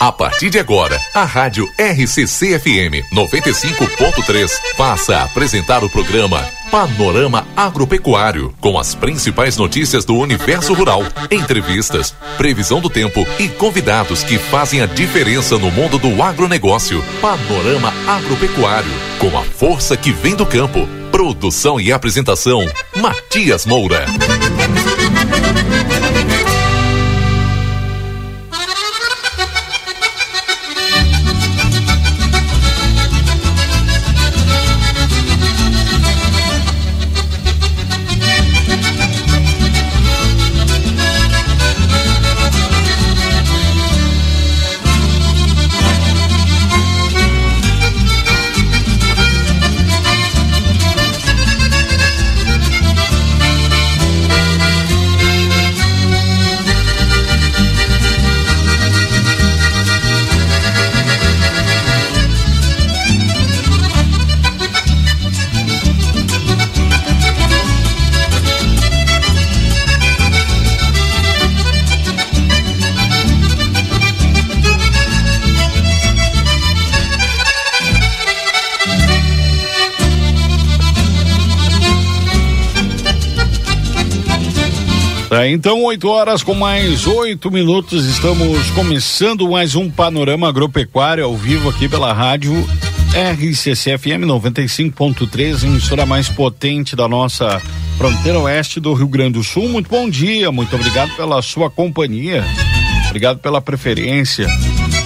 A partir de agora, a Rádio RCC FM 95.3 passa a apresentar o programa Panorama Agropecuário, com as principais notícias do universo rural, entrevistas, previsão do tempo e convidados que fazem a diferença no mundo do agronegócio. Panorama Agropecuário, com a força que vem do campo. Produção e apresentação: Matias Moura. Então, 8 horas com mais oito minutos, estamos começando mais um panorama agropecuário ao vivo aqui pela rádio RCCFM 95.3, emissora mais potente da nossa fronteira oeste do Rio Grande do Sul. Muito bom dia, muito obrigado pela sua companhia, obrigado pela preferência,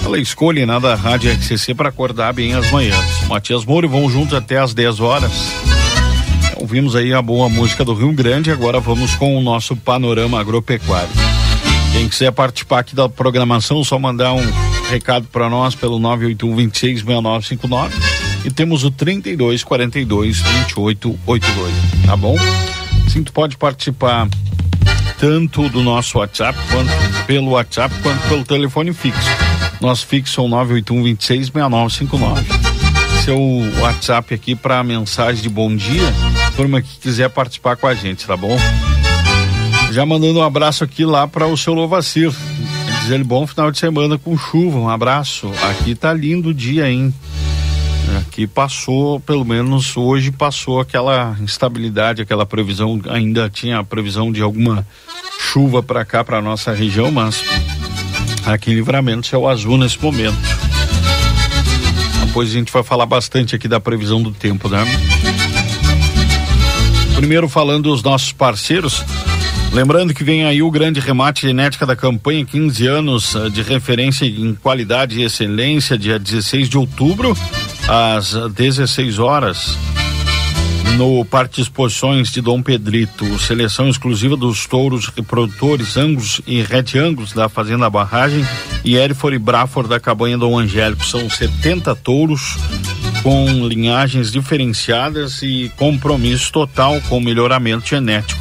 pela escolha né, da rádio RCC para acordar bem as manhãs. Matias Moura, vamos juntos até às 10 horas. Ouvimos aí a boa música do Rio Grande, agora vamos com o nosso panorama agropecuário. Quem quiser participar aqui da programação, só mandar um recado para nós pelo 981 266959 e temos o 32 42 28 82, tá bom? Sim, tu pode participar tanto do nosso WhatsApp quanto pelo WhatsApp quanto pelo telefone fixo. Nosso fixo é o 981 26 6959. Esse é WhatsApp aqui para mensagem de bom dia turma que quiser participar com a gente, tá bom? Já mandando um abraço aqui lá para o seu Lovacir. Dizer ele bom final de semana com chuva. Um abraço. Aqui tá lindo o dia, hein? Aqui passou, pelo menos hoje passou aquela instabilidade, aquela previsão, ainda tinha a previsão de alguma chuva para cá, para nossa região, mas aqui em Livramento céu azul nesse momento. Depois a gente vai falar bastante aqui da previsão do tempo, né? Primeiro falando dos nossos parceiros, Lembrando que vem aí o grande remate genética da campanha 15 anos eh, de referência em qualidade e excelência, dia 16 de outubro, às 16 horas, no Parque de Exposições de Dom Pedrito. Seleção exclusiva dos touros reprodutores, ângulos e retiângulos da Fazenda Barragem e Erifor e Brafor da Cabanha Dom Angélico. São 70 touros com linhagens diferenciadas e compromisso total com o melhoramento genético.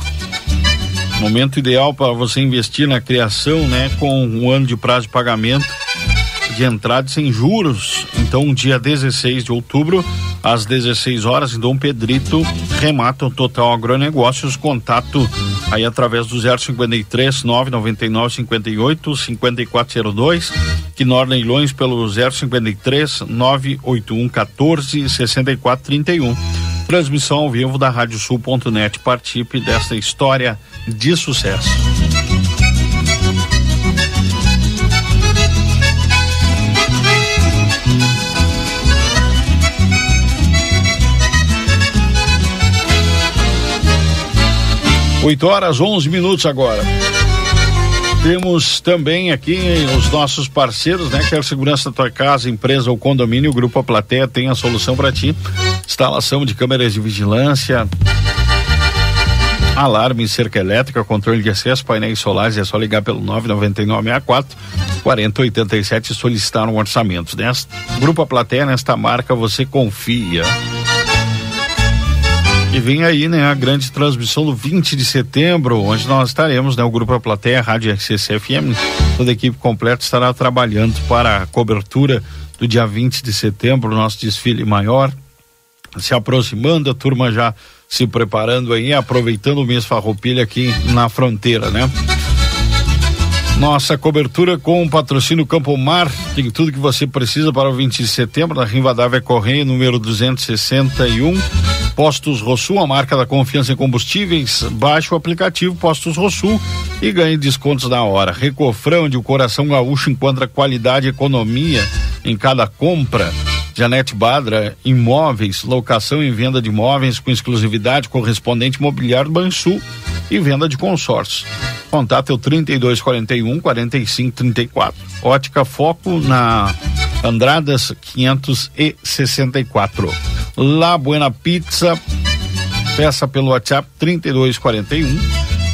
Momento ideal para você investir na criação, né, com um ano de prazo de pagamento de entrada sem juros. Então, dia 16 de outubro, às 16 horas, em Dom Pedrito, remata o Total Agronegócios. Contato aí através do 053 999 58 5402. Quinor Leilões pelo 053 981 14 64 31. Transmissão ao vivo da Radiosul.net. Participe desta história de sucesso. 8 horas 11 minutos agora. Temos também aqui os nossos parceiros, né? Quer segurança da tua casa, empresa ou condomínio, o Grupo A Plateia tem a solução para ti. Instalação de câmeras de vigilância, alarme, cerca elétrica, controle de acesso, painéis solares, é só ligar pelo 99964 4087 e solicitar um orçamento. Nesta Grupo A Plateia, nesta marca você confia. E vem aí, né, a grande transmissão do 20 de setembro, onde nós estaremos, né, o Grupo A Plateia, Rádio RCC FM, toda a equipe completa estará trabalhando para a cobertura do dia 20 de setembro, nosso desfile maior, se aproximando, a turma já se preparando aí, aproveitando o mês farroupilha aqui na fronteira, né? Nossa cobertura com o patrocínio Campo Mar tem tudo que você precisa para o 20 de setembro na Rivadavia Correia, número 261. Postos Rosul, a marca da confiança em combustíveis. Baixe o aplicativo Postos Rosul e ganhe descontos na hora. Recofrão, onde o coração gaúcho encontra qualidade e economia em cada compra. Janete Badra, imóveis, locação e venda de imóveis com exclusividade correspondente imobiliário Bansul e venda de consórcio. Contato é o 3241 4534. Ótica Foco na Andradas 564. La Buena Pizza. Peça pelo WhatsApp 3241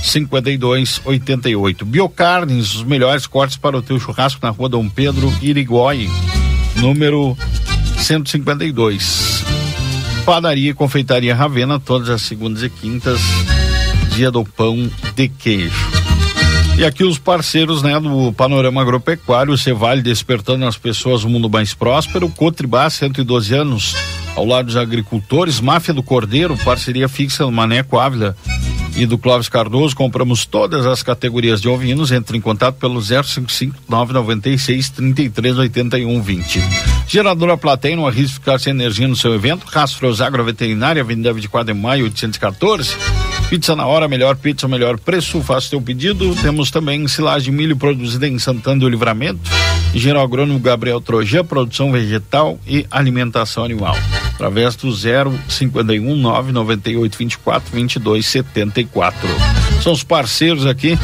5288. Biocarnes, os melhores cortes para o teu churrasco na rua Dom Pedro Irigói, número 152. Padaria e Confeitaria Ravena, todas as segundas e quintas, dia do pão de queijo. E aqui os parceiros, né, do Panorama Agropecuário, Cevale despertando as pessoas um mundo mais próspero, Cotribá, 112 anos, ao lado dos agricultores, Máfia do Cordeiro, parceria fixa no Maneco Ávila e do Clóvis Cardoso, compramos todas as categorias de ovinos, entre em contato pelo 055 996 3381 20. Geradora Plateia, não arrisque ficar sem energia no seu evento. Rastros Agroveterinária, Avenida 24 de Maio, 814. Pizza na hora, melhor pizza, melhor preço. Faça teu pedido. Temos também silagem de milho produzida em Santana do Livramento. Engenheiro agrônomo Gabriel Trojan, produção vegetal e alimentação animal. Através do 051 998 24 22 74. São os parceiros aqui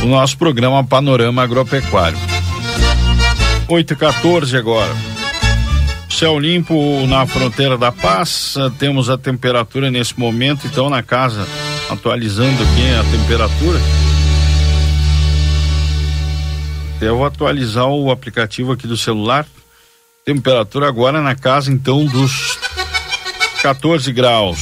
do nosso programa Panorama Agropecuário. 8 e 14 agora. Céu limpo na fronteira da paz. Temos a temperatura nesse momento, então, na casa, atualizando aqui a temperatura. Eu vou atualizar o aplicativo aqui do celular. Temperatura agora na casa, então, dos 14 graus.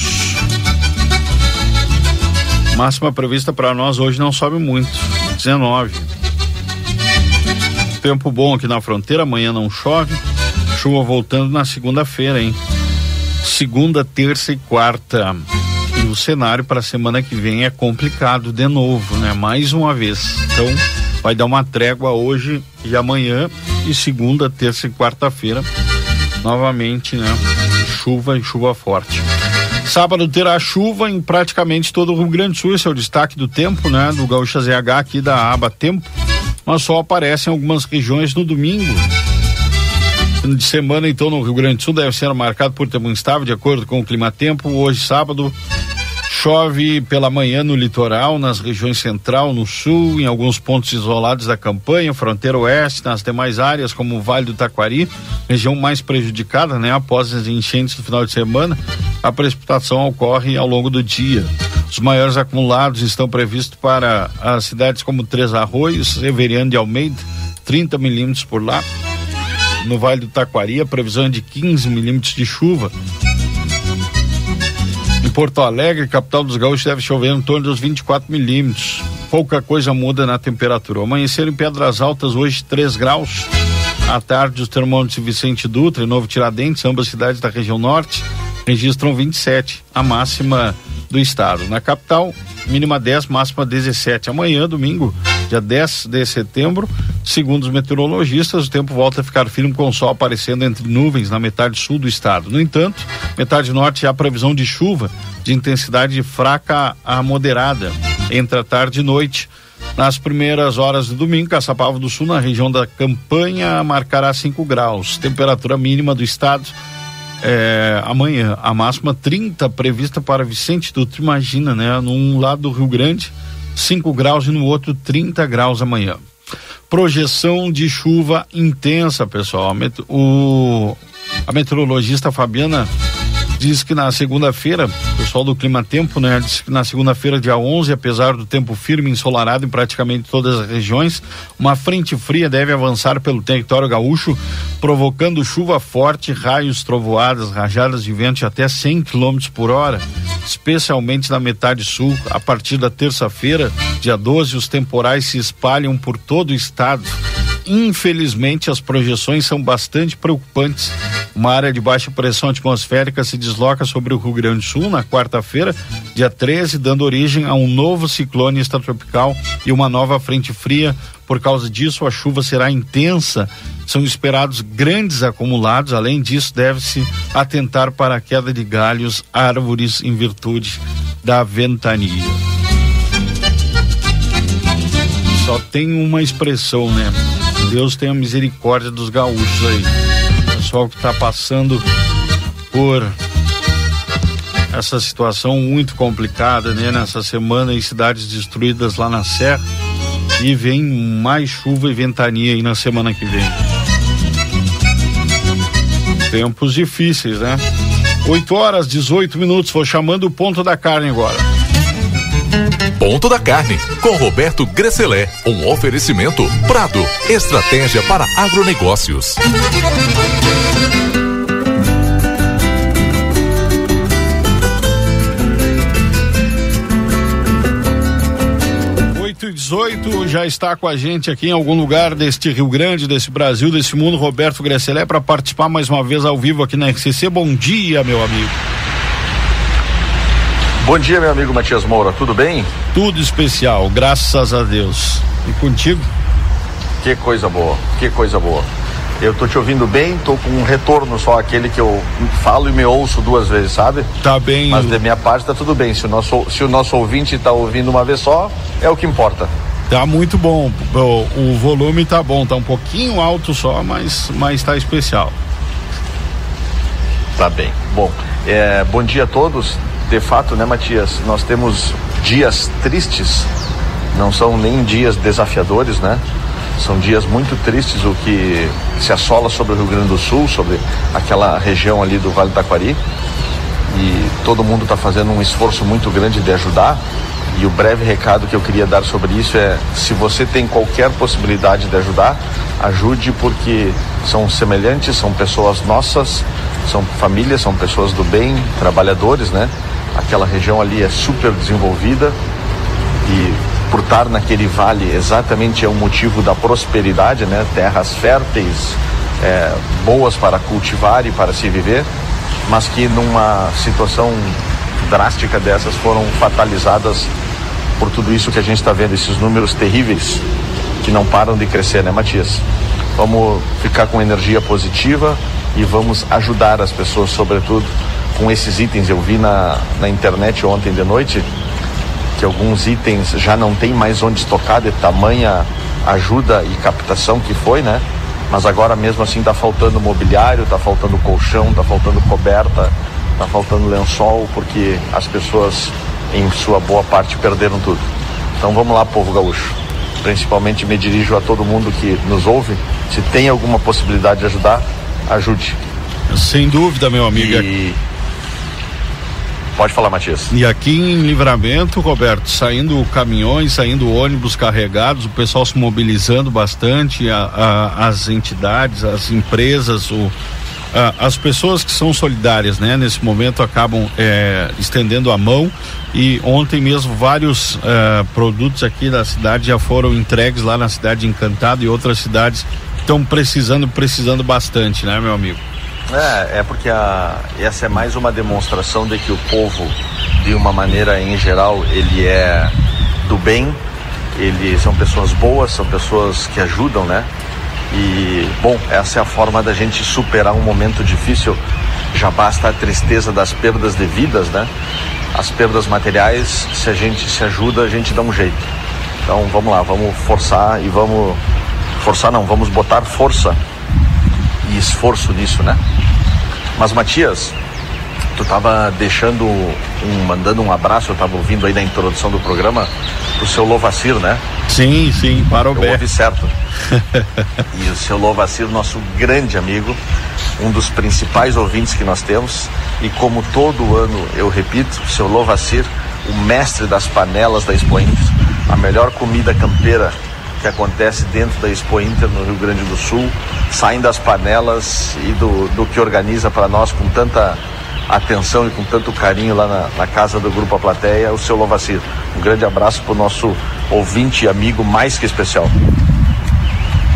Máxima prevista para nós hoje não sobe muito, 19. Tempo bom aqui na fronteira, amanhã não chove. Chuva voltando na segunda-feira, hein? Segunda, terça e quarta. E o cenário para a semana que vem é complicado de novo, né? Mais uma vez. Então, vai dar uma trégua hoje e amanhã e segunda, terça e quarta-feira novamente, né? Chuva e chuva forte. Sábado terá chuva em praticamente todo o Rio Grande do Sul, esse é o destaque do tempo, né? Do Gaúcha ZH aqui da aba Tempo, mas só aparece em algumas regiões no domingo. De semana, então, no Rio Grande do Sul deve ser marcado por tempo instável, de acordo com o clima tempo. Hoje, sábado, Chove pela manhã no litoral, nas regiões central, no sul, em alguns pontos isolados da campanha, fronteira oeste, nas demais áreas, como o Vale do Taquari, região mais prejudicada, né? Após as enchentes do final de semana, a precipitação ocorre ao longo do dia. Os maiores acumulados estão previstos para as cidades como Três Arroios, Severiano de Almeida, 30 milímetros por lá. No Vale do Taquari, a previsão é de 15 milímetros de chuva. Porto Alegre, capital dos gaúchos, deve chover em torno dos 24 milímetros. Pouca coisa muda na temperatura. Amanhecer em Pedras Altas hoje 3 graus. À tarde, os termômetros Vicente Dutra e Novo Tiradentes, ambas cidades da região norte, registram 27, a máxima do estado. Na capital, mínima 10, máxima 17. Amanhã, domingo, dia 10 de setembro, segundo os meteorologistas, o tempo volta a ficar firme com o sol aparecendo entre nuvens na metade sul do estado. No entanto, metade norte há previsão de chuva de intensidade fraca a moderada entre a tarde e noite. Nas primeiras horas do domingo, Caçapava do Sul, na região da Campanha, marcará 5 graus. Temperatura mínima do estado é, amanhã. A máxima 30 prevista para Vicente Dutra. Imagina, né? Num lado do Rio Grande, 5 graus e no outro 30 graus amanhã. Projeção de chuva intensa, pessoal. O, a meteorologista Fabiana diz que na segunda-feira, pessoal do Clima Tempo, né, diz que na segunda-feira, dia 11, apesar do tempo firme e ensolarado em praticamente todas as regiões, uma frente fria deve avançar pelo território gaúcho, provocando chuva forte, raios, trovoadas, rajadas de vento de até 100 km por hora, especialmente na metade sul. A partir da terça-feira, dia 12, os temporais se espalham por todo o estado infelizmente as projeções são bastante preocupantes. Uma área de baixa pressão atmosférica se desloca sobre o Rio Grande do Sul na quarta-feira, dia 13, dando origem a um novo ciclone extratropical e uma nova frente fria. Por causa disso, a chuva será intensa. São esperados grandes acumulados. Além disso, deve-se atentar para a queda de galhos, árvores em virtude da ventania. Só tem uma expressão, né? Deus tenha misericórdia dos gaúchos aí. Pessoal que está passando por essa situação muito complicada, né? Nessa semana em cidades destruídas lá na Serra e vem mais chuva e ventania aí na semana que vem. Tempos difíceis, né? 8 horas, 18 minutos. Vou chamando o ponto da carne agora. Ponto da Carne, com Roberto Gresselé. Um oferecimento Prado, estratégia para agronegócios. 18 já está com a gente aqui em algum lugar deste Rio Grande, desse Brasil, desse mundo, Roberto Gresselé, para participar mais uma vez ao vivo aqui na RCC. Bom dia, meu amigo. Bom dia, meu amigo Matias Moura, tudo bem? Tudo especial, graças a Deus. E contigo? Que coisa boa, que coisa boa. Eu tô te ouvindo bem, tô com um retorno só aquele que eu falo e me ouço duas vezes, sabe? Tá bem. Mas da minha parte tá tudo bem. Se o nosso, se o nosso ouvinte tá ouvindo uma vez só, é o que importa. Tá muito bom. O, o volume tá bom, tá um pouquinho alto só, mas, mas tá especial. Tá bem. Bom, é, bom dia a todos. De fato, né, Matias? Nós temos dias tristes, não são nem dias desafiadores, né? São dias muito tristes o que se assola sobre o Rio Grande do Sul, sobre aquela região ali do Vale do Taquari. E todo mundo está fazendo um esforço muito grande de ajudar. E o breve recado que eu queria dar sobre isso é: se você tem qualquer possibilidade de ajudar, ajude, porque são semelhantes, são pessoas nossas, são famílias, são pessoas do bem, trabalhadores, né? Aquela região ali é super desenvolvida e por estar naquele vale exatamente é o motivo da prosperidade, né? Terras férteis, é, boas para cultivar e para se viver, mas que numa situação drástica dessas foram fatalizadas por tudo isso que a gente está vendo, esses números terríveis que não param de crescer, né, Matias? Vamos ficar com energia positiva e vamos ajudar as pessoas, sobretudo com esses itens. Eu vi na, na internet ontem de noite que alguns itens já não tem mais onde estocar de tamanha ajuda e captação que foi, né? Mas agora mesmo assim está faltando mobiliário, está faltando colchão, está faltando coberta, está faltando lençol, porque as pessoas, em sua boa parte, perderam tudo. Então vamos lá, povo gaúcho. Principalmente me dirijo a todo mundo que nos ouve. Se tem alguma possibilidade de ajudar, ajude. Sem dúvida, meu amigo. E Pode falar, Matias. E aqui em Livramento, Roberto, saindo caminhões, saindo ônibus carregados, o pessoal se mobilizando bastante, a, a, as entidades, as empresas, o, a, as pessoas que são solidárias, né? Nesse momento acabam é, estendendo a mão e ontem mesmo vários é, produtos aqui da cidade já foram entregues lá na cidade Encantada e outras cidades estão precisando, precisando bastante, né, meu amigo? É, é porque a, essa é mais uma demonstração de que o povo, de uma maneira em geral, ele é do bem, ele são pessoas boas, são pessoas que ajudam, né? E, bom, essa é a forma da gente superar um momento difícil. Já basta a tristeza das perdas de vidas, né? As perdas materiais, se a gente se ajuda, a gente dá um jeito. Então vamos lá, vamos forçar e vamos. Forçar não, vamos botar força e esforço nisso, né? Mas Matias, tu estava deixando um, mandando um abraço, eu estava ouvindo aí na introdução do programa, o seu Lovacir, né? Sim, sim, para o Eu ouvi certo. e o seu Lovacir, nosso grande amigo, um dos principais ouvintes que nós temos, e como todo ano eu repito, o seu Lovacir, o mestre das panelas da Expo Inter, a melhor comida campeira que acontece dentro da Expo Inter no Rio Grande do Sul, saem das panelas e do, do que organiza para nós com tanta atenção e com tanto carinho lá na, na casa do Grupo A Plateia, o seu Lovacir. Um grande abraço para o nosso ouvinte e amigo mais que especial.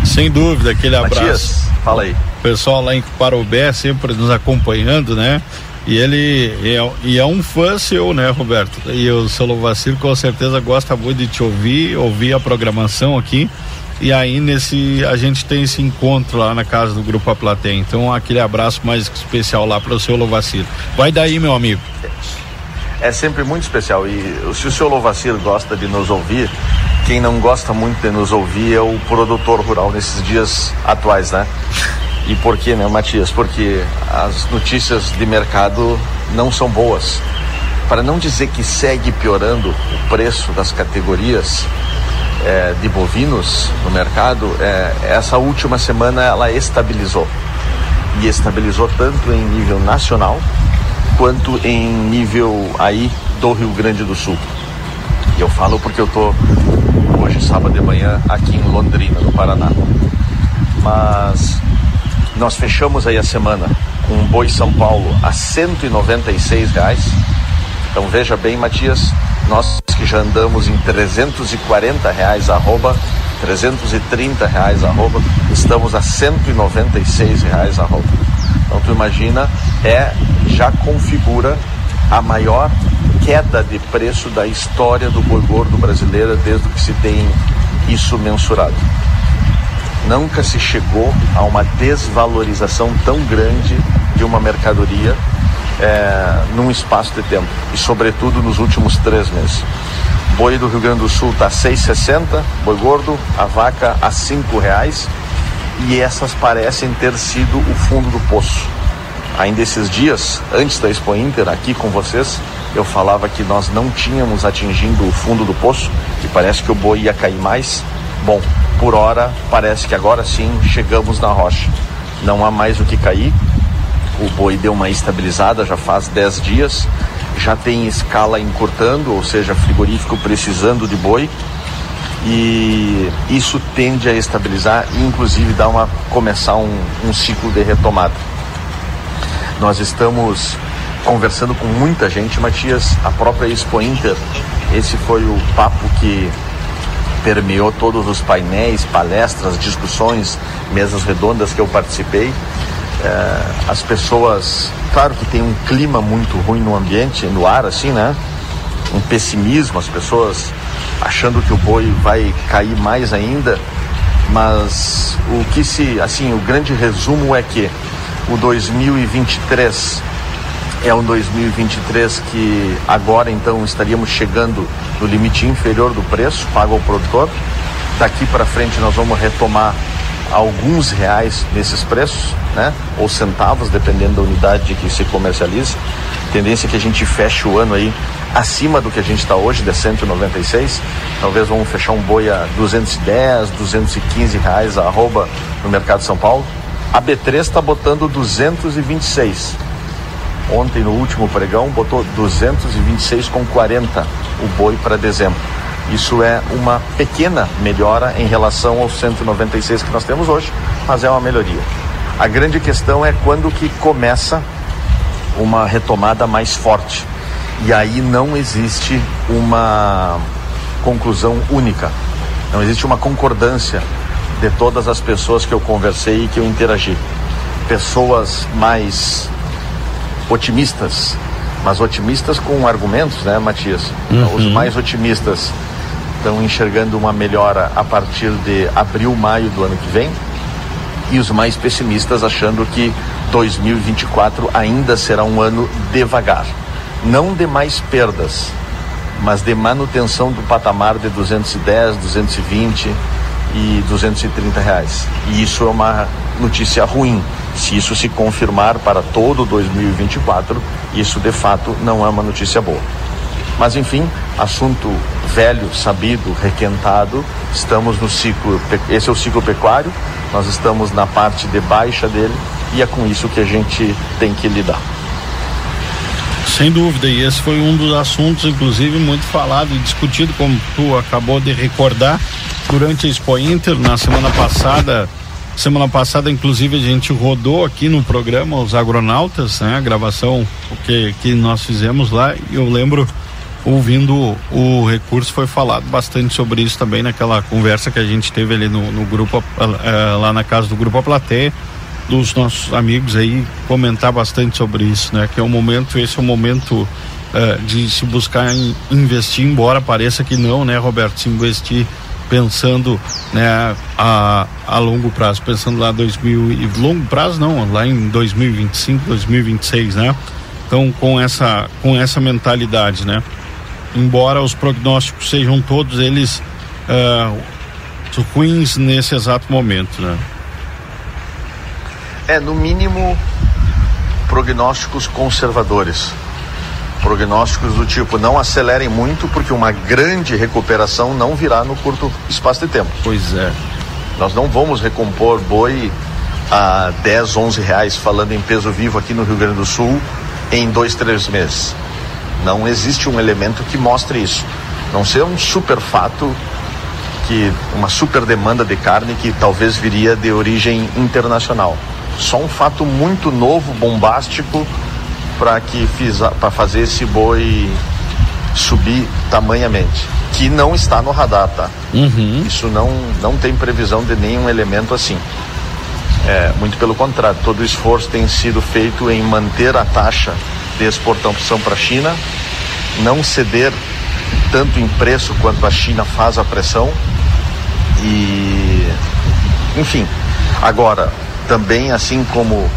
Sem dúvida, aquele abraço. Matias, fala aí. Pessoal lá em Parobé sempre nos acompanhando, né? E ele é, e é um fã seu, né, Roberto? E o seu Vacilo com certeza gosta muito de te ouvir, ouvir a programação aqui. E aí nesse a gente tem esse encontro lá na casa do Grupo A. Então aquele abraço mais especial lá para o seu Lovacilo. Vai daí, meu amigo. É sempre muito especial e se o seu Lovacilo gosta de nos ouvir, quem não gosta muito de nos ouvir é o produtor rural nesses dias atuais, né? E por quê, né, Matias? Porque as notícias de mercado não são boas. Para não dizer que segue piorando o preço das categorias é, de bovinos no mercado, é, essa última semana ela estabilizou. E estabilizou tanto em nível nacional quanto em nível aí do Rio Grande do Sul. E eu falo porque eu tô hoje, sábado de manhã, aqui em Londrina, no Paraná. Mas nós fechamos aí a semana com um boi São Paulo a 196 reais. Então veja bem, Matias, nós que já andamos em 340 reais arroba, 330 reais arroba, estamos a 196 reais arroba. Então tu imagina, é já configura a maior queda de preço da história do boi gordo brasileiro desde que se tem isso mensurado. Nunca se chegou a uma desvalorização tão grande de uma mercadoria é, num espaço de tempo e sobretudo nos últimos três meses. Boi do Rio Grande do Sul está 6,60, boi gordo, a vaca a cinco reais e essas parecem ter sido o fundo do poço. Ainda esses dias, antes da Expo Inter, aqui com vocês, eu falava que nós não tínhamos atingindo o fundo do poço e parece que o boi ia cair mais. Bom, por hora, parece que agora sim chegamos na rocha. Não há mais o que cair, o boi deu uma estabilizada já faz 10 dias, já tem escala encurtando, ou seja, frigorífico precisando de boi. E isso tende a estabilizar e inclusive dar uma começar um, um ciclo de retomada. Nós estamos conversando com muita gente, Matias, a própria Expo Inter, esse foi o papo que permeou todos os painéis, palestras, discussões, mesas redondas que eu participei é, as pessoas, claro que tem um clima muito ruim no ambiente, no ar, assim, né? Um pessimismo, as pessoas achando que o boi vai cair mais ainda, mas o que se, assim, o grande resumo é que o 2023 é um 2023 que agora então estaríamos chegando no limite inferior do preço pago ao produtor. Daqui para frente nós vamos retomar alguns reais nesses preços, né? Ou centavos, dependendo da unidade que se comercializa. Tendência é que a gente feche o ano aí acima do que a gente está hoje, de 196. Talvez vamos fechar um boi a 210, 215 reais a arroba no mercado de São Paulo. A B3 está botando 226. Ontem no último pregão botou 226,40 o boi para dezembro. Isso é uma pequena melhora em relação aos 196 que nós temos hoje, mas é uma melhoria. A grande questão é quando que começa uma retomada mais forte. E aí não existe uma conclusão única. Não existe uma concordância de todas as pessoas que eu conversei e que eu interagi. Pessoas mais otimistas, mas otimistas com argumentos, né, Matias? Uhum. Os mais otimistas estão enxergando uma melhora a partir de abril, maio do ano que vem, e os mais pessimistas achando que 2024 ainda será um ano devagar. Não de mais perdas, mas de manutenção do patamar de 210, 220 e 230 reais. E isso é uma notícia ruim. Se isso se confirmar para todo 2024, isso de fato não é uma notícia boa. Mas enfim, assunto velho, sabido, requentado, estamos no ciclo, esse é o ciclo pecuário, nós estamos na parte de baixa dele e é com isso que a gente tem que lidar. Sem dúvida, e esse foi um dos assuntos, inclusive, muito falado e discutido, como tu acabou de recordar, durante a Expo Inter, na semana passada. Semana passada, inclusive, a gente rodou aqui no programa os agronautas, né? A gravação que, que nós fizemos lá, e eu lembro ouvindo o recurso foi falado bastante sobre isso também naquela conversa que a gente teve ali no, no grupo uh, lá na casa do grupo A dos nossos amigos aí comentar bastante sobre isso, né? Que é um momento, esse é um momento uh, de se buscar em, investir, embora pareça que não, né, Roberto, se investir pensando né, a, a longo prazo, pensando lá 2000 e longo prazo não, lá em 2025, 2026, né? Então com essa com essa mentalidade, né? Embora os prognósticos sejam todos eles uh, ruins nesse exato momento, né? É no mínimo prognósticos conservadores prognósticos do tipo não acelerem muito porque uma grande recuperação não virá no curto espaço de tempo. Pois é. Nós não vamos recompor boi a 10, 11 reais falando em peso vivo aqui no Rio Grande do Sul em dois, três meses. Não existe um elemento que mostre isso. Não ser um super fato que uma super demanda de carne que talvez viria de origem internacional. Só um fato muito novo, bombástico, para que para fazer esse boi subir tamanhamente, que não está no radar, tá? Uhum. Isso não não tem previsão de nenhum elemento assim. É, muito pelo contrário, todo o esforço tem sido feito em manter a taxa de exportação para a China, não ceder tanto em preço quanto a China faz a pressão e enfim, agora também assim como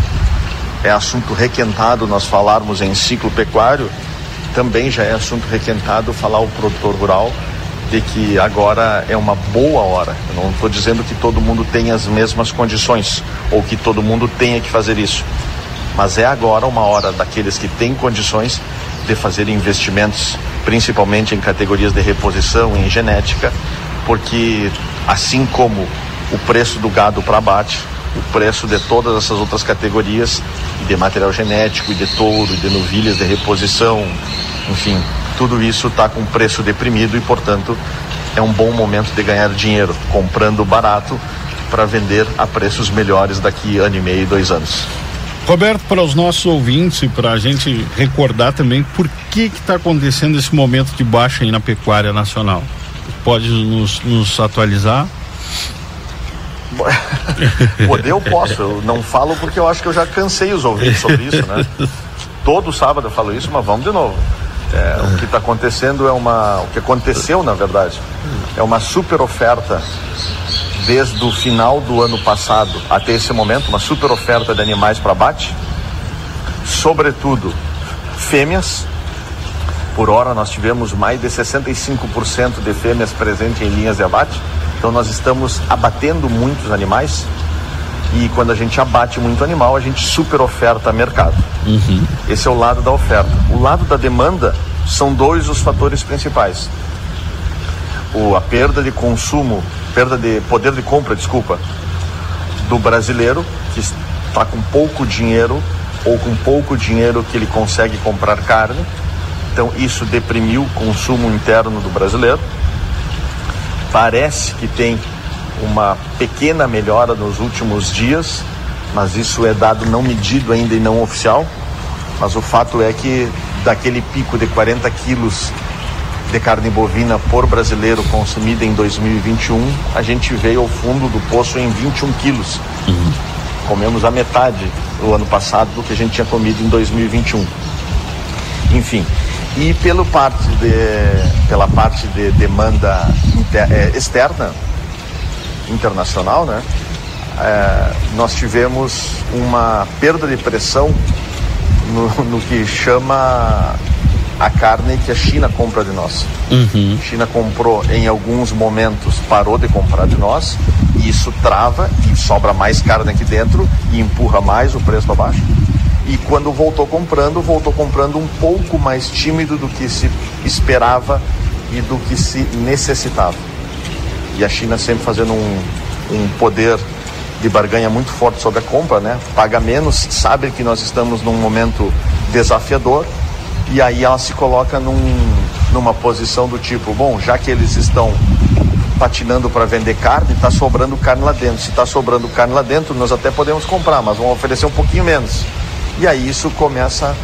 é assunto requentado nós falarmos em ciclo pecuário, também já é assunto requentado falar o produtor rural de que agora é uma boa hora. Eu não estou dizendo que todo mundo tem as mesmas condições ou que todo mundo tenha que fazer isso, mas é agora uma hora daqueles que têm condições de fazer investimentos, principalmente em categorias de reposição, em genética, porque assim como o preço do gado para abate, o preço de todas essas outras categorias, de material genético, de touro, de novilhas de reposição, enfim, tudo isso está com preço deprimido e, portanto, é um bom momento de ganhar dinheiro, comprando barato para vender a preços melhores daqui ano e meio, dois anos. Roberto, para os nossos ouvintes e para a gente recordar também por que está acontecendo esse momento de baixa aí na pecuária nacional. Pode nos, nos atualizar? Poder eu posso, eu não falo porque eu acho que eu já cansei os ouvintes sobre isso, né? Todo sábado eu falo isso, mas vamos de novo. É, o que está acontecendo é uma. O que aconteceu, na verdade, é uma super oferta desde o final do ano passado até esse momento, uma super oferta de animais para abate, sobretudo fêmeas. Por hora nós tivemos mais de 65% de fêmeas presentes em linhas de abate então nós estamos abatendo muitos animais e quando a gente abate muito animal, a gente super oferta mercado. Uhum. Esse é o lado da oferta. O lado da demanda são dois os fatores principais. O, a perda de consumo, perda de poder de compra, desculpa, do brasileiro, que está com pouco dinheiro ou com pouco dinheiro que ele consegue comprar carne. Então isso deprimiu o consumo interno do brasileiro Parece que tem uma pequena melhora nos últimos dias, mas isso é dado não medido ainda e não oficial. Mas o fato é que daquele pico de 40 quilos de carne bovina por brasileiro consumida em 2021, a gente veio ao fundo do poço em 21 quilos. Uhum. Comemos a metade do ano passado do que a gente tinha comido em 2021. Enfim, e pelo parte de, pela parte de demanda inter, é, externa, internacional, né? É, nós tivemos uma perda de pressão no, no, que chama a carne que a China compra de nós. Uhum. A China comprou em alguns momentos, parou de comprar de nós, e isso trava e sobra mais carne aqui dentro e empurra mais o preço para baixo e quando voltou comprando, voltou comprando um pouco mais tímido do que se esperava e do que se necessitava. E a China sempre fazendo um, um poder de barganha muito forte sobre a compra, né? Paga menos, sabe que nós estamos num momento desafiador e aí ela se coloca num, numa posição do tipo, bom, já que eles estão patinando para vender carne, está sobrando carne lá dentro. Se está sobrando carne lá dentro, nós até podemos comprar, mas vamos oferecer um pouquinho menos. E aí isso começa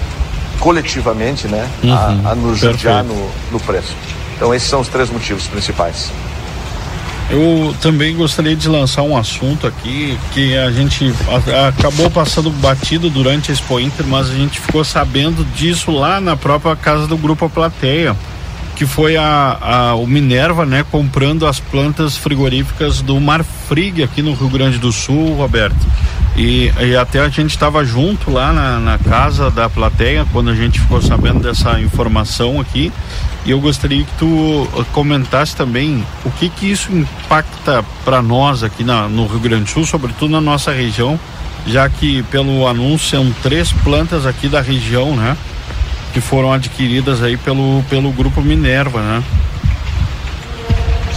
coletivamente, né, uhum, a, a, nos judiar no, no preço. Então esses são os três motivos principais. Eu também gostaria de lançar um assunto aqui que a gente a, acabou passando batido durante a Expo Inter, mas a gente ficou sabendo disso lá na própria casa do Grupo Plateia, que foi a, a o Minerva, né, comprando as plantas frigoríficas do Marfrig aqui no Rio Grande do Sul, Roberto. E, e até a gente estava junto lá na, na, casa da plateia quando a gente ficou sabendo dessa informação aqui. E eu gostaria que tu uh, comentasse também o que que isso impacta para nós aqui na, no Rio Grande do Sul, sobretudo na nossa região, já que pelo anúncio são três plantas aqui da região, né? Que foram adquiridas aí pelo, pelo grupo Minerva, né?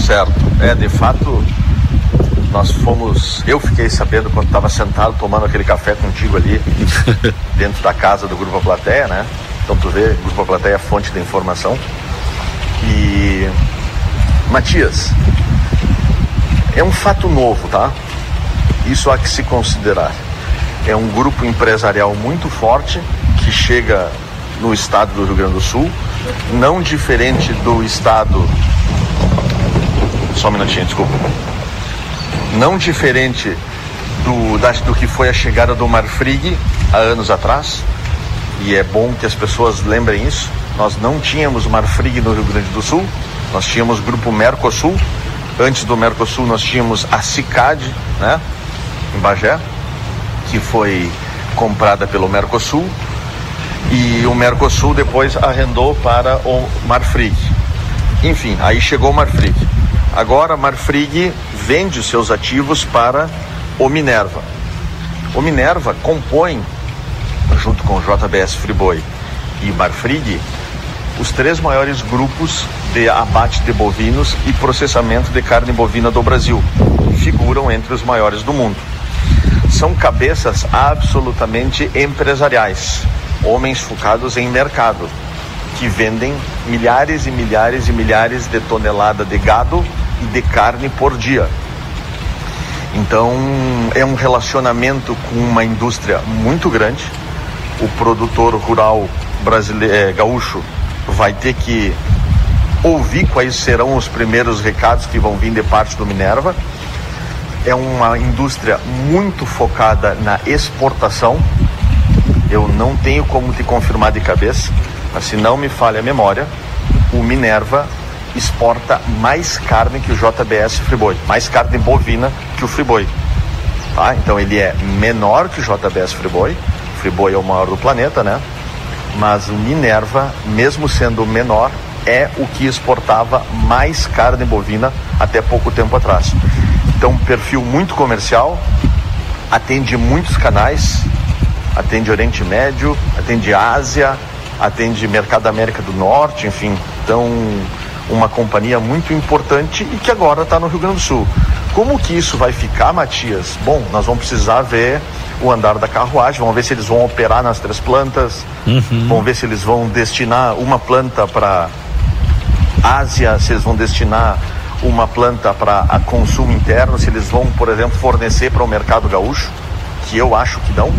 Certo. É, de fato, nós fomos. Eu fiquei sabendo quando estava sentado tomando aquele café contigo ali, dentro da casa do Grupo Plateia, né? Então tu vê, Grupo Plateia é fonte da informação. E. Matias, é um fato novo, tá? Isso há que se considerar. É um grupo empresarial muito forte que chega no estado do Rio Grande do Sul, não diferente do estado. Só um minutinho, desculpa não diferente do, da, do que foi a chegada do Marfrig há anos atrás, e é bom que as pessoas lembrem isso. Nós não tínhamos Marfrig no Rio Grande do Sul, nós tínhamos grupo Mercosul. Antes do Mercosul nós tínhamos a Cicad, né, em Bagé, que foi comprada pelo Mercosul. E o Mercosul depois arrendou para o Marfrig. Enfim, aí chegou o Marfrig. Agora a Marfrig vende os seus ativos para o Minerva. O Minerva compõe, junto com o JBS Friboi e Marfrig, os três maiores grupos de abate de bovinos e processamento de carne bovina do Brasil. Figuram entre os maiores do mundo. São cabeças absolutamente empresariais, homens focados em mercado, que vendem milhares e milhares e milhares de toneladas de gado e de carne por dia. Então é um relacionamento com uma indústria muito grande. O produtor rural brasileiro, é, gaúcho vai ter que ouvir quais serão os primeiros recados que vão vir de parte do Minerva. É uma indústria muito focada na exportação. Eu não tenho como te confirmar de cabeça, mas se não me falha a memória, o Minerva exporta mais carne que o JBS Friboi, mais carne bovina que o Friboi. Tá? Então ele é menor que o JBS Friboi, o Friboi é o maior do planeta, né? Mas o Minerva, mesmo sendo menor, é o que exportava mais carne bovina até pouco tempo atrás. Então, perfil muito comercial, atende muitos canais, atende Oriente Médio, atende Ásia, atende Mercado da América do Norte, enfim. Então, uma companhia muito importante e que agora está no Rio Grande do Sul. Como que isso vai ficar, Matias? Bom, nós vamos precisar ver o andar da carruagem, vamos ver se eles vão operar nas três plantas, uhum. vamos ver se eles vão destinar uma planta para Ásia, se eles vão destinar uma planta para consumo interno, se eles vão, por exemplo, fornecer para o mercado gaúcho, que eu acho que não.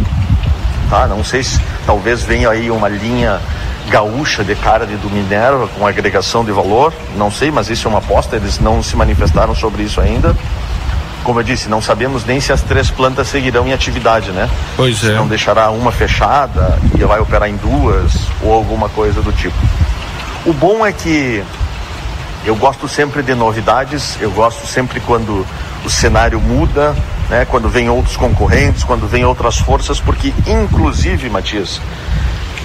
Tá? Não sei se talvez venha aí uma linha gaúcha de carne do Minerva com agregação de valor, não sei, mas isso é uma aposta, eles não se manifestaram sobre isso ainda. Como eu disse, não sabemos nem se as três plantas seguirão em atividade, né? Pois é. Não deixará uma fechada e vai operar em duas ou alguma coisa do tipo. O bom é que eu gosto sempre de novidades, eu gosto sempre quando o cenário muda, né? Quando vem outros concorrentes, quando vem outras forças, porque inclusive, Matias,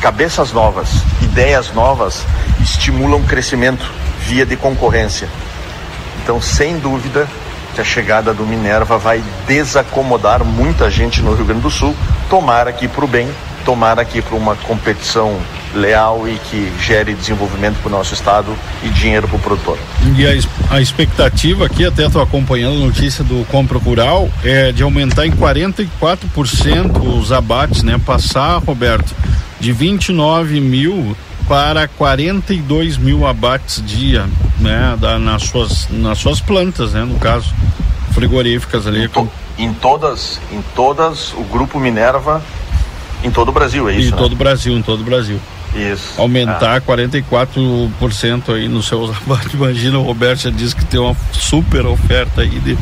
cabeças novas, ideias novas estimulam o crescimento via de concorrência. Então, sem dúvida, que a chegada do Minerva vai desacomodar muita gente no Rio Grande do Sul, tomar aqui para o bem, tomar aqui para uma competição leal e que gere desenvolvimento para o nosso estado e dinheiro para o produtor. E a, a, expectativa aqui, até estou acompanhando a notícia do Compra Rural, é de aumentar em 44% os abates, né? Passar, Roberto, de 29 mil para 42 mil abates dia, né, da, nas, suas, nas suas plantas, né, no caso, frigoríficas ali. Em, to, em todas, em todas, o grupo Minerva, em todo o Brasil, é isso? Em né? todo o Brasil, em todo o Brasil. Isso. aumentar ah. 44% aí no seu abate. Imagina, o Roberto já disse que tem uma super oferta aí de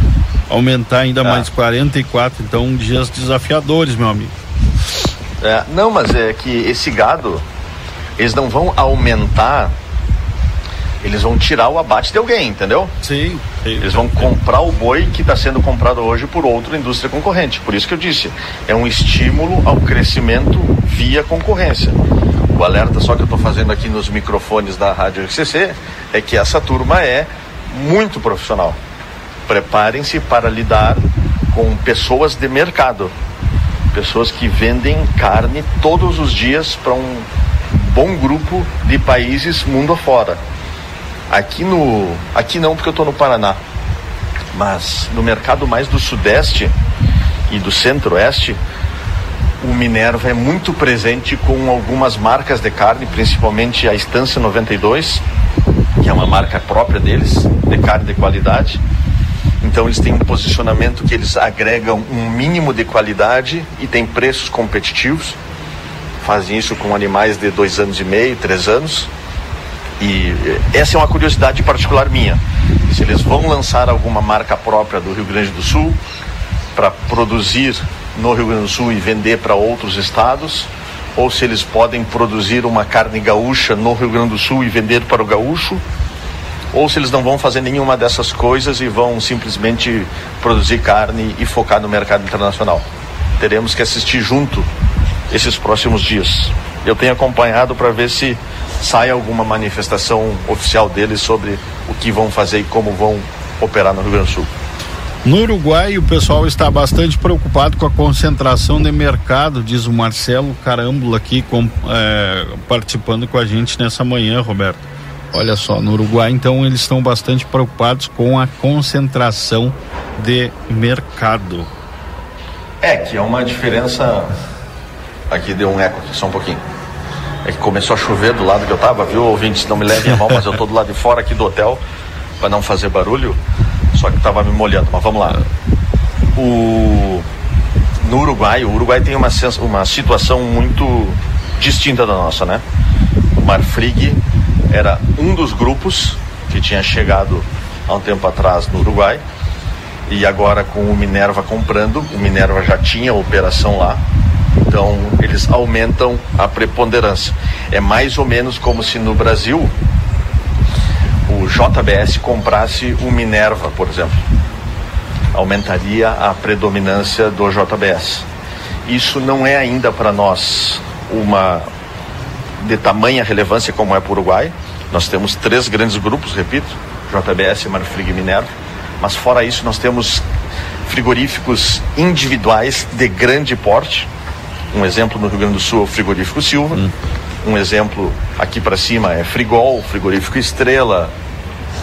aumentar ainda ah. mais 44, então dias desafiadores, meu amigo. É, não, mas é que esse gado, eles não vão aumentar eles vão tirar o abate de alguém, entendeu? Sim. Eles vão comprar o boi que está sendo comprado hoje por outra indústria concorrente. Por isso que eu disse, é um estímulo ao crescimento via concorrência. O alerta só que eu estou fazendo aqui nos microfones da Rádio RCC é que essa turma é muito profissional. Preparem-se para lidar com pessoas de mercado, pessoas que vendem carne todos os dias para um bom grupo de países mundo afora. Aqui no. Aqui não, porque eu estou no Paraná. Mas no mercado mais do Sudeste e do Centro-Oeste, o Minerva é muito presente com algumas marcas de carne, principalmente a Estância 92, que é uma marca própria deles, de carne de qualidade. Então eles têm um posicionamento que eles agregam um mínimo de qualidade e têm preços competitivos. Fazem isso com animais de dois anos e meio, três anos. E essa é uma curiosidade particular minha. Se eles vão lançar alguma marca própria do Rio Grande do Sul para produzir no Rio Grande do Sul e vender para outros estados, ou se eles podem produzir uma carne gaúcha no Rio Grande do Sul e vender para o gaúcho, ou se eles não vão fazer nenhuma dessas coisas e vão simplesmente produzir carne e focar no mercado internacional. Teremos que assistir junto esses próximos dias. Eu tenho acompanhado para ver se sai alguma manifestação oficial deles sobre o que vão fazer e como vão operar no Rio Grande do Sul. No Uruguai, o pessoal está bastante preocupado com a concentração de mercado, diz o Marcelo Carambula aqui com, é, participando com a gente nessa manhã, Roberto. Olha só, no Uruguai, então, eles estão bastante preocupados com a concentração de mercado. É, que é uma diferença. Aqui deu um eco aqui, só um pouquinho. É que começou a chover do lado que eu tava, viu, ouvintes? Não me levem a mão, mas eu tô do lado de fora aqui do hotel para não fazer barulho. Só que tava me molhando, mas vamos lá. O no Uruguai, o Uruguai tem uma, uma situação muito distinta da nossa, né? O Marfrig era um dos grupos que tinha chegado há um tempo atrás no Uruguai e agora com o Minerva comprando, o Minerva já tinha operação lá, então, eles aumentam a preponderância. É mais ou menos como se no Brasil o JBS comprasse o Minerva, por exemplo. Aumentaria a predominância do JBS. Isso não é ainda para nós uma de tamanha relevância como é para o Uruguai. Nós temos três grandes grupos, repito, JBS, Marfrig e Minerva. Mas fora isso, nós temos frigoríficos individuais de grande porte, um exemplo no Rio Grande do Sul é o frigorífico Silva. Hum. Um exemplo aqui para cima é Frigol, frigorífico Estrela,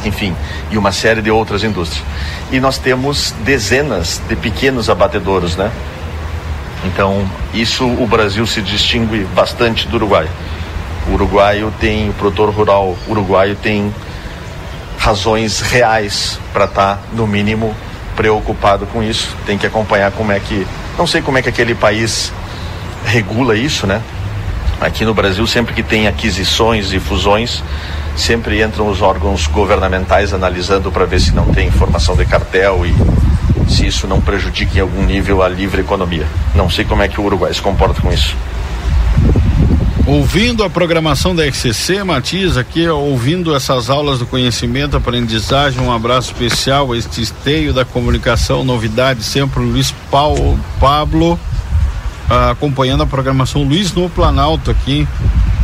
enfim, e uma série de outras indústrias. E nós temos dezenas de pequenos abatedouros, né? Então, isso o Brasil se distingue bastante do Uruguai. O uruguaio tem, o produtor rural uruguaio tem razões reais para estar, tá, no mínimo, preocupado com isso. Tem que acompanhar como é que. Não sei como é que aquele país regula isso, né? Aqui no Brasil, sempre que tem aquisições e fusões, sempre entram os órgãos governamentais analisando para ver se não tem informação de cartel e se isso não prejudica em algum nível a livre economia. Não sei como é que o Uruguai se comporta com isso. Ouvindo a programação da RCC, Matias, aqui ouvindo essas aulas do conhecimento, aprendizagem, um abraço especial a este esteio da comunicação, novidade sempre, Luiz Paulo, Pablo acompanhando a programação Luiz no Planalto aqui.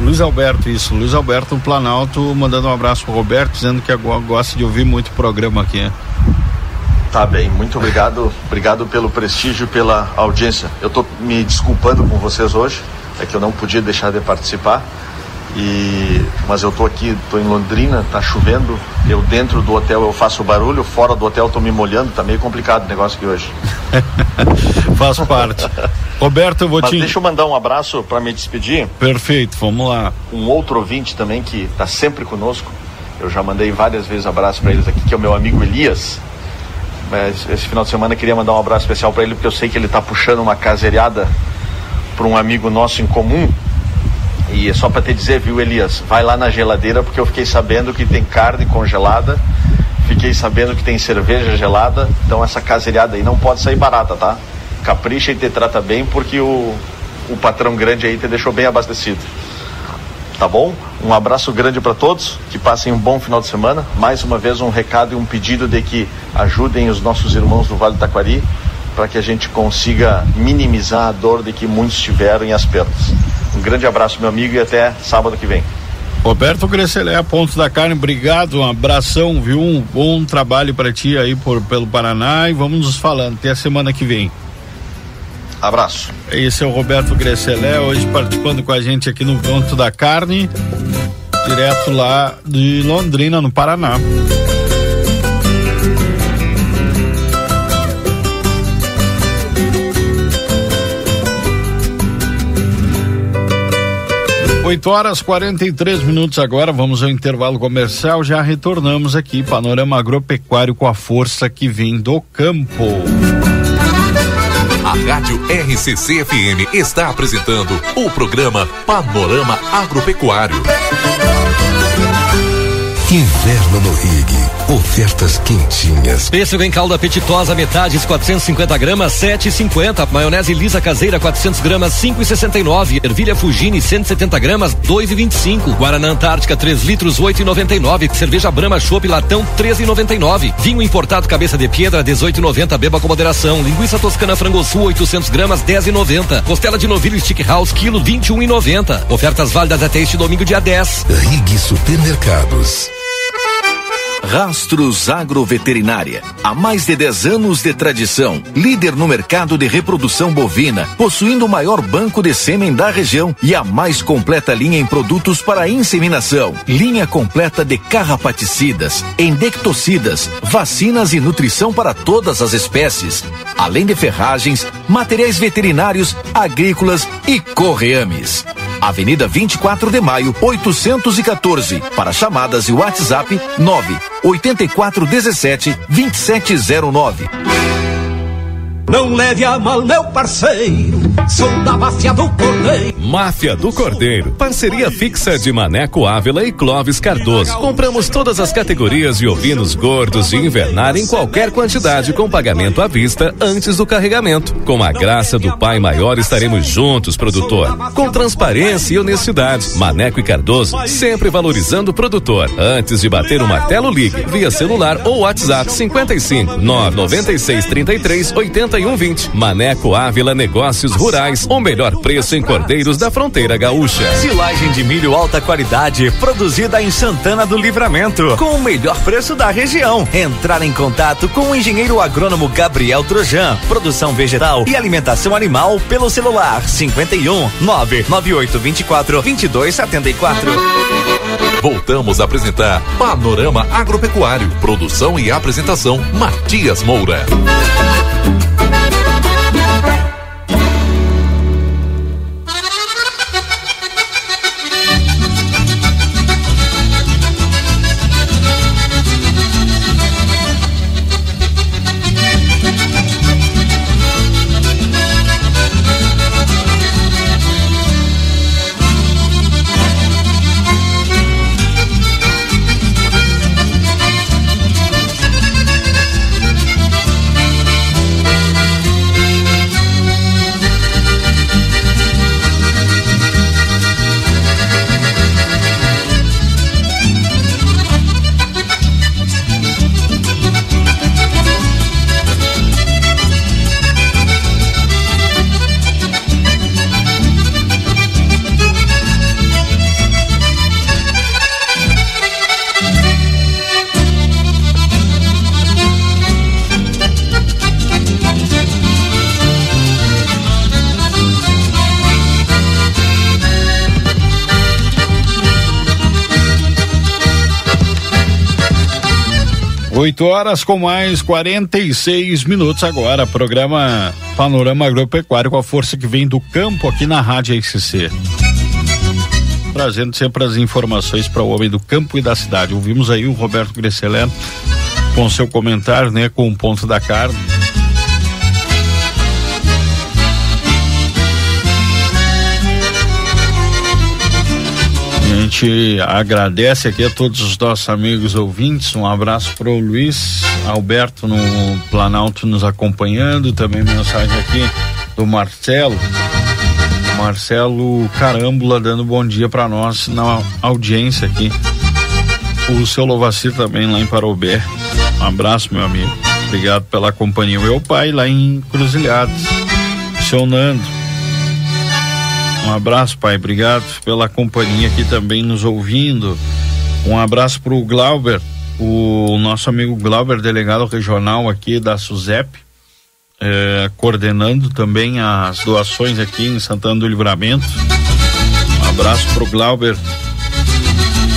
Luiz Alberto, isso, Luiz Alberto no Planalto, mandando um abraço pro Roberto, dizendo que gosta de ouvir muito programa aqui. Tá bem, muito obrigado, obrigado pelo prestígio, pela audiência. Eu tô me desculpando com vocês hoje, é que eu não podia deixar de participar. E, mas eu tô aqui, tô em Londrina, tá chovendo. Eu dentro do hotel eu faço barulho, fora do hotel tô me molhando, tá meio complicado o negócio aqui hoje. Faz parte. Roberto, eu vou mas te. Deixa eu mandar um abraço para me despedir. Perfeito, vamos lá. Um outro ouvinte também que tá sempre conosco. Eu já mandei várias vezes abraço para eles aqui, que é o meu amigo Elias. Mas esse final de semana eu queria mandar um abraço especial para ele, porque eu sei que ele tá puxando uma caseiriada para um amigo nosso em comum E é só para te dizer, viu, Elias? Vai lá na geladeira porque eu fiquei sabendo que tem carne congelada, fiquei sabendo que tem cerveja gelada, então essa caseiriada aí não pode sair barata, tá? Capricha e te trata bem porque o, o patrão grande aí te deixou bem abastecido. Tá bom? Um abraço grande para todos, que passem um bom final de semana. Mais uma vez um recado e um pedido de que ajudem os nossos irmãos do Vale do Taquari para que a gente consiga minimizar a dor de que muitos tiveram e as perdas. Um grande abraço, meu amigo, e até sábado que vem. Roberto Grecelé, Pontos da Carne, obrigado, um abração, viu? Um bom trabalho para ti aí por, pelo Paraná e vamos nos falando. Até a semana que vem. Abraço. Esse é o Roberto Grecelé, hoje participando com a gente aqui no Ponto da Carne, direto lá de Londrina, no Paraná. 8 horas 43 minutos agora, vamos ao intervalo comercial. Já retornamos aqui, Panorama Agropecuário com a força que vem do campo. A Rádio RCC FM está apresentando o programa Panorama Agropecuário. Inverno no Rig. Ofertas quentinhas. Pêssego em calda apetitosa, metades 450 gramas, 7,50. Maionese lisa caseira, 400 gramas, 5,69. Ervilha Fugini, 170 gramas, 2,25. Guaraná Antártica, 3 litros, 8,99. Cerveja Brama Chopp Latão, 13,99. Vinho importado Cabeça de Pedra, 18,90. Beba com moderação. Linguiça Toscana Frango Sul, 800 gramas, 10,90. Costela de novilho Stick House, quilo, 21,90. Ofertas válidas até este domingo, dia 10. Rig Supermercados. Rastros Agroveterinária. Há mais de 10 anos de tradição, líder no mercado de reprodução bovina, possuindo o maior banco de sêmen da região e a mais completa linha em produtos para inseminação. Linha completa de carrapaticidas, endectocidas, vacinas e nutrição para todas as espécies, além de ferragens, materiais veterinários, agrícolas e correames. Avenida 24 de Maio, 814. Para chamadas e WhatsApp 9 8417 2709. Não leve a mal, meu parceiro. Sou da máfia do Cordeiro. Máfia do Cordeiro. Parceria fixa de Maneco Ávila e Clóvis Cardoso. Compramos todas as categorias de ovinos gordos de invernar em qualquer quantidade com pagamento à vista antes do carregamento. Com a graça do Pai Maior estaremos juntos, produtor. Com transparência e honestidade. Maneco e Cardoso sempre valorizando o produtor. Antes de bater o martelo, ligue via celular ou WhatsApp 55 996 33 8120. Maneco Ávila Negócios Rurais. O melhor preço em cordeiros da fronteira gaúcha. Silagem de milho alta qualidade, produzida em Santana do Livramento, com o melhor preço da região. Entrar em contato com o engenheiro agrônomo Gabriel Trojan, produção vegetal e alimentação animal pelo celular 51 998 24 22 74. Voltamos a apresentar Panorama Agropecuário. Produção e apresentação Matias Moura. 8 horas com mais 46 minutos agora. Programa Panorama Agropecuário com a força que vem do campo aqui na Rádio XC. Trazendo sempre as informações para o homem do campo e da cidade. Ouvimos aí o Roberto Grecelé com seu comentário, né, com o ponto da carne. Gente agradece aqui a todos os nossos amigos ouvintes. Um abraço para o Luiz Alberto no Planalto nos acompanhando. Também mensagem aqui do Marcelo. Marcelo Carambula dando bom dia para nós na audiência aqui. O seu Lovacir também lá em Parobé. Um abraço, meu amigo. Obrigado pela companhia. Meu pai lá em Cruzilhados. Seu Nando. Um abraço, pai. Obrigado pela companhia aqui também nos ouvindo. Um abraço para o Glauber, o nosso amigo Glauber, delegado regional aqui da SUSEP, eh, coordenando também as doações aqui em Santana do Livramento. Um abraço para o Glauber.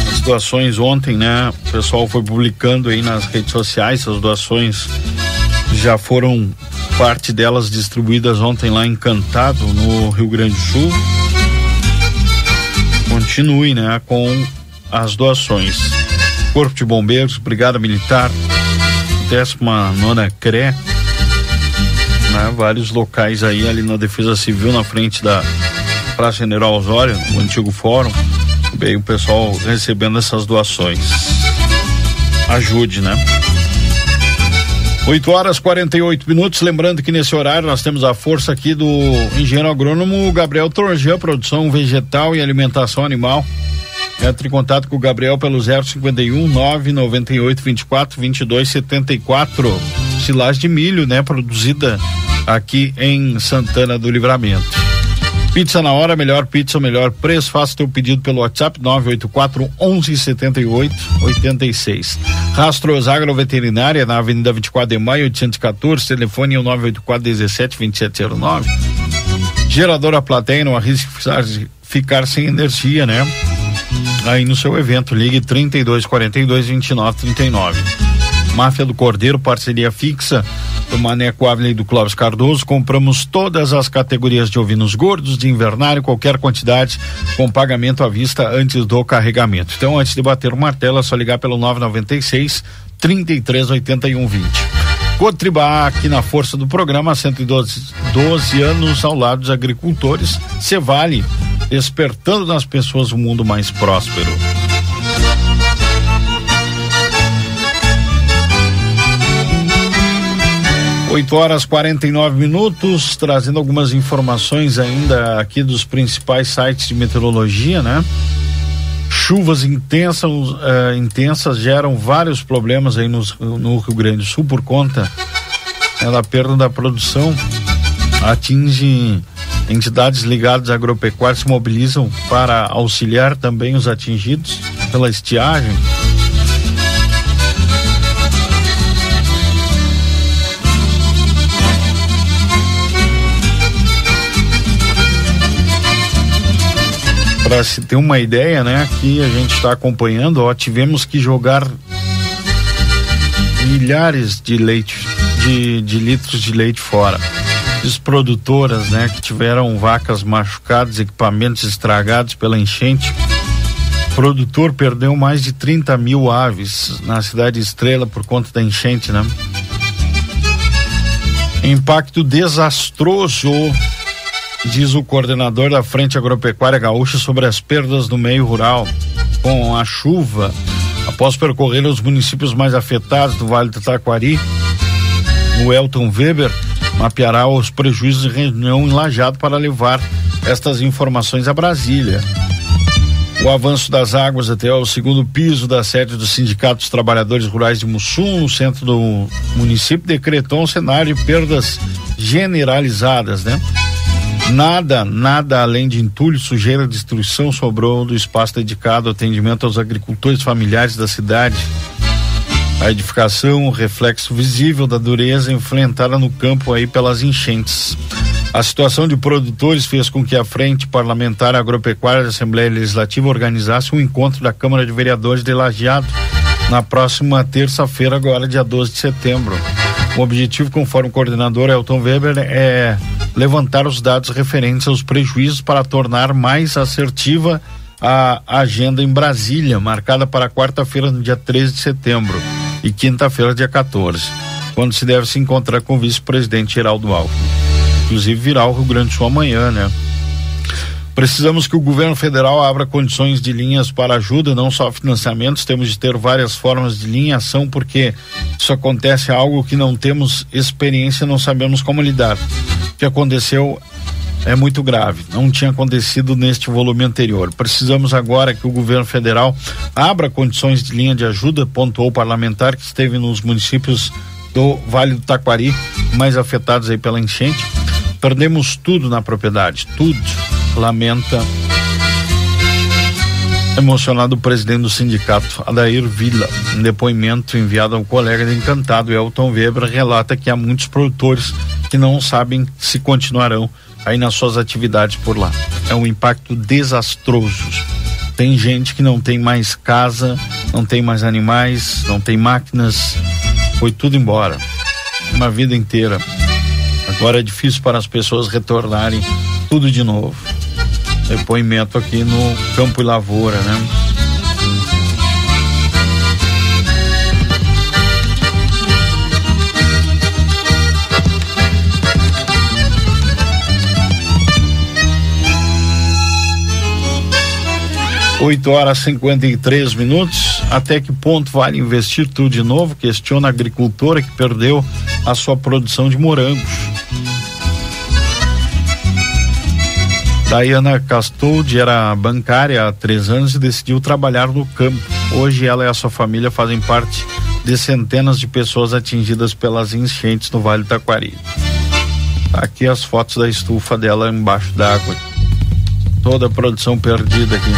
As doações ontem, né? O pessoal foi publicando aí nas redes sociais as doações já foram parte delas distribuídas ontem lá em Cantado, no Rio Grande do Sul. Continue, né, com as doações. Corpo de Bombeiros, Brigada Militar, 19 CRE, né, vários locais aí ali na Defesa Civil, na frente da Praça General Osório, o antigo fórum. Bem, o pessoal recebendo essas doações. Ajude, né? 8 horas 48 minutos. Lembrando que nesse horário nós temos a força aqui do engenheiro agrônomo Gabriel Torjan, produção vegetal e alimentação animal. Entre em contato com o Gabriel pelo 051 998 24 22 74. Silagem de milho, né? Produzida aqui em Santana do Livramento. Pizza na hora, melhor pizza, melhor preço. Faça teu pedido pelo WhatsApp 984 11 78 86. Rastros Agroveterinária na Avenida 24 de Maio 814, telefone é o 984 17 2709. Geradora Plateia, não arrisque ficar sem energia, né? Aí no seu evento, ligue 32 42 29 39. Máfia do Cordeiro, parceria fixa do Maneco Ávila e do Clóvis Cardoso. Compramos todas as categorias de ovinos gordos, de invernário, qualquer quantidade, com pagamento à vista antes do carregamento. Então, antes de bater o martelo, é só ligar pelo 996 3381 20. Cotribá aqui na força do programa 112 12 anos ao lado dos agricultores. Cevale, despertando nas pessoas um mundo mais próspero. 8 horas 49 minutos, trazendo algumas informações ainda aqui dos principais sites de meteorologia, né? Chuvas intensas, uh, intensas geram vários problemas aí no, no Rio Grande do Sul por conta né, da perda da produção. Atinge entidades ligadas à agropecuária se mobilizam para auxiliar também os atingidos pela estiagem. Para se ter uma ideia, né? Aqui a gente está acompanhando, ó, tivemos que jogar milhares de leite, de, de litros de leite fora. As produtoras, né, que tiveram vacas machucadas, equipamentos estragados pela enchente. O produtor perdeu mais de 30 mil aves na cidade Estrela por conta da enchente, né? Impacto desastroso diz o coordenador da Frente Agropecuária Gaúcha sobre as perdas no meio rural com a chuva. Após percorrer os municípios mais afetados do Vale do Taquari, o Elton Weber mapeará os prejuízos de reunião em Lajado para levar estas informações a Brasília. O avanço das águas até o segundo piso da sede do Sindicato dos Trabalhadores Rurais de Mussum, no centro do município, decretou um cenário de perdas generalizadas, né? Nada, nada além de entulho, sujeira, destruição sobrou do espaço dedicado ao atendimento aos agricultores familiares da cidade. A edificação, o reflexo visível da dureza enfrentada no campo aí pelas enchentes. A situação de produtores fez com que a Frente Parlamentar Agropecuária da Assembleia Legislativa organizasse um encontro da Câmara de Vereadores de Lajeado na próxima terça-feira, agora dia 12 de setembro. O objetivo, conforme o coordenador Elton Weber, é levantar os dados referentes aos prejuízos para tornar mais assertiva a agenda em Brasília, marcada para quarta-feira, no dia 13 de setembro, e quinta-feira, dia 14, quando se deve se encontrar com o vice-presidente Geraldo Alckmin. Inclusive virá o Rio Grande do Sul amanhã, né? Precisamos que o governo federal abra condições de linhas para ajuda, não só financiamentos, temos de ter várias formas de linha ação, porque isso acontece algo que não temos experiência, não sabemos como lidar. O que aconteceu é muito grave, não tinha acontecido neste volume anterior. Precisamos agora que o governo federal abra condições de linha de ajuda, pontuou o parlamentar que esteve nos municípios do Vale do Taquari, mais afetados aí pela enchente. Perdemos tudo na propriedade, tudo lamenta emocionado o presidente do sindicato, Adair Villa. Em depoimento enviado ao colega de Encantado, Elton Weber, relata que há muitos produtores que não sabem se continuarão aí nas suas atividades por lá. É um impacto desastroso. Tem gente que não tem mais casa, não tem mais animais, não tem máquinas, foi tudo embora. Uma vida inteira. Agora é difícil para as pessoas retornarem tudo de novo depoimento aqui no Campo e Lavoura, né? Oito horas cinquenta e três minutos. Até que ponto vale investir tudo de novo? Questiona a agricultora que perdeu a sua produção de morangos. Diana Castoldi era bancária há três anos e decidiu trabalhar no campo. Hoje ela e a sua família fazem parte de centenas de pessoas atingidas pelas enchentes no Vale do Taquari. Aqui as fotos da estufa dela embaixo d'água. Toda a produção perdida aqui.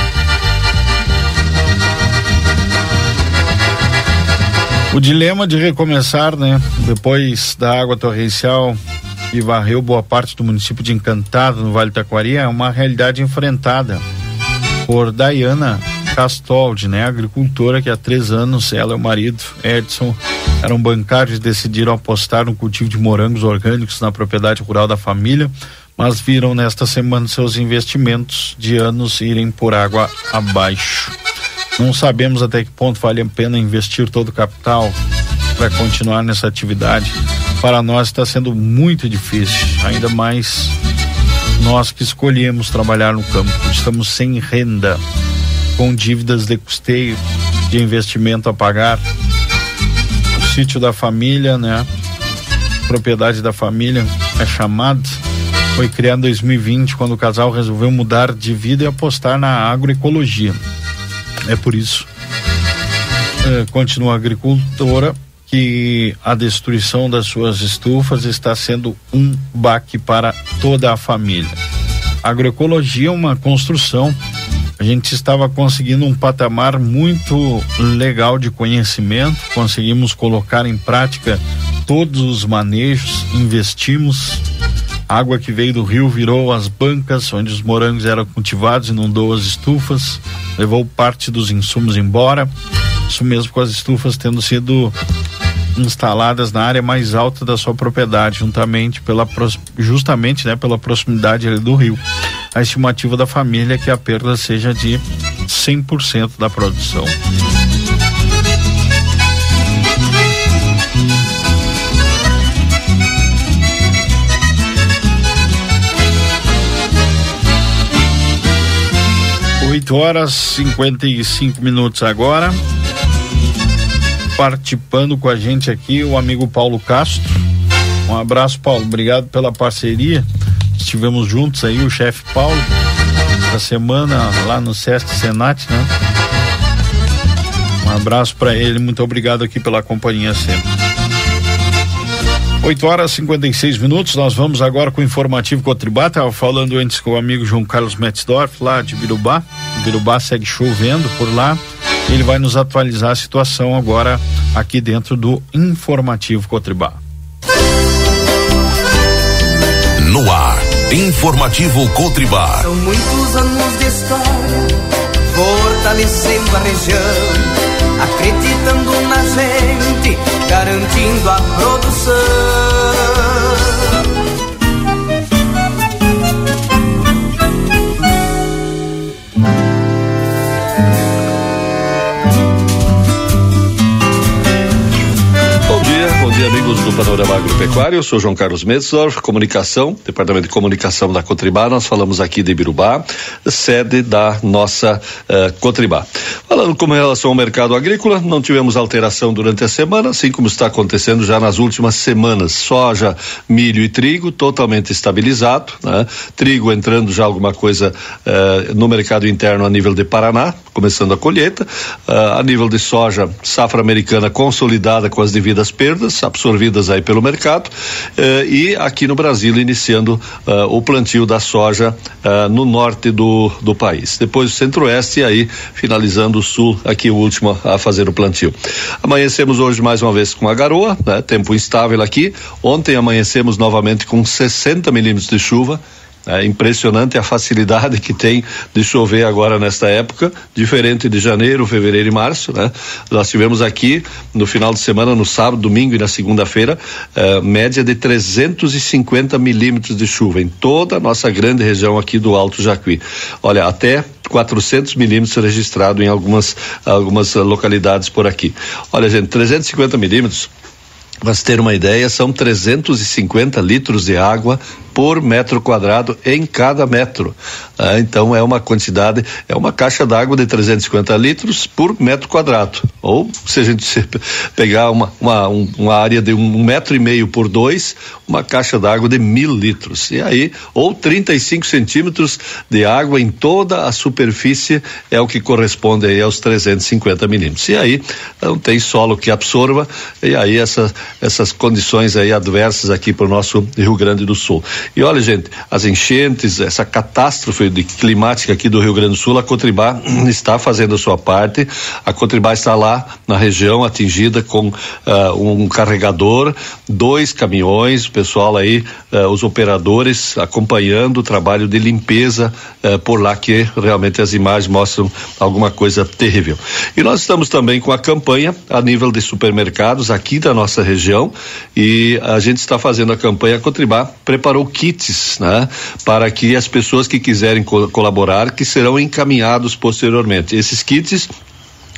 O dilema de recomeçar, né? Depois da água torrencial, e varreu boa parte do município de Encantado, no Vale Taquari, é uma realidade enfrentada por Dayana Castoldi, né? Agricultora que há três anos, ela e o marido, Edson, eram bancários e decidiram apostar no cultivo de morangos orgânicos na propriedade rural da família, mas viram nesta semana seus investimentos de anos irem por água abaixo. Não sabemos até que ponto vale a pena investir todo o capital para continuar nessa atividade para nós está sendo muito difícil, ainda mais nós que escolhemos trabalhar no campo. Estamos sem renda, com dívidas de custeio, de investimento a pagar. O sítio da família, né? Propriedade da família é chamado. Foi criado em 2020, quando o casal resolveu mudar de vida e apostar na agroecologia. É por isso. É, continua agricultora que a destruição das suas estufas está sendo um baque para toda a família. A agroecologia é uma construção. A gente estava conseguindo um patamar muito legal de conhecimento, conseguimos colocar em prática todos os manejos, investimos. água que veio do rio virou as bancas onde os morangos eram cultivados, inundou as estufas, levou parte dos insumos embora. Isso mesmo com as estufas tendo sido instaladas na área mais alta da sua propriedade, juntamente pela justamente, né, pela proximidade do rio. A estimativa da família é que a perda seja de 100% da produção. Oito horas cinquenta e cinco minutos agora participando com a gente aqui o amigo Paulo Castro. Um abraço, Paulo. Obrigado pela parceria. Estivemos juntos aí, o chefe Paulo, essa semana lá no Sesc Senat, né? Um abraço para ele, muito obrigado aqui pela companhia sempre. 8 horas e 56 minutos, nós vamos agora com o informativo Cotribá. Estava falando antes com o amigo João Carlos Metzdorf, lá de Birubá. Birubá segue chovendo por lá. Ele vai nos atualizar a situação agora aqui dentro do informativo Cotribá. No ar, informativo Cotribá. São muitos anos de história, fortalecendo a região, acreditando na gente, garantindo a produção. Amigos do Panorama Agropecuário. Eu sou João Carlos Metzor, comunicação, departamento de comunicação da Cotribá, nós falamos aqui de Birubá, sede da nossa uh, Cotribá. Falando com relação ao mercado agrícola, não tivemos alteração durante a semana, assim como está acontecendo já nas últimas semanas. Soja, milho e trigo totalmente estabilizado, né? Trigo entrando já alguma coisa uh, no mercado interno a nível de Paraná, começando a colheita. Uh, a nível de soja, safra americana consolidada com as devidas perdas, absorvidas aí pelo mercado. Uh, e aqui no Brasil, iniciando uh, o plantio da soja no norte do, do país. Depois o centro-oeste e aí finalizando o sul, aqui o último a fazer o plantio. Amanhecemos hoje mais uma vez com a garoa, né? tempo instável aqui. Ontem amanhecemos novamente com 60 milímetros de chuva. É impressionante a facilidade que tem de chover agora nesta época, diferente de janeiro, fevereiro e março, né? Nós tivemos aqui no final de semana, no sábado, domingo e na segunda-feira, eh, média de 350 milímetros de chuva em toda a nossa grande região aqui do Alto Jacuí. Olha, até 400 milímetros registrado em algumas algumas localidades por aqui. Olha, gente, 350 milímetros para ter uma ideia, são 350 litros de água por metro quadrado em cada metro. Ah, então é uma quantidade, é uma caixa d'água de 350 litros por metro quadrado. Ou se a gente pegar uma, uma, um, uma área de um metro e meio por dois, uma caixa d'água de mil litros. E aí, ou 35 centímetros de água em toda a superfície é o que corresponde aí aos 350 milímetros. E aí não tem solo que absorva, e aí essa, essas condições aí adversas aqui para o nosso Rio Grande do Sul. E olha, gente, as enchentes, essa catástrofe climática aqui do Rio Grande do Sul, a Cotribá está fazendo a sua parte. A Cotribá está lá na região atingida com uh, um carregador, dois caminhões, o pessoal aí, uh, os operadores acompanhando o trabalho de limpeza uh, por lá que realmente as imagens mostram alguma coisa terrível. E nós estamos também com a campanha a nível de supermercados aqui da nossa região e a gente está fazendo a campanha a Cotribá preparou kits, né? Para que as pessoas que quiserem co colaborar, que serão encaminhados posteriormente. Esses kits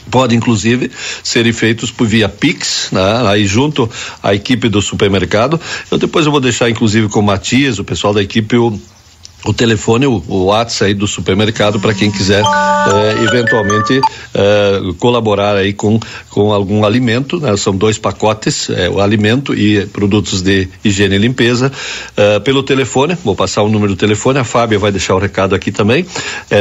podem inclusive serem feitos por via Pix, né? aí junto à equipe do supermercado. Eu depois eu vou deixar inclusive com o Matias, o pessoal da equipe, o o telefone, o, o WhatsApp aí do supermercado para quem quiser eh, eventualmente eh, colaborar aí com, com algum alimento, né? São dois pacotes, eh, o alimento e produtos de higiene e limpeza, pelo telefone, vou passar o número do telefone, a Fábia vai deixar o recado aqui também.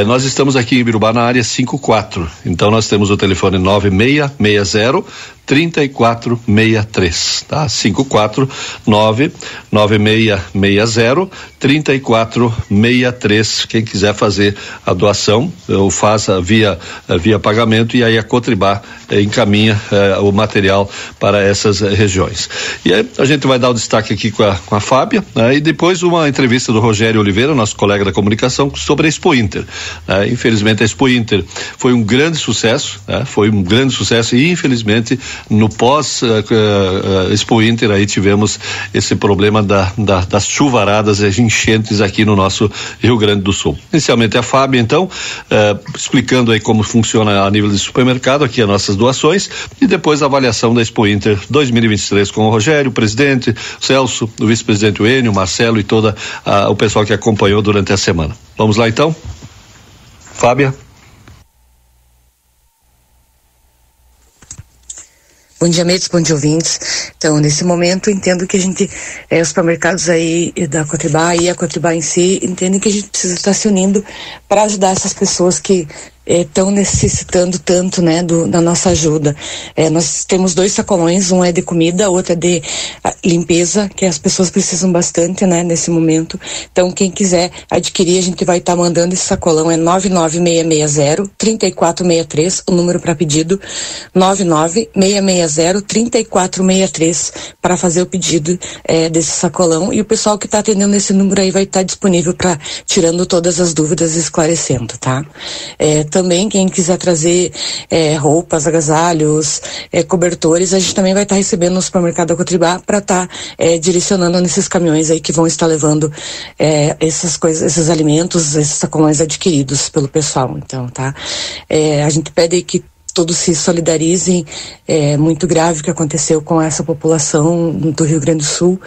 nós estamos aqui em Birubá na área 54, então nós temos o telefone 9660 3463, tá? 549 9660 3463. Quem quiser fazer a doação, ou faça via via pagamento e aí a Cotribá eh, encaminha eh, o material para essas eh, regiões. E aí a gente vai dar o destaque aqui com a, com a Fábia, né? E depois uma entrevista do Rogério Oliveira, nosso colega da comunicação, sobre a Expo Inter. Né? Infelizmente a Expo Inter foi um grande sucesso, né? Foi um grande sucesso e infelizmente no pós uh, Expo Inter aí tivemos esse problema da, da, das chuvaradas e enchentes aqui no nosso Rio Grande do Sul. Inicialmente a Fábio, então, uh, explicando aí como funciona a nível de supermercado aqui as nossas doações e depois a avaliação da Expo Inter 2023 com o Rogério, o presidente, o Celso, o vice-presidente Enio, o Marcelo e toda o pessoal que acompanhou durante a semana. Vamos lá então? Fábia. Bom dia, Medos, bom dia, ouvintes. Então, nesse momento, entendo que a gente, é, os supermercados aí da Cotribá e a Cotribá em si, entendem que a gente precisa estar se unindo para ajudar essas pessoas que estão é, necessitando tanto, né, do, da nossa ajuda. É, nós temos dois sacolões, um é de comida, outro é de a, limpeza, que as pessoas precisam bastante, né, nesse momento. Então, quem quiser adquirir, a gente vai estar tá mandando esse sacolão, é 99660 3463, o número para pedido, 99660 3463, para fazer o pedido é, desse sacolão. E o pessoal que está atendendo esse número aí vai estar tá disponível para tirando todas as dúvidas e esclarecendo, tá? É, também quem quiser trazer é, roupas, agasalhos, é, cobertores, a gente também vai estar tá recebendo no supermercado Cotribá para estar tá, é, direcionando nesses caminhões aí que vão estar levando é, essas coisas, esses alimentos, esses sacolões adquiridos pelo pessoal. Então, tá? É, a gente pede que todos se solidarizem. É muito grave o que aconteceu com essa população do Rio Grande do Sul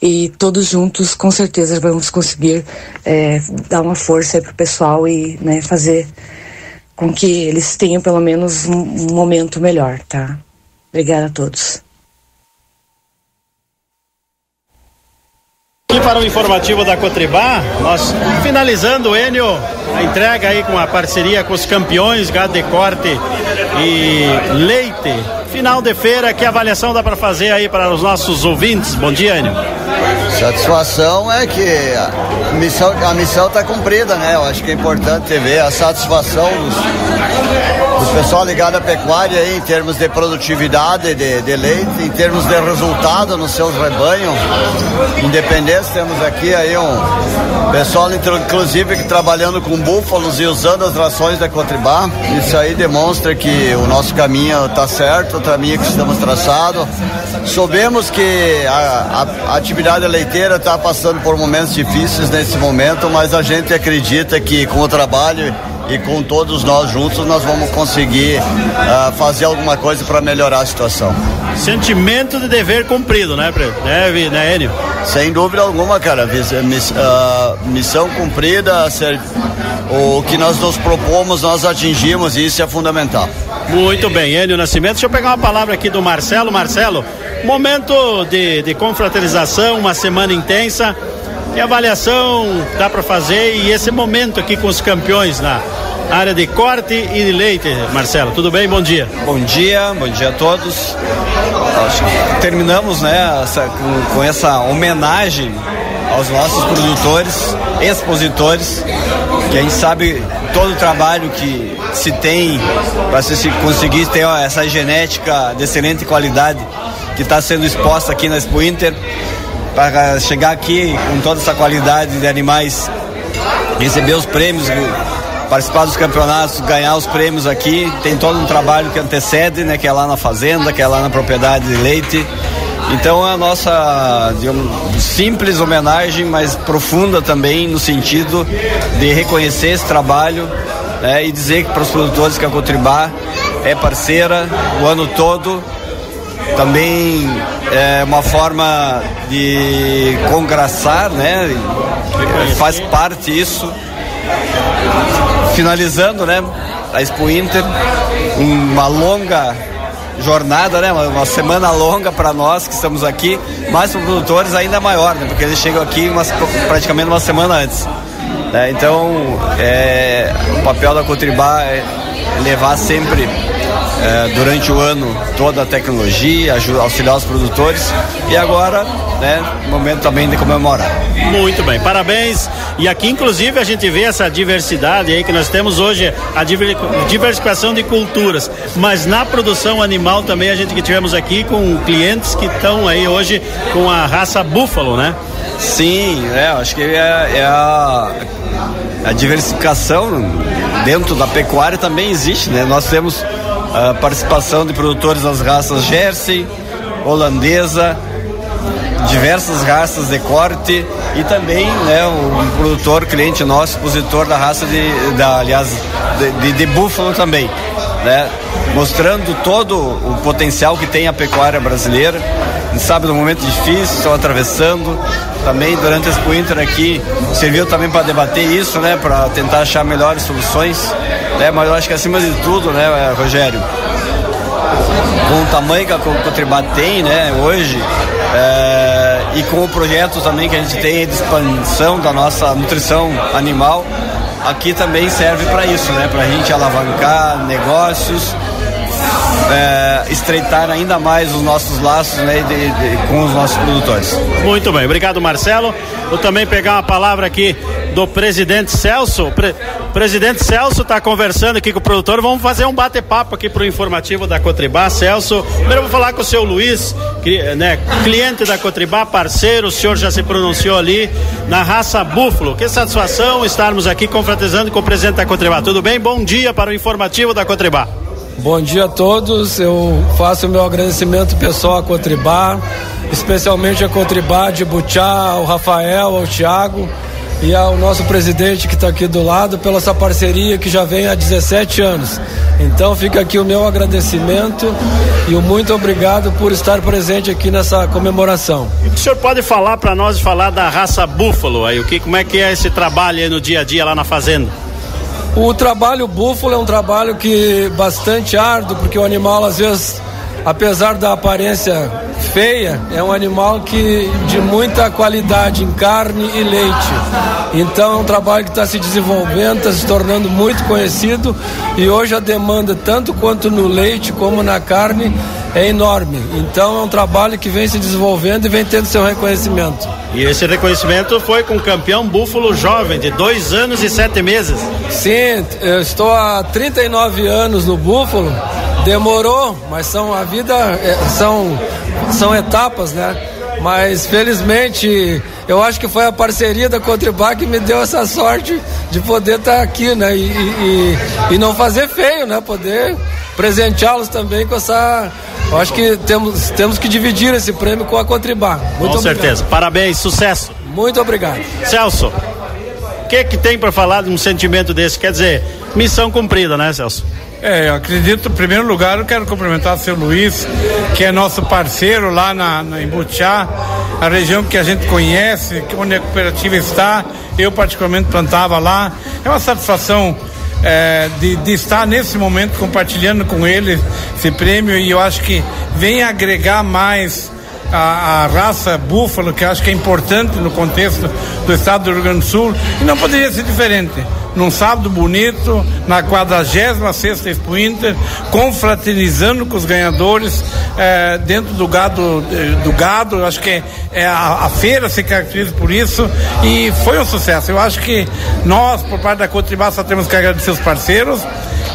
e todos juntos, com certeza, vamos conseguir é, dar uma força para o pessoal e né, fazer com que eles tenham pelo menos um, momento melhor, tá? Obrigada a todos. Aqui para o informativo da Cotribá, nós finalizando, Enio, a entrega aí com a parceria com os campeões, gado de corte e leite. Final de feira, que avaliação dá para fazer aí para os nossos ouvintes? Bom dia, Enio. Satisfação é que a missão a missão está cumprida, né? Eu acho que é importante ver a satisfação dos, do pessoal ligado à pecuária aí, em termos de produtividade de, de leite, em termos de resultado nos seus rebanhos. Independência, temos aqui aí um pessoal, inclusive, que trabalhando com búfalos e usando as rações da Cotribá. Isso aí demonstra que o nosso caminho está certo, o caminho que estamos traçado. Soubemos que a, a, atividade leiteira está passando por momentos difíceis nesse momento, mas a gente acredita que com o trabalho e com todos nós juntos nós vamos conseguir uh, fazer alguma coisa para melhorar a situação. Sentimento de dever cumprido, né, né, né Enio? Sem dúvida alguma, cara. Uh, missão cumprida, o que nós nos propomos, nós atingimos e isso é fundamental. Muito bem, Enio Nascimento. Deixa eu pegar uma palavra aqui do Marcelo. Marcelo, momento de, de confraternização, uma semana intensa. Que avaliação dá para fazer e esse momento aqui com os campeões na área de corte e de leite, Marcelo. Tudo bem? Bom dia. Bom dia, bom dia a todos. terminamos, né, essa, com, com essa homenagem aos nossos produtores, expositores, que a gente sabe todo o trabalho que se tem para se conseguir ter essa genética de excelente qualidade que está sendo exposta aqui na Expo Inter para chegar aqui com toda essa qualidade de animais, receber os prêmios, participar dos campeonatos, ganhar os prêmios aqui. Tem todo um trabalho que antecede, né? Que é lá na fazenda, que é lá na propriedade de leite. Então é a nossa digamos, simples homenagem, mas profunda também no sentido de reconhecer esse trabalho né, e dizer para os produtores que a Cotribá é parceira o ano todo também é uma forma de congraçar, né? Faz parte isso. Finalizando, né? A Expo Inter, uma longa jornada, né? Uma, semana longa para nós que estamos aqui, mas para os produtores ainda maior, né? Porque eles chegam aqui uma, praticamente uma semana antes. Né? Então, é, o papel da Cotribá é levar sempre é, durante o ano toda a tecnologia, auxiliar os produtores e agora, né, momento também de comemorar. Muito bem, parabéns. E aqui, inclusive, a gente vê essa diversidade aí que nós temos hoje, a diversificação de culturas, mas na produção animal também a gente que tivemos aqui com clientes que estão aí hoje com a raça búfalo, né? Sim, é, acho que é, é a, a diversificação dentro da pecuária também existe, né? Nós temos a participação de produtores das raças Jersey, holandesa, diversas raças de corte e também né, um produtor, cliente nosso, expositor da raça de, da, aliás, de, de, de búfalo também, né? Mostrando todo o potencial que tem a pecuária brasileira. A gente sabe do momento difícil, estão atravessando. Também durante a Expo Inter aqui serviu também para debater isso, né? Para tentar achar melhores soluções. Né? Mas eu acho que acima de tudo, né, Rogério? Com o tamanho que a Cotribá tem, né, hoje, é, e com o projeto também que a gente tem de expansão da nossa nutrição animal, aqui também serve para isso, né? Para a gente alavancar negócios, é, estreitar ainda mais os nossos laços né, de, de, com os nossos produtores. Muito bem, obrigado Marcelo. Vou também pegar uma palavra aqui do presidente Celso. Pre presidente Celso está conversando aqui com o produtor. Vamos fazer um bate-papo aqui para o informativo da Cotribá. Celso, primeiro vou falar com o seu Luiz, né, cliente da Cotribá, parceiro. O senhor já se pronunciou ali na raça Búfalo. Que satisfação estarmos aqui confraternizando com o presidente da Cotribá. Tudo bem? Bom dia para o informativo da Cotribá. Bom dia a todos. Eu faço o meu agradecimento pessoal à Cotribá, especialmente a Cotribá de Butiá, ao Rafael, ao Thiago, e ao nosso presidente que está aqui do lado pela essa parceria que já vem há 17 anos. Então fica aqui o meu agradecimento e o muito obrigado por estar presente aqui nessa comemoração. O senhor pode falar para nós falar da raça búfalo aí, o que como é que é esse trabalho aí no dia a dia lá na fazenda? O trabalho búfalo é um trabalho que bastante árduo, porque o animal às vezes, apesar da aparência feia, é um animal que de muita qualidade em carne e leite. Então é um trabalho que está se desenvolvendo, está se tornando muito conhecido e hoje a demanda, tanto quanto no leite como na carne, é enorme. Então é um trabalho que vem se desenvolvendo e vem tendo seu reconhecimento. E esse reconhecimento foi com o campeão búfalo jovem, de dois anos e sete meses. Sim, eu estou há 39 anos no búfalo. Demorou, mas são a vida é, são são etapas, né? Mas felizmente eu acho que foi a parceria da Cotribá que me deu essa sorte de poder estar aqui, né? E, e, e não fazer feio, né? Poder presenteá-los também com essa. Eu acho que temos, temos que dividir esse prêmio com a Cotribá. Muito com obrigado. certeza. Parabéns, sucesso. Muito obrigado. Celso, o que que tem para falar de um sentimento desse? Quer dizer, missão cumprida, né, Celso? É, eu acredito, em primeiro lugar, eu quero cumprimentar o seu Luiz, que é nosso parceiro lá na, na em Butiá, a região que a gente conhece, onde a cooperativa está. Eu, particularmente, plantava lá. É uma satisfação é, de, de, estar nesse momento compartilhando com ele esse prêmio e eu acho que vem agregar mais a, a, raça búfalo, que acho que é importante no contexto do estado do Rio Grande do Sul, e não poderia ser diferente num sábado bonito, na 46 Expo Inter, confraternizando com os ganhadores é, dentro do gado, eh, do gado. Acho que é, é a, a, feira se caracteriza por isso e foi um sucesso. Eu acho que nós, por parte da Cotribá, temos que agradecer os parceiros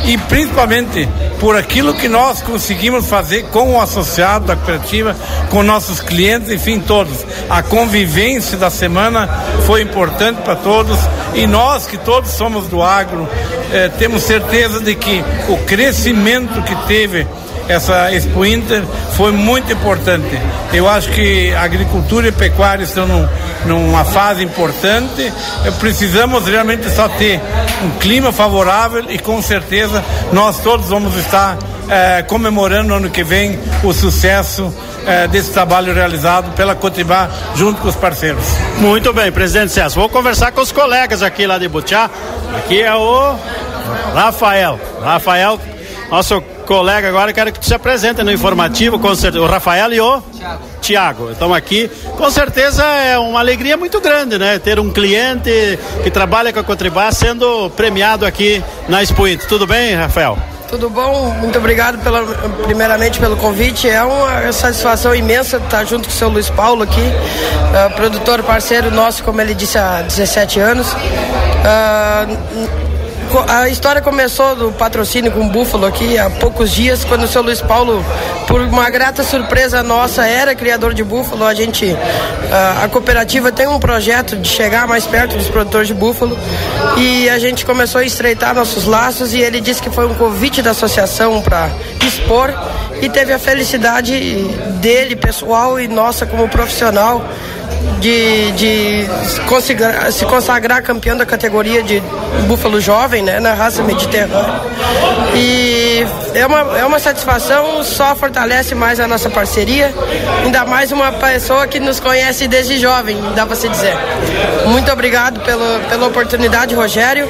e principalmente por aquilo que nós conseguimos fazer com o associado da cooperativa, com nossos clientes, enfim, todos. A convivência da semana foi importante para todos e nós que todos somos do agro, eh, temos certeza de que o crescimento que teve essa Expo Inter foi muito importante. Eu acho que a agricultura e pecuária estão num, numa fase importante. Precisamos realmente só ter um clima favorável e com certeza nós todos vamos estar eh, comemorando no ano que vem o sucesso eh, desse trabalho realizado pela Cotibá junto com os parceiros. Muito bem, presidente César. Vou conversar com os colegas aqui lá de Butiá. Aqui é o Rafael. Rafael, nosso colega agora, quero que tu se apresente no informativo, com certeza, o Rafael e o Tiago. Estamos aqui. Com certeza é uma alegria muito grande, né? Ter um cliente que trabalha com a Cotribá sendo premiado aqui na Expo Inter. Tudo bem, Rafael? Tudo bom? Muito obrigado pela, primeiramente pelo convite. É uma satisfação imensa estar junto com o seu Luiz Paulo aqui, uh, produtor parceiro nosso, como ele disse, há 17 anos. Uh, a história começou do patrocínio com o Búfalo aqui há poucos dias, quando o seu Luiz Paulo, por uma grata surpresa nossa, era criador de búfalo. A gente, a, a cooperativa tem um projeto de chegar mais perto dos produtores de búfalo e a gente começou a estreitar nossos laços e ele disse que foi um convite da associação para expor e teve a felicidade dele, pessoal, e nossa como profissional de, de se, consagrar, se consagrar campeão da categoria de búfalo jovem, né, na raça mediterrânea. E é uma, é uma satisfação, só fortalece mais a nossa parceria, ainda mais uma pessoa que nos conhece desde jovem, dá para se dizer. Muito obrigado pelo, pela oportunidade, Rogério.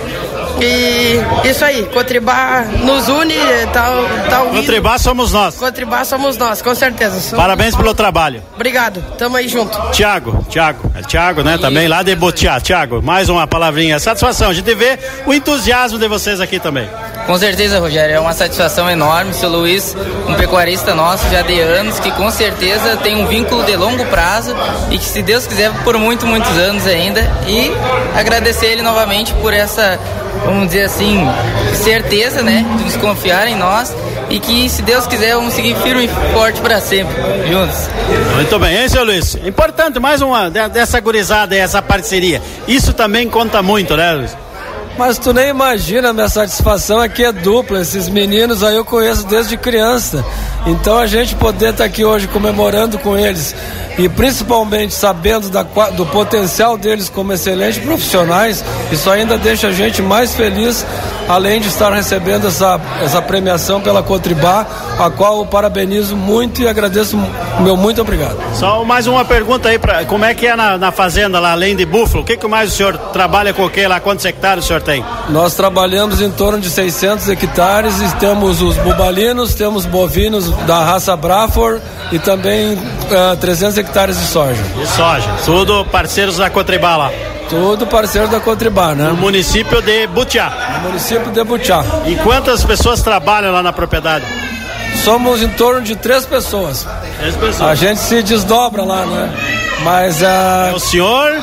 E isso aí, Cotribá nos une, tá, tá unindo. Cotribá somos nós. Cotribá somos nós, com certeza. Somos Parabéns pelo trabalho. Obrigado, tamo aí junto. Tiago, Tiago, é Tiago, né, também lá de Botiá. Tiago, mais uma palavrinha. Satisfação, a gente vê o entusiasmo de vocês aqui também. Com certeza, Rogério, é uma satisfação enorme. Seu Luiz, um pecuarista nosso já de anos, que com certeza tem um vínculo de longo prazo e que, se Deus quiser, por muito, muitos anos ainda. E agradecer ele novamente por essa vamos dizer assim, certeza, né? De nos confiar em nós e que, se Deus quiser, vamos seguir firme e forte para sempre, juntos. Muito bem, hein, seu Luiz? Importante, mais uma dessa gurizada e essa parceria. Isso também conta muito, né, Luiz? Mas tu nem imagina a minha satisfação aqui é dupla. Esses meninos aí eu conheço desde criança. Então a gente poder estar tá aqui hoje comemorando com eles e principalmente sabendo da, do potencial deles como excelentes profissionais, isso ainda deixa a gente mais feliz, além de estar recebendo essa, essa premiação pela Cotribá, a qual eu parabenizo muito e agradeço meu muito obrigado. Só mais uma pergunta aí, pra, como é que é na, na fazenda lá, além de búfalo, o que, que mais o senhor trabalha com o que lá, quantos hectares o senhor tem? Nós trabalhamos em torno de 600 hectares e temos os bubalinos, temos bovinos da raça Brafor e também uh, 300 hectares de soja. De soja, tudo parceiros da Cotribá lá. Tudo parceiro da Cotribá, né? No município de Butiá. No município de Butiá. E quantas pessoas trabalham lá na propriedade? Somos em torno de três pessoas. Três pessoas. A gente se desdobra lá, né? Mas uh, é o senhor?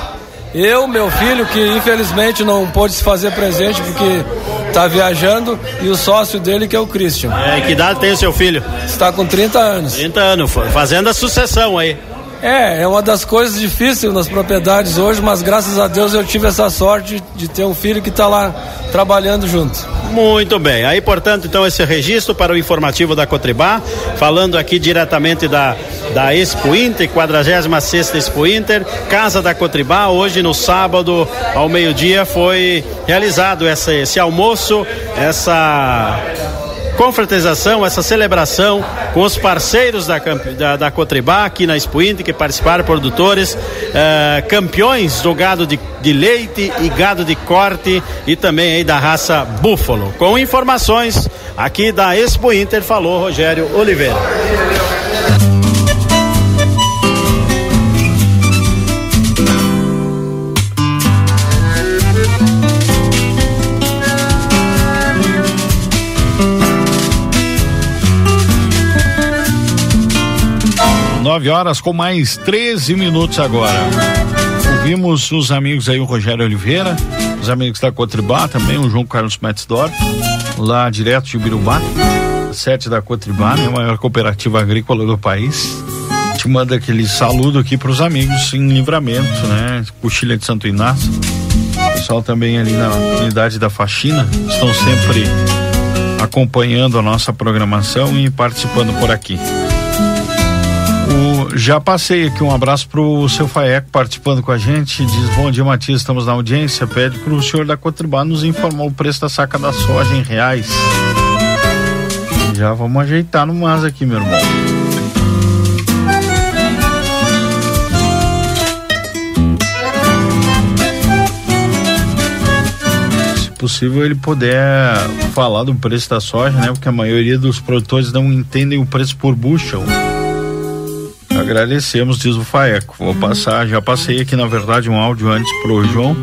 Eu, meu filho, que infelizmente não pôde se fazer presente porque está viajando, e o sócio dele, que é o Christian. É, que idade tem o seu filho? Está com 30 anos. 30 anos, fazendo a sucessão aí. É, é uma das coisas difíceis nas propriedades hoje, mas graças a Deus eu tive essa sorte de ter um filho que está lá trabalhando junto. Muito bem. Aí, portanto, então, esse registro para o informativo da Cotribá, falando aqui diretamente da, da Expo Inter, 46 Expo Inter, Casa da Cotribá, hoje no sábado, ao meio-dia, foi realizado essa, esse almoço, essa confraternização, essa celebração com os parceiros da, da, da Cotribá aqui na Expo Inter, que participaram, produtores, eh, campeões do gado de, de leite e gado de corte e também aí da raça búfalo. Com informações aqui da Expo Inter, falou Rogério Oliveira. Nove horas com mais 13 minutos agora. Ouvimos os amigos aí, o Rogério Oliveira, os amigos da Cotribá também, o João Carlos Metzdorf, lá direto de Birubá, sete da Cotribá, né, a maior cooperativa agrícola do país. Te manda aquele saludo aqui para os amigos em livramento, né? Coxilha de Santo Inácio. O pessoal também ali na unidade da faxina estão sempre acompanhando a nossa programação e participando por aqui. Já passei aqui um abraço pro seu Faeco participando com a gente. Diz: Bom dia, Matias. Estamos na audiência. Pede pro senhor da Cotribá nos informar o preço da saca da soja em reais. Já vamos ajeitar no mas aqui, meu irmão. Se possível, ele puder falar do preço da soja, né? Porque a maioria dos produtores não entendem o preço por bushel. Agradecemos, diz o Faeco. Vou passar, já passei aqui na verdade um áudio antes pro João,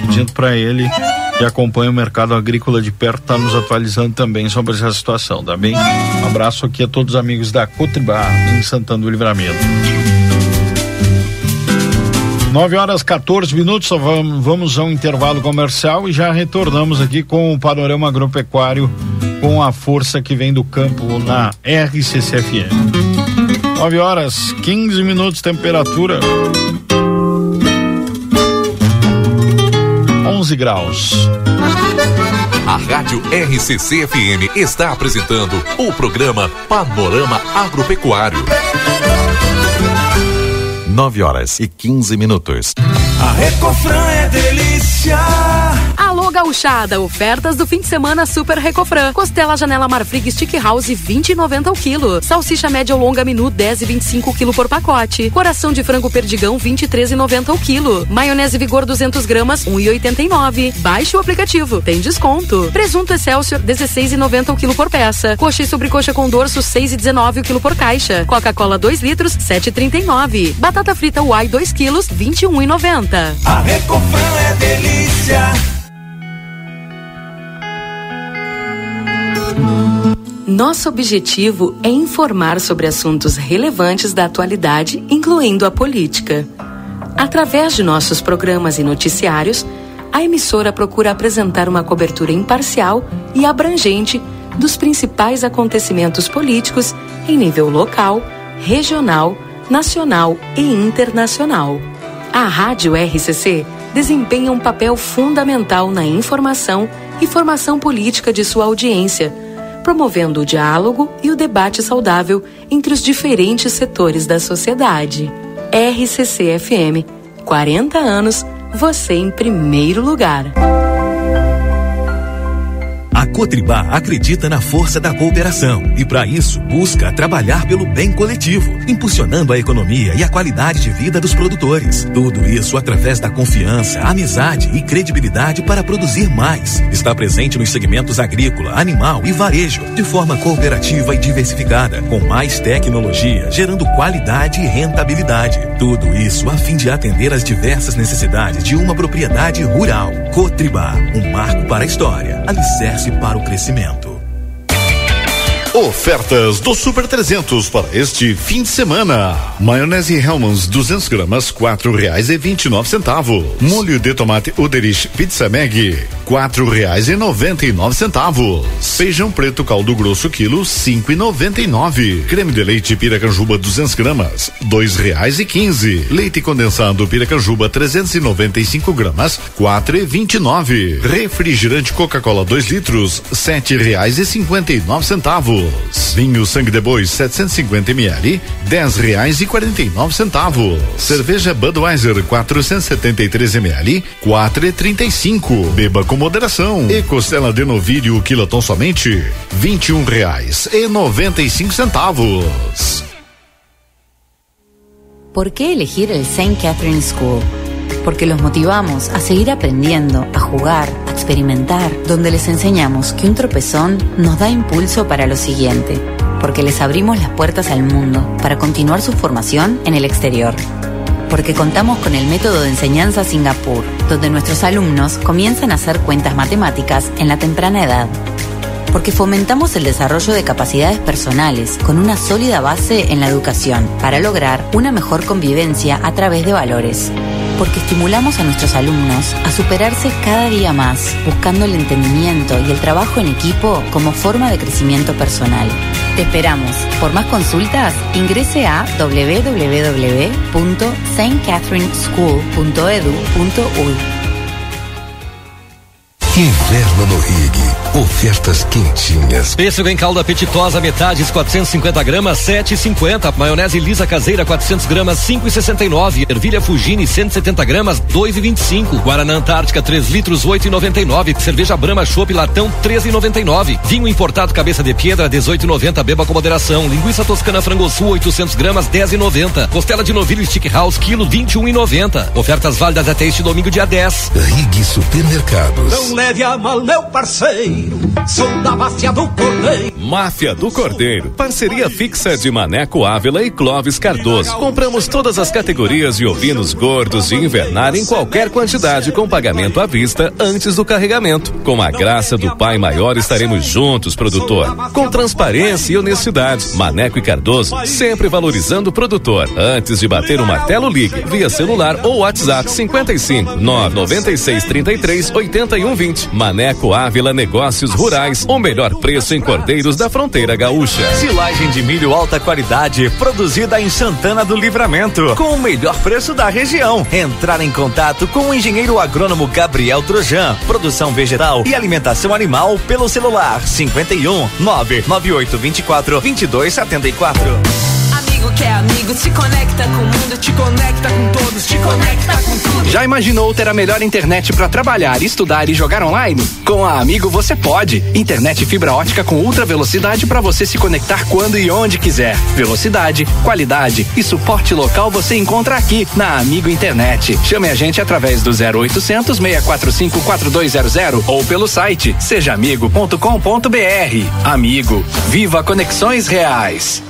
pedindo para ele que acompanha o mercado agrícola de perto, tá nos atualizando também sobre essa situação, tá bem? Um abraço aqui a todos os amigos da Cotribá em Santana do Livramento. 9 horas 14 minutos, só vamos, vamos a um intervalo comercial e já retornamos aqui com o panorama agropecuário com a força que vem do campo na RCCFM. 9 horas 15 minutos, temperatura 11 graus. A Rádio RCC FM está apresentando o programa Panorama Agropecuário. 9 horas e 15 minutos. A Recofran é delícia. Gauchada, ofertas do fim de semana Super Recofran. Costela Janela Marfrig Stick House 20,90 o quilo. Salsicha média ou longa menu 10,25 o quilo por pacote. Coração de frango perdigão 23,90 o quilo. Maionese Vigor 200 gramas 1,89. Baixe o aplicativo, tem desconto. Presunto Excelsior 16,90 o quilo por peça. Coxa e sobrecoxa com dorso 6,19 o quilo por caixa. Coca-Cola 2 litros 7,39. Batata frita Uai 2 quilos 21,90. A Recofran é delícia. Nosso objetivo é informar sobre assuntos relevantes da atualidade, incluindo a política. Através de nossos programas e noticiários, a emissora procura apresentar uma cobertura imparcial e abrangente dos principais acontecimentos políticos em nível local, regional, nacional e internacional. A Rádio RCC desempenha um papel fundamental na informação e formação política de sua audiência, promovendo o diálogo e o debate saudável entre os diferentes setores da sociedade. RCC FM. 40 anos, você em primeiro lugar. A Cotribá acredita na força da cooperação e, para isso, busca trabalhar pelo bem coletivo, impulsionando a economia e a qualidade de vida dos produtores. Tudo isso através da confiança, amizade e credibilidade para produzir mais. Está presente nos segmentos agrícola, animal e varejo, de forma cooperativa e diversificada, com mais tecnologia, gerando qualidade e rentabilidade. Tudo isso a fim de atender às diversas necessidades de uma propriedade rural. Cotribá, um marco para a história, alicerce para o crescimento. Ofertas do Super 300 para este fim de semana. Maionese Hellmann's 200 gramas quatro reais e vinte e nove centavos. Molho de tomate Uderich Pizza Mag quatro reais e noventa e nove centavos. Feijão preto caldo grosso quilo cinco e noventa e nove. Creme de leite Piracanjuba 200 gramas dois reais e quinze. Leite condensado Piracanjuba 395 gramas quatro e vinte e nove. Refrigerante Coca-Cola 2 litros sete reais e cinquenta e nove centavos. Vinho sangue de boi 750 ml, dez reais e quarenta e nove centavos. Cerveja Budweiser 473 ml, quatro e trinta e cinco. Beba com moderação. E costela de novilho quiloton somente vinte e um reais e noventa e cinco centavos. ¿Por qué elegir el St. Catherine School? Porque los motivamos a seguir aprendiendo, a jugar, a experimentar, donde les enseñamos que un tropezón nos da impulso para lo siguiente, porque les abrimos las puertas al mundo para continuar su formación en el exterior. Porque contamos con el método de enseñanza Singapur, donde nuestros alumnos comienzan a hacer cuentas matemáticas en la temprana edad porque fomentamos el desarrollo de capacidades personales con una sólida base en la educación para lograr una mejor convivencia a través de valores. Porque estimulamos a nuestros alumnos a superarse cada día más, buscando el entendimiento y el trabajo en equipo como forma de crecimiento personal. Te esperamos. Por más consultas, ingrese a www.stcatherineschool.edu.uy. Inverno no Rig. Ofertas quentinhas. Pêssego em calda apetitosa, metades 450 gramas, 7,50. Maionese lisa caseira, 400 gramas, 5,69. Ervilha Fugini, 170 gramas, 2,25. Guaraná Antártica, 3 litros, 8,99. Cerveja Brahma Chopp Latão, 13,99. Vinho importado Cabeça de Pedra, 18,90. Beba com moderação. Linguiça Toscana Frango Sul, 800 gramas, 10,90. Costela de novilho Stick House, quilo, 21,90. Ofertas válidas até este domingo, dia 10. Rig Supermercados. Não leve a mal, meu parceiro. Sou da máfia do cordeiro. Máfia do Cordeiro. Parceria fixa de Maneco Ávila e Clóvis Cardoso. Compramos todas as categorias de ovinos gordos de invernar em qualquer quantidade com pagamento à vista antes do carregamento. Com a graça do Pai Maior estaremos juntos, produtor. Com transparência e honestidade. Maneco e Cardoso sempre valorizando o produtor. Antes de bater o martelo, ligue via celular ou WhatsApp 55 996 33 81 20. Maneco Ávila Negócios Rurais. O melhor preço em cordeiros da fronteira gaúcha. Silagem de milho alta qualidade, produzida em Santana do Livramento, com o melhor preço da região. Entrar em contato com o engenheiro agrônomo Gabriel Trojan, produção vegetal e alimentação animal pelo celular 51 998 24 22 74. Amigo que é amigo, se conecta com o mundo, te conecta com todos, te conecta com tudo. Já imaginou ter a melhor internet para trabalhar, estudar e jogar online? Com a Amigo você pode. Internet fibra ótica com ultra velocidade para você se conectar quando e onde quiser. Velocidade, qualidade e suporte local você encontra aqui na Amigo Internet. Chame a gente através do 0800 645 4200 ou pelo site sejaamigo.com.br. Amigo, viva conexões reais.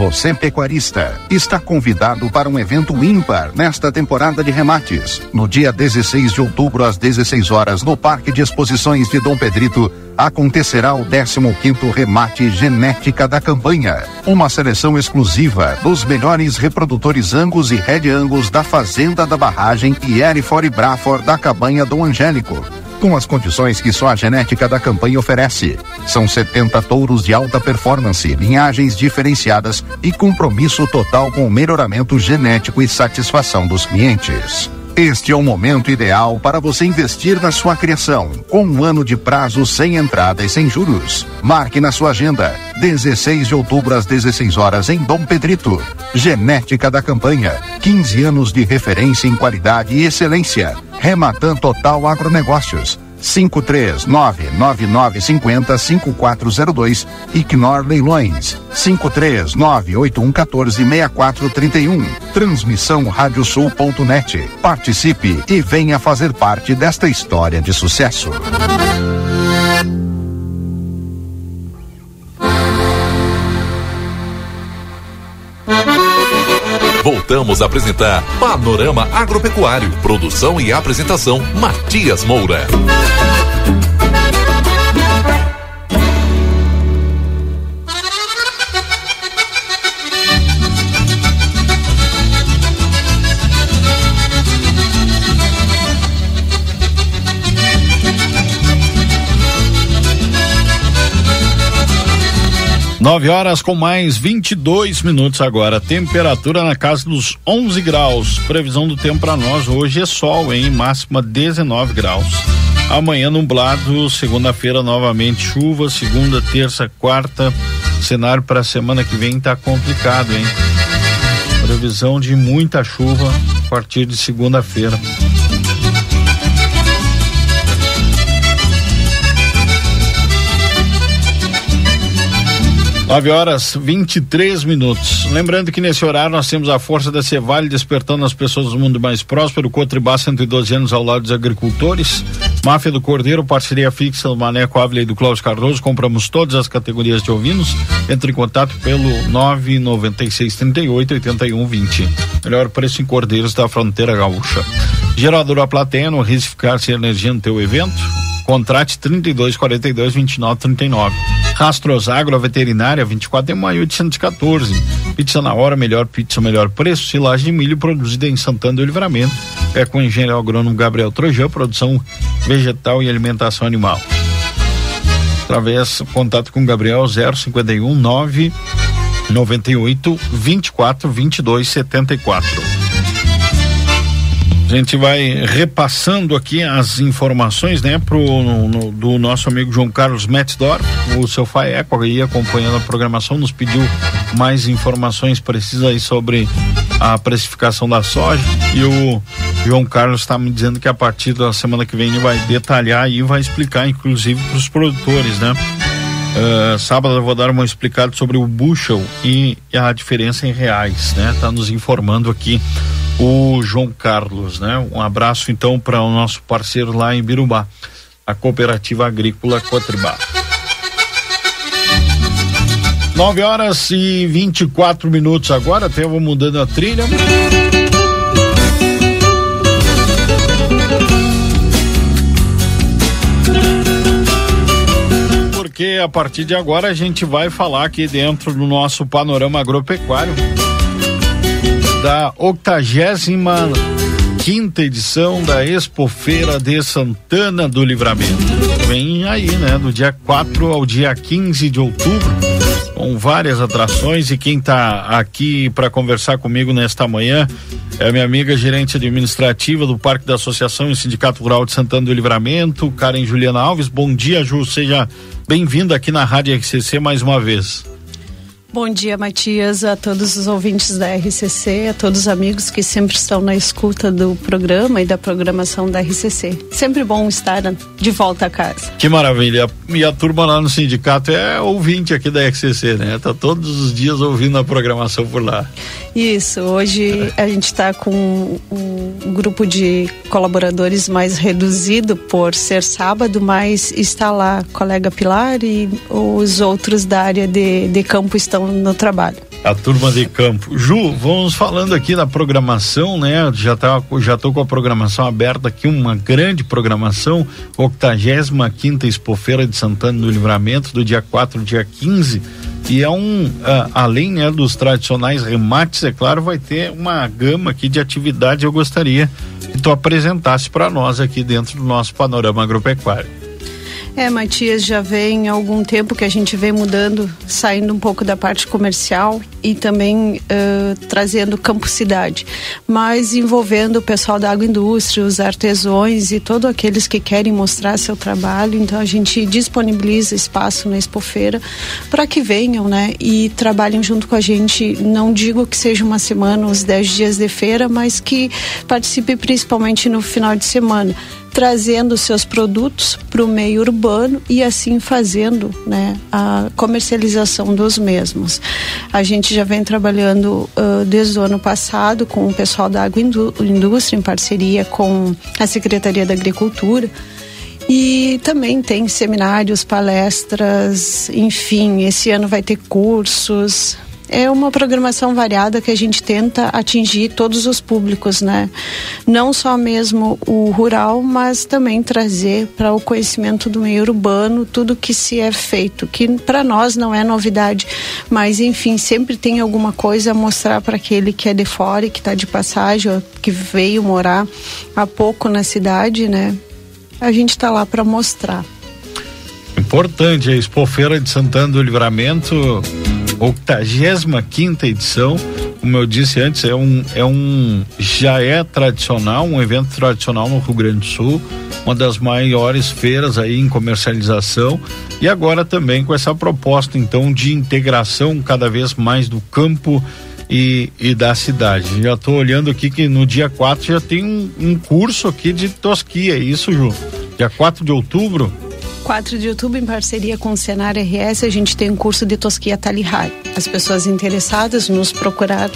Você pecuarista está convidado para um evento ímpar nesta temporada de remates. No dia 16 de outubro às 16 horas no Parque de Exposições de Dom Pedrito acontecerá o 15º remate genética da campanha, uma seleção exclusiva dos melhores reprodutores Angus e Red Angus da Fazenda da Barragem e Hereford Braford da Cabanha Dom Angélico com as condições que só a genética da campanha oferece. São 70 touros de alta performance, linhagens diferenciadas e compromisso total com o melhoramento genético e satisfação dos clientes. Este é o momento ideal para você investir na sua criação, com um ano de prazo sem entrada e sem juros. Marque na sua agenda, 16 de outubro às 16 horas em Dom Pedrito. Genética da campanha, 15 anos de referência em qualidade e excelência. Rematan Total Agronegócios. 53999505402 e Knorr Leilões. 53981146431 Transmissão radiosul.net Participe e venha fazer parte desta história de sucesso. Voltamos a apresentar Panorama Agropecuário. Produção e apresentação: Matias Moura. Nove horas com mais 22 minutos agora. Temperatura na casa dos 11 graus. Previsão do tempo para nós hoje é sol, hein? Máxima 19 graus. Amanhã nublado, segunda-feira novamente chuva, segunda, terça, quarta. Cenário para a semana que vem tá complicado, hein? Previsão de muita chuva a partir de segunda-feira. 9 horas 23 minutos. Lembrando que nesse horário nós temos a força da Cevale despertando as pessoas do mundo mais próspero. Cotribá 112 anos ao lado dos agricultores. Máfia do Cordeiro, parceria fixa do Maneco Ávila e do Cláudio Cardoso. Compramos todas as categorias de ovinos. Entre em contato pelo 996 38 81 20. Melhor preço em Cordeiros da Fronteira Gaúcha. Geradora Plateno, risificar-se energia no teu evento. Contrate 32 42 29 39. Rastros Agro, a veterinária, 24 de maio 814. Pizza na hora, melhor pizza, melhor preço. Silagem de milho produzida em Santana do Livramento. É com o engenheiro agrônomo Gabriel Trojan, produção vegetal e alimentação animal. Através contato com Gabriel 051 9 98 24 22 74. A gente vai repassando aqui as informações, né, pro, no, no, do nosso amigo João Carlos Metzdorf, o seu Faeco aí acompanhando a programação, nos pediu mais informações precisas aí sobre a precificação da soja e o João Carlos está me dizendo que a partir da semana que vem ele vai detalhar e vai explicar inclusive para os produtores, né? Uh, sábado eu vou dar uma explicada sobre o bushel e a diferença em reais, né? Tá nos informando aqui o João Carlos, né? Um abraço então para o nosso parceiro lá em Birubá, a Cooperativa Agrícola Cotribá. 9 horas e 24 minutos agora, até eu vou mudando a trilha. Porque a partir de agora a gente vai falar aqui dentro do nosso panorama agropecuário da 85 quinta edição da Expofeira de Santana do Livramento. Vem aí, né? Do dia 4 ao dia 15 de outubro, com várias atrações. E quem está aqui para conversar comigo nesta manhã é a minha amiga gerente administrativa do Parque da Associação e Sindicato Rural de Santana do Livramento, Karen Juliana Alves. Bom dia, Ju. Seja bem-vinda aqui na Rádio RCC mais uma vez. Bom dia, Matias, a todos os ouvintes da RCC, a todos os amigos que sempre estão na escuta do programa e da programação da RCC. Sempre bom estar de volta a casa. Que maravilha. E a turma lá no sindicato é ouvinte aqui da RCC, né? Tá todos os dias ouvindo a programação por lá. Isso. Hoje a gente está com um grupo de colaboradores mais reduzido por ser sábado, mas está lá colega Pilar e os outros da área de, de campo estão estão no trabalho. A turma de campo. Ju, vamos falando aqui da programação, né? Já tá, já tô com a programação aberta aqui, uma grande programação, 85 quinta Expofeira de Santana do Livramento, do dia 4 ao dia 15. E é um, uh, além né, dos tradicionais remates, é claro, vai ter uma gama aqui de atividades. Eu gostaria que tu apresentasse para nós aqui dentro do nosso panorama agropecuário. É, Matias, já vem algum tempo que a gente vem mudando, saindo um pouco da parte comercial e também uh, trazendo campo cidade, mas envolvendo o pessoal da agroindústria, os artesões e todos aqueles que querem mostrar seu trabalho. Então a gente disponibiliza espaço na Expofeira para que venham, né, e trabalhem junto com a gente. Não digo que seja uma semana, os 10 dias de feira, mas que participe principalmente no final de semana trazendo seus produtos para o meio urbano e assim fazendo né, a comercialização dos mesmos. A gente já vem trabalhando uh, desde o ano passado com o pessoal da agroindústria em parceria com a Secretaria da Agricultura. E também tem seminários, palestras, enfim, esse ano vai ter cursos, é uma programação variada que a gente tenta atingir todos os públicos, né? Não só mesmo o rural, mas também trazer para o conhecimento do meio urbano tudo que se é feito, que para nós não é novidade, mas enfim, sempre tem alguma coisa a mostrar para aquele que é de fora e que está de passagem, ou que veio morar há pouco na cidade, né? A gente está lá para mostrar. Importante a Expofeira de Santana do Livramento 85 edição. Como eu disse antes, é um, é um já é tradicional, um evento tradicional no Rio Grande do Sul, uma das maiores feiras aí em comercialização e agora também com essa proposta então de integração cada vez mais do campo e, e da cidade. Já estou olhando aqui que no dia 4 já tem um, um curso aqui de tosquia, é isso, Ju? Dia 4 de outubro 4 de outubro, em parceria com o Senar RS, a gente tem um curso de tosquia talihai. As pessoas interessadas nos procurar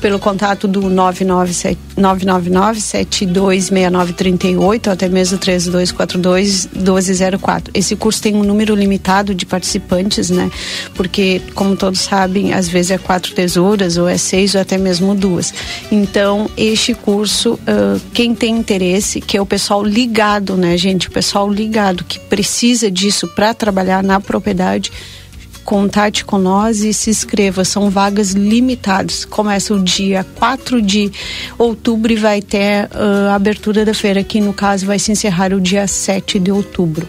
pelo contato do 999-726938 ou até mesmo 3242-1204. Esse curso tem um número limitado de participantes, né? Porque, como todos sabem, às vezes é quatro tesouras, ou é seis, ou até mesmo duas. Então, este curso, uh, quem tem interesse, que é o pessoal ligado, né, gente? O pessoal ligado que precisa precisa disso para trabalhar na propriedade, contate com nós e se inscreva. São vagas limitadas. Começa o dia 4 de outubro e vai ter uh, a abertura da feira, que no caso vai se encerrar o dia 7 de outubro.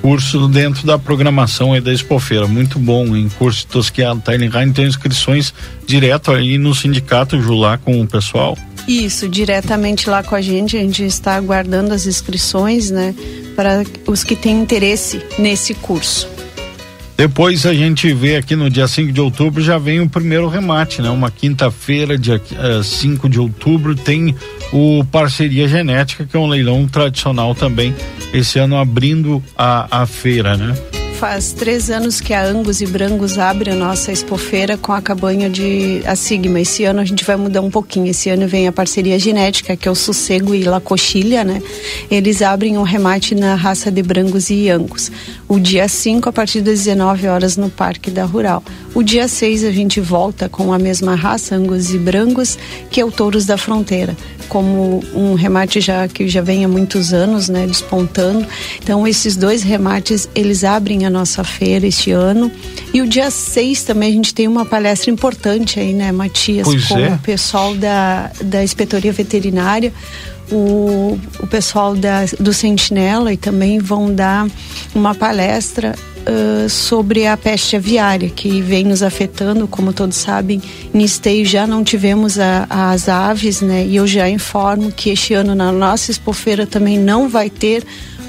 Curso dentro da programação aí da Expofeira, muito bom, em curso de tosquiado, tá? Ele tem inscrições direto aí no sindicato Julá com o pessoal. Isso, diretamente lá com a gente, a gente está aguardando as inscrições, né, para os que têm interesse nesse curso. Depois a gente vê aqui no dia 5 de outubro já vem o primeiro remate, né? Uma quinta-feira, dia 5 uh, eh, de outubro, tem o Parceria Genética, que é um leilão tradicional também, esse ano abrindo a, a feira, né? Faz três anos que a Angus e Brangos abre a nossa expofeira com a cabanha de a Sigma. Esse ano a gente vai mudar um pouquinho. Esse ano vem a parceria genética, que é o Sossego e La Coxilha, né? Eles abrem um remate na raça de Brangos e Angus. O dia 5, a partir das 19 horas, no Parque da Rural. O dia 6 a gente volta com a mesma raça, Angus e Brangos, que é o Touros da Fronteira como um remate já que já vem há muitos anos, né, despontando. Então esses dois remates, eles abrem a nossa feira este ano. E o dia 6 também a gente tem uma palestra importante aí, né, Matias, pois com é. o pessoal da da Inspetoria Veterinária o, o pessoal da, do Sentinela e também vão dar uma palestra uh, sobre a peste aviária que vem nos afetando, como todos sabem, em esteio já não tivemos a, as aves, né? E eu já informo que este ano na nossa expofeira também não vai ter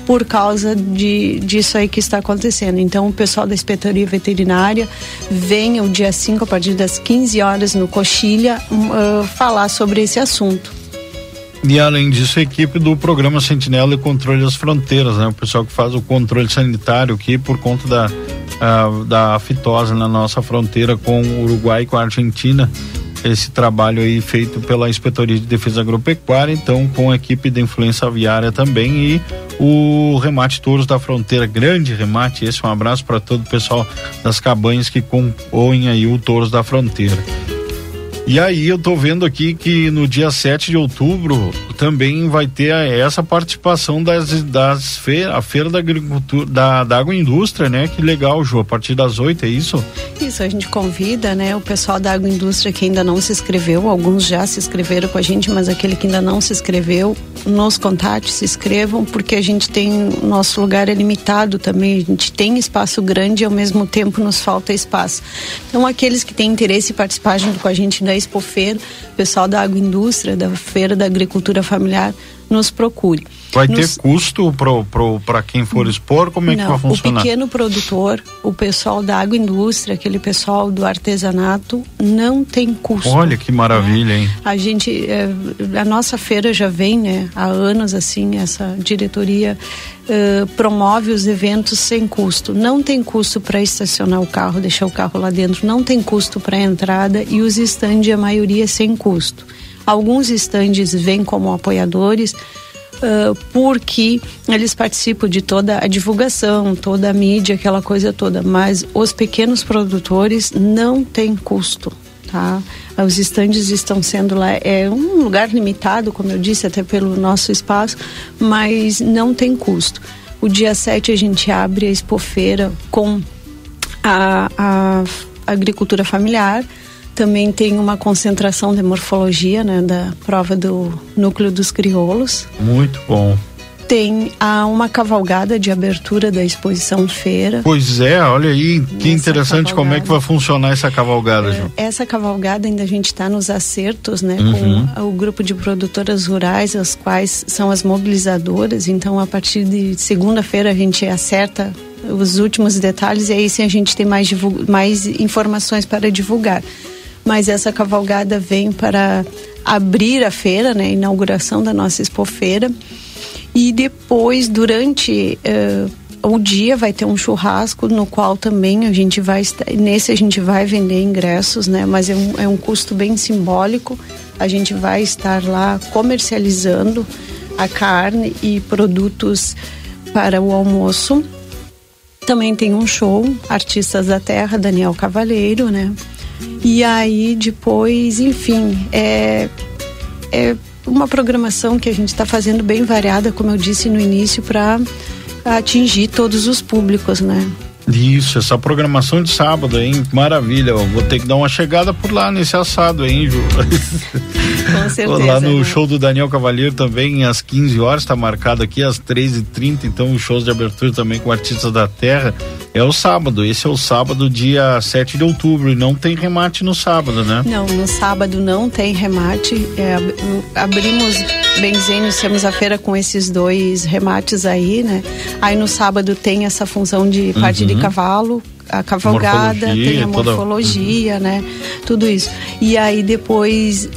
por causa de, disso aí que está acontecendo. Então, o pessoal da Inspetoria Veterinária venha o dia 5, a partir das 15 horas, no Coxilha, uh, falar sobre esse assunto. E além disso, a equipe do programa Sentinela e Controle das Fronteiras, né? O pessoal que faz o controle sanitário aqui por conta da, uh, da fitose na nossa fronteira com o Uruguai e com a Argentina. Esse trabalho aí feito pela Inspetoria de Defesa Agropecuária, então com a equipe de influência aviária também e o Remate Touros da Fronteira, grande remate. Esse um abraço para todo o pessoal das cabanhas que compõem aí o Touros da Fronteira. E aí eu tô vendo aqui que no dia 7 de outubro também vai ter essa participação das, das feiras, a feira da agricultura, da, da agroindústria, né? Que legal, Ju, a partir das 8, é isso? Isso, a gente convida, né, o pessoal da agroindústria que ainda não se inscreveu, alguns já se inscreveram com a gente, mas aquele que ainda não se inscreveu, nos contate, se inscrevam, porque a gente tem, nosso lugar é limitado também, a gente tem espaço grande e ao mesmo tempo nos falta espaço. Então, aqueles que têm interesse em participar junto com a gente da Expofeira, pessoal da agroindústria, da Feira da Agricultura Familiar, nos procure. Vai Nos- ter custo para quem for expor? Como é que Não, vai funcionar? O pequeno produtor, o pessoal da agroindústria, aquele pessoal do artesanato, não tem custo. Olha que maravilha, hein? A gente, eh, a nossa feira já vem, né, há anos assim, essa diretoria eh, promove os eventos sem custo. Não tem custo para estacionar o carro, deixar o carro lá dentro, não tem custo para entrada e os estandes, a maioria, sem custo. Alguns estandes vêm como apoiadores, ah, porque eles participam de toda a divulgação, toda a mídia, aquela coisa toda, mas os pequenos produtores não têm custo. Tá? Os estandes estão sendo lá, é um lugar limitado, como eu disse, até pelo nosso espaço, mas não tem custo. O dia 7 a gente abre a expofeira com a, a agricultura familiar, também tem uma concentração de morfologia, né, da prova do núcleo dos crioulos. Muito bom. Tem a, uma cavalgada de abertura da exposição feira. Pois é, olha aí, que interessante como é que vai funcionar essa cavalgada, Ju. Essa cavalgada ainda a gente está nos acertos, né, Uhum. com o grupo de produtoras rurais, as quais são as mobilizadoras. Então, a partir de segunda-feira a gente acerta os últimos detalhes e aí sim a gente tem mais, mais informações para divulgar. Mas essa cavalgada vem para abrir a feira, né, a inauguração da nossa expofeira. E depois, durante eh, o dia, vai ter um churrasco no qual também a gente vai. Nesse a gente vai vender ingressos, né? Mas é um, é um custo bem simbólico. A gente vai estar lá comercializando a carne e produtos para o almoço. Também tem um show, Artistas da Terra, Daniel Cavalheiro, né? E aí depois, enfim, é, é uma programação que a gente está fazendo bem variada, como eu disse no início, para atingir todos os públicos, né? Isso, essa programação de sábado, hein? Maravilha. Eu vou ter que dar uma chegada por lá nesse assado, hein, Ju? Com certeza. lá no né? show do Daniel Cavalheiro também, às 15 horas, está marcado aqui às 13h30. Então, os shows de abertura também com artistas da terra. É o sábado. Esse é o sábado, dia 7 de outubro. E não tem remate no sábado, né? Não, no sábado não tem remate. É, ab- abrimos, bem dizendo, temos a feira com esses dois remates aí, né? Aí no sábado tem essa função de parte de Uhum. cavalo, a cavalgada, Morfologia, tem a toda- morfologia, né? Tudo isso. E aí depois,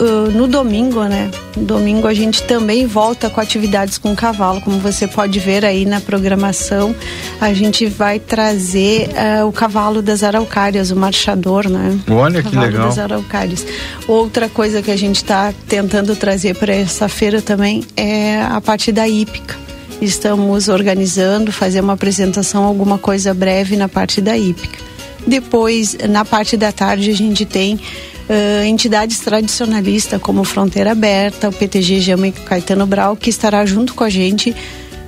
ah, no domingo, né? Domingo a gente também volta com atividades com cavalo, como você pode ver aí na programação. A gente vai trazer ah, o cavalo das araucárias, o marchador, né? Olha que legal. das araucárias. Outra coisa que a gente está tentando trazer para essa feira também é a parte da hípica. Estamos organizando, fazer uma apresentação, alguma coisa breve na parte da hípica. Depois, na parte da tarde, a gente tem ãh, entidades tradicionalistas como Fronteira Aberta, o PTG Jama e Caetano Brau, que estará junto com a gente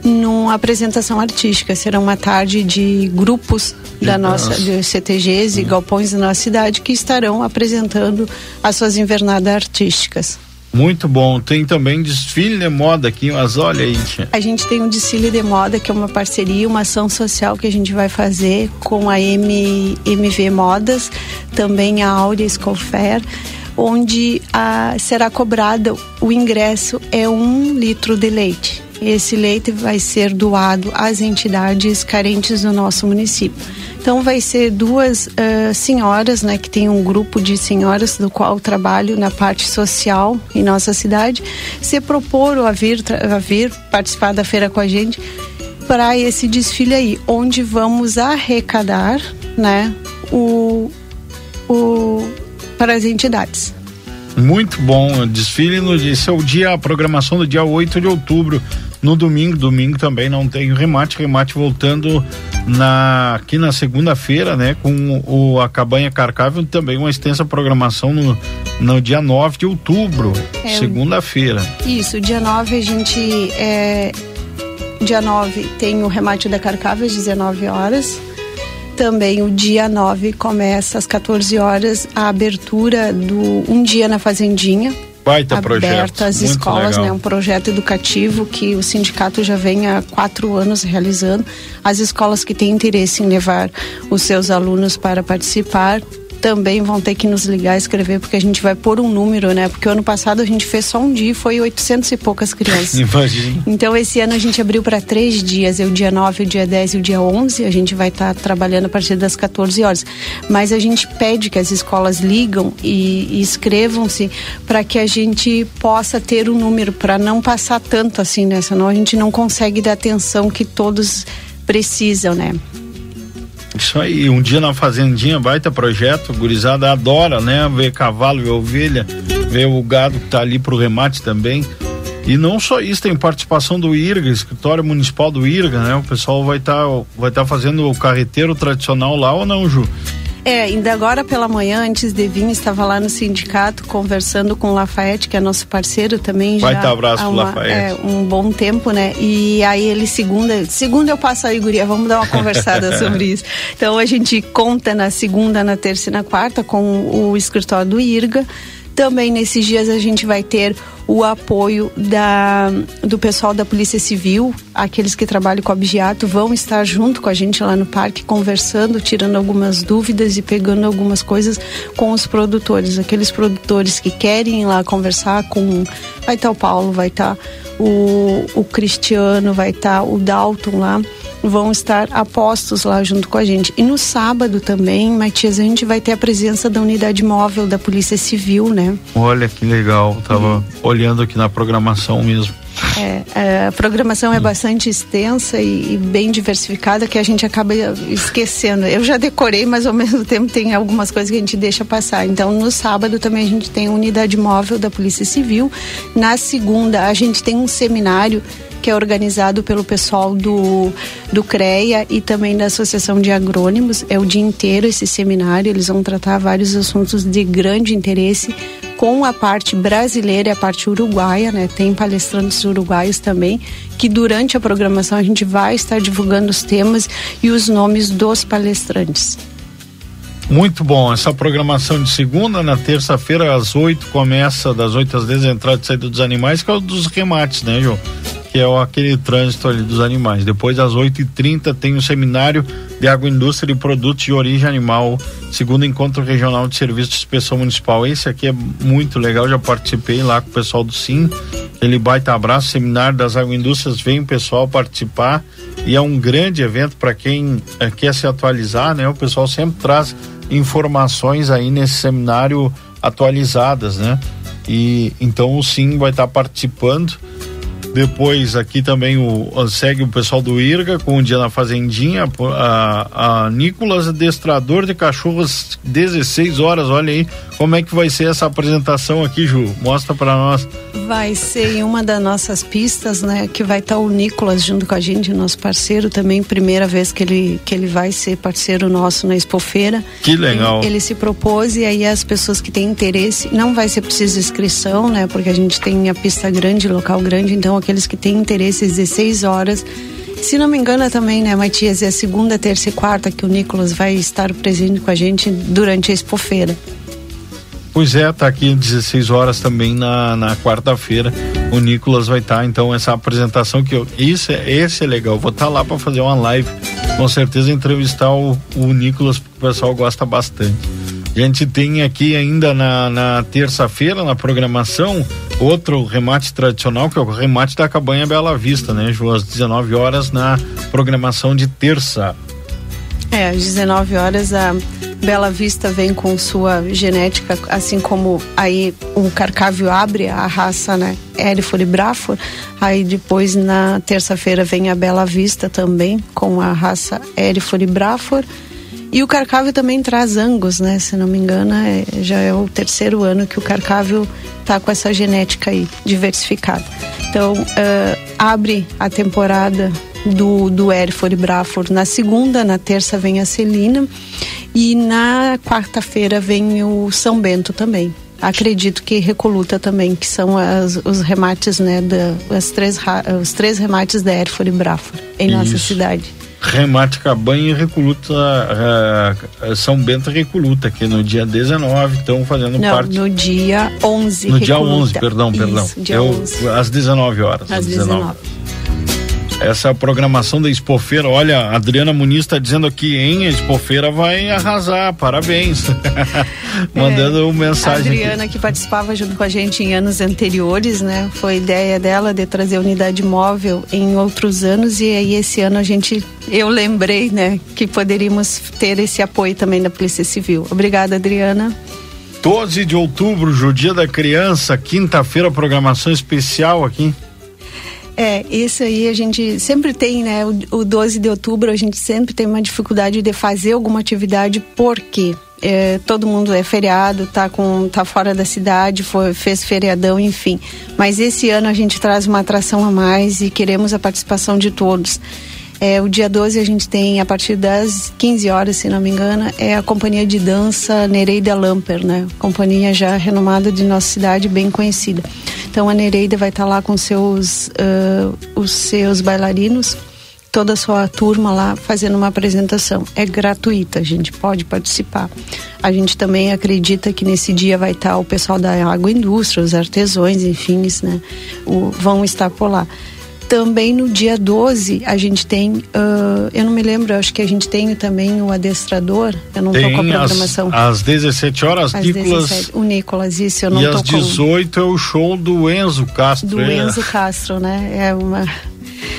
numa apresentação artística. Será uma tarde de grupos da nossa de CTGs e galpões da nossa cidade que estarão apresentando as suas invernadas artísticas. Muito bom. Tem também desfile de moda aqui, mas olha aí. A gente tem um desfile de moda que é uma parceria, uma ação social que a gente vai fazer com a M, MV Modas, também a Áurea Escolfer, onde ah, será cobrado o ingresso é um litro de leite. Esse leite vai ser doado às entidades carentes do nosso município. Então vai ser duas ah, senhoras, né, que tem um grupo de senhoras do qual trabalho na parte social em nossa cidade, se proporam a vir, a vir participar da feira com a gente para esse desfile aí, onde vamos arrecadar, né, o, o para as entidades. Muito bom. Desfile no esse é o dia, a programação do dia 8 de outubro. No domingo. Domingo também não tem remate, remate voltando na aqui na segunda-feira, né, com o a cabanha Carcável também uma extensa programação no, no dia 9 de outubro, É, segunda-feira. Isso, dia 9 a gente é, dia 9 tem o remate da Carcava às 19 horas. Também o dia 9 começa às 14 horas a abertura do Um Dia na Fazendinha. Baita projeto, aberto às muito escolas, legal. né? Um projeto educativo que o sindicato já vem há quatro anos realizando. As escolas que têm interesse em levar os seus alunos para participar também vão ter que nos ligar e escrever, porque a gente vai pôr um número, né? Porque o ano passado a gente fez só um dia e foi 800 e poucas crianças. Imagina. Então, esse ano a gente abriu para três dias, é o dia 9, o dia 10 e o dia 11. A gente vai estar trabalhando a partir das 14 horas. Mas a gente pede que as escolas ligam e, e inscrevam-se para que a gente possa ter um número, para não passar tanto assim, né? Senão a gente não consegue dar atenção que todos precisam, né? Isso aí, um dia na fazendinha, baita projeto, gurizada adora, né? Ver cavalo, ver ovelha, ver o gado que tá ali pro remate também. E não só isso, tem participação do IRGA, escritório municipal do IRGA, né? O pessoal vai estar vai tá fazendo o carreteiro tradicional lá ou não, Ju? É, ainda agora pela manhã, antes de vir, estava lá no sindicato conversando com o Lafayette, que é nosso parceiro também. Vai já tá, abraço pro Lafayette. É, um bom tempo, né? E aí ele segunda, segunda eu passo aí, guria, vamos dar uma conversada sobre isso. Então a gente conta na segunda, na terça e na quarta com o escritório do IRGA. Também nesses dias a gente vai ter o apoio da, do pessoal da Polícia Civil, aqueles que trabalham com objeto vão estar junto com a gente lá no parque, conversando, tirando algumas dúvidas e pegando algumas coisas com os produtores. Aqueles produtores que querem ir lá conversar com. Vai estar o Paulo, vai estar o, o Cristiano, vai estar o Dalton lá vão estar apostos lá junto com a gente. E no sábado também, Matias, a gente vai ter a presença da unidade móvel da Polícia Civil, né? Olha que legal, tava olhando aqui na programação mesmo. É, é, a programação é bastante extensa e, e bem diversificada que a gente acaba esquecendo. Eu já decorei, mas ao mesmo tempo tem algumas coisas que a gente deixa passar. Então, no sábado também a gente tem unidade móvel da Polícia Civil. Na segunda, a gente tem um seminário que é organizado pelo pessoal do, do CREA e também da Associação de Agrônimos. É o dia inteiro esse seminário, eles vão tratar vários assuntos de grande interesse com a parte brasileira e a parte uruguaia, né? Tem palestrantes uruguaios também, que durante a programação a gente vai estar divulgando os temas e os nomes dos palestrantes. Muito bom, essa programação de segunda, na terça-feira às 8 começa, das 8 às 10 a entrada e saída dos animais, que é o dos remates, né, João? Que é aquele trânsito ali dos animais. Depois, às 8h30, tem o seminário de agroindústria e produtos de origem animal, segundo encontro regional de serviço de inspeção municipal. Esse aqui é muito legal, já participei lá com o pessoal do SIM. Ele baita abraço, seminário das agroindústrias, vem o pessoal participar e é um grande evento para quem eh, quer se atualizar, né? O pessoal sempre traz informações aí nesse seminário atualizadas, né? E então o Sim vai estar participando. Depois aqui também o, segue o pessoal do IRGA com o dia na fazendinha, a, a Nicolas adestrador de cachorros 16 horas, olha aí como é que vai ser essa apresentação aqui, Ju, mostra para nós. Vai ser em uma das nossas pistas, né? Que vai estar o Nicolas junto com a gente, nosso parceiro também, primeira vez que ele, que ele vai ser parceiro nosso na Expofeira. Que legal. Ele, ele se propôs e aí as pessoas que têm interesse, não vai ser preciso inscrição, né? Porque a gente tem a pista grande, local grande, então aqueles que têm interesse, 16 horas. Se não me engano é também, né, Matias, é a segunda, terça e quarta que o Nicolas vai estar presente com a gente durante a Expofeira. Pois é, tá aqui 16 horas também na, na quarta-feira. O Nicolas vai estar, então, essa apresentação que eu. Isso é, esse é legal. Vou estar lá para fazer uma live. Com certeza entrevistar o, o Nicolas, porque o pessoal gosta bastante. A gente tem aqui ainda na, na terça-feira, na programação, outro remate tradicional, que é o remate da Cabanha Bela Vista, né, Ju? Às 19 horas na programação de terça. É, às 19 horas a Bela Vista vem com sua genética, assim como aí o Carcávio abre a raça, né? Erifor e Brafor. Aí depois na terça-feira vem a Bela Vista também com a raça Erifor e Brafor. E o Carcávio também traz Angus, né? Se não me engano, é- já é o terceiro ano que o Carcávio tá com essa genética aí diversificada. Então, uh, abre a temporada do, do Erfor e Brafor. Na segunda, na terça vem a Celina e na quarta-feira vem o São Bento também. Acredito que Recoluta também, que são as, os remates, né, da, as três, os três remates da Erfor e Brafor em Isso. nossa cidade. Remate Cabanha e Recoluta, uh, São Bento Recoluta, que no dia 19 estão fazendo Não, parte. No dia 11. No Recoluta. dia 11, perdão, perdão. Isso, dia Eu, 11. Às 19 horas. Às 19. 19 essa programação da Expofeira. Olha, a Adriana Muniz está dizendo aqui, hein? A Expofeira vai arrasar, parabéns. Mandando é, mensagem. A Adriana aqui. que participava junto com a gente em anos anteriores, né? Foi ideia dela de trazer unidade móvel em outros anos e aí esse ano a gente, eu lembrei, né? Que poderíamos ter esse apoio também da Polícia Civil. Obrigada, Adriana. 12 de outubro, o Dia da Criança, quinta-feira, programação especial aqui. É, isso aí a gente sempre tem, né? O, o 12 de outubro a gente sempre tem uma dificuldade de fazer alguma atividade, porque é, todo mundo é feriado, tá, com, tá fora da cidade, foi, fez feriadão, enfim. Mas esse ano a gente traz uma atração a mais e queremos a participação de todos. É, o dia 12 a gente tem, a partir das 15 horas, se não me engano, é a companhia de dança Nereida Lamper, né? Companhia já renomada de nossa cidade, bem conhecida. Então a Nereida vai estar lá com seus, uh, os seus bailarinos, toda a sua turma lá fazendo uma apresentação. É gratuita, a gente pode participar. A gente também acredita que nesse dia vai estar o pessoal da agroindústria, os artesãos, enfim, né? O, vão estar por lá. Também no dia 12 a gente tem, uh, eu não me lembro, acho que a gente tem também o adestrador, eu não estou com a programação. Às, às 17 horas, às Nicolas. 17, o Nicolas, isso, eu não E às 18 com... é o show do Enzo Castro. Do é. Enzo Castro, né? É uma.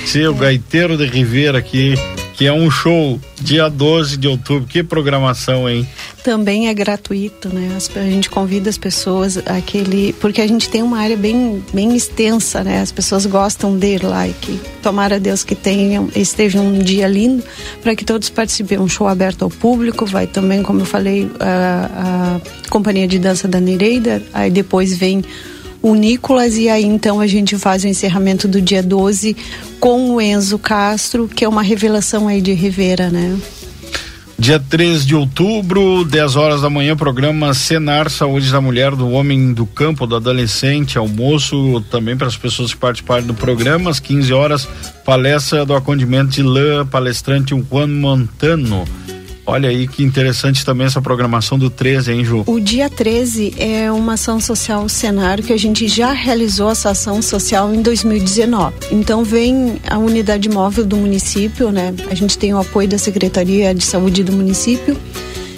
Sim, o gaiteiro de Ribeira aqui que é um show dia 12 de outubro. Que programação, hein? Também é gratuito, né? A gente convida as pessoas aquele, porque a gente tem uma área bem, bem extensa, né? As pessoas gostam de ir lá e que tomara Deus que tenham, esteja um dia lindo para que todos participem. Um show aberto ao público, vai também, como eu falei, a, a companhia de dança da Nereida, aí depois vem o Nicolas e aí então a gente faz o encerramento do dia 12 com o Enzo Castro, que é uma revelação aí de Rivera, né? Dia 3 de outubro, 10 horas da manhã, programa Senar Saúde da Mulher, do Homem do Campo, do Adolescente, almoço também para as pessoas que participarem do programa. Às 15 horas, palestra do acondimento de lã, palestrante Juan Montano. Olha aí que interessante também essa programação do 13, hein, Ju? O dia 13 é uma ação social cenário que a gente já realizou essa ação social em 2019. Então vem a unidade móvel do município, né? A gente tem o apoio da Secretaria de Saúde do município.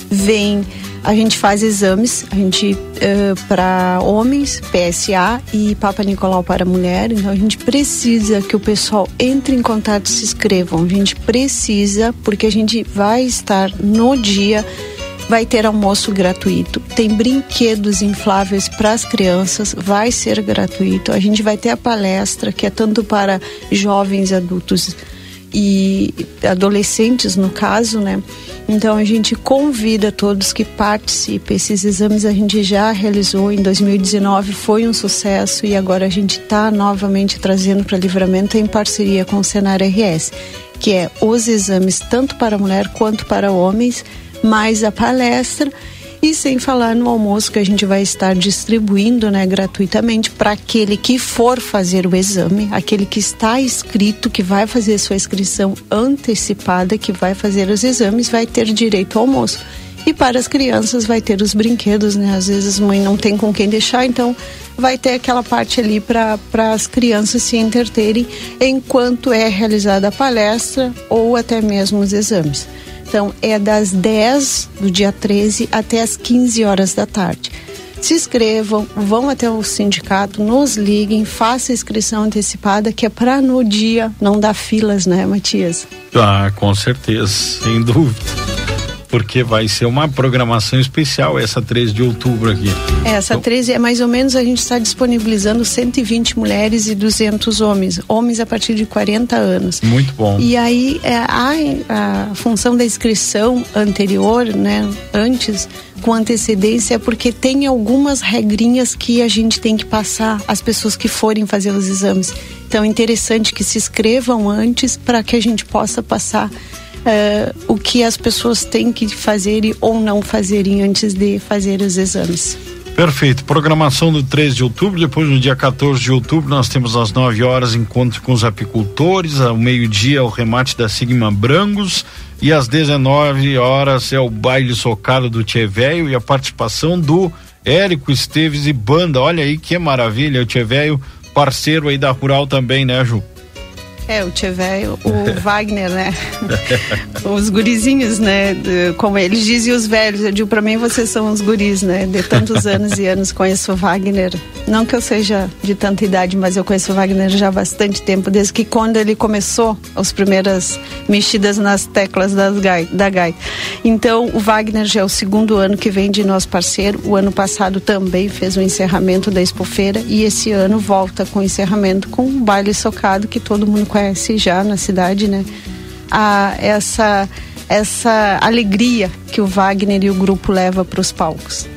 Vem a gente faz exames, a gente uh, para homens, PSA e Papa Nicolau para mulher. Então a gente precisa que o pessoal entre em contato, se inscrevam. A gente precisa porque a gente vai estar no dia vai ter almoço gratuito, tem brinquedos infláveis para as crianças, vai ser gratuito. A gente vai ter a palestra que é tanto para jovens, adultos e adolescentes no caso, né? Então a gente convida todos que participem. Esses exames a gente já realizou em 2019, foi um sucesso e agora a gente está novamente trazendo para livramento em parceria com o Senar RS, que é os exames tanto para mulher quanto para homens, mais a palestra e sem falar no almoço que a gente vai estar distribuindo né, gratuitamente para aquele que for fazer o exame, aquele que está inscrito, que vai fazer sua inscrição antecipada, que vai fazer os exames, vai ter direito ao almoço. E para as crianças vai ter os brinquedos, né? Às vezes mãe não tem com quem deixar, então vai ter aquela parte ali para as crianças se entreterem enquanto é realizada a palestra ou até mesmo os exames. Então é das 10 do dia 13 até as 15 horas da tarde. Se inscrevam, vão até o sindicato, nos liguem, façam a inscrição antecipada, que é para no dia não dar filas, né, Matias? Ah, com certeza, sem dúvida. Porque vai ser uma programação especial essa 13 de outubro aqui. Essa Então- 13 é mais ou menos a gente está disponibilizando 120 mulheres e 200 homens, homens a partir de 40 anos. Muito bom. E aí é, a, a função da inscrição anterior, né, antes, com antecedência, é porque tem algumas regrinhas que a gente tem que passar às pessoas que forem fazer os exames. Então é interessante que se inscrevam antes para que a gente possa passar eh, o que as pessoas têm que fazer ou não fazerem antes de fazer os exames. Perfeito. Programação do 13 de outubro, depois no dia 14 de outubro nós temos às 9 horas encontro com os apicultores, ao meio-dia o remate da Sigma Brangos e às 19 horas é o baile socado do Tchê e a participação do Érico Esteves e banda. Olha aí que maravilha, o Tchê parceiro aí da Rural também, né, Ju? É, o Tchê Velho, o Wagner, né? os gurizinhos, né? Como eles dizem os velhos, eu digo pra mim vocês são os guris, né? De tantos anos e anos conheço o Wagner. Não que eu seja de tanta idade, mas eu conheço o Wagner já há bastante tempo, desde que quando ele começou as primeiras mexidas nas teclas das gai, da gaita. Então, o Wagner já é o segundo ano que vem de nosso parceiro. O ano passado também fez o encerramento da Expofeira e esse ano volta com o encerramento com o baile socado que todo mundo conhece já na cidade, né? A, essa essa alegria que o Wagner e o grupo leva para os palcos.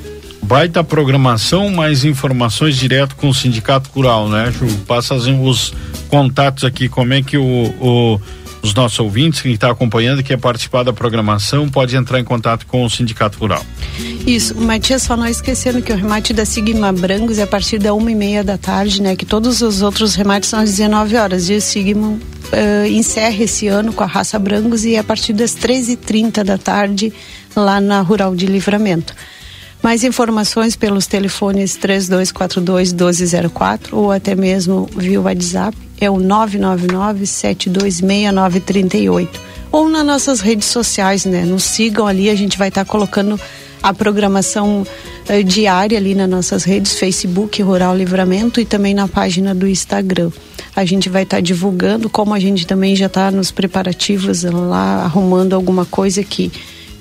Baita programação, mais informações direto com o Sindicato Rural, né, Ju? Passa as- os contatos aqui, como é que o, o- os nossos ouvintes, quem está acompanhando, quer participar da programação, pode entrar em contato com o Sindicato Rural. Isso, Matias, só não esquecendo que o remate da Sigma Brangos é a partir da uma e meia da tarde, né? Que todos os outros remates são às 19 horas. E o Sigma eh, encerra esse ano com a raça Brangos e é a partir das 13h30 da tarde lá na Rural de Livramento. Mais informações pelos telefones 3242 1204 ou até mesmo via WhatsApp é o 999 726938 ou nas nossas redes sociais, né? Nos sigam ali, a gente vai estar colocando a programação eh, diária ali nas nossas redes, Facebook Rural Livramento e também na página do Instagram. A gente vai estar divulgando, como a gente também já está nos preparativos lá, arrumando alguma coisa que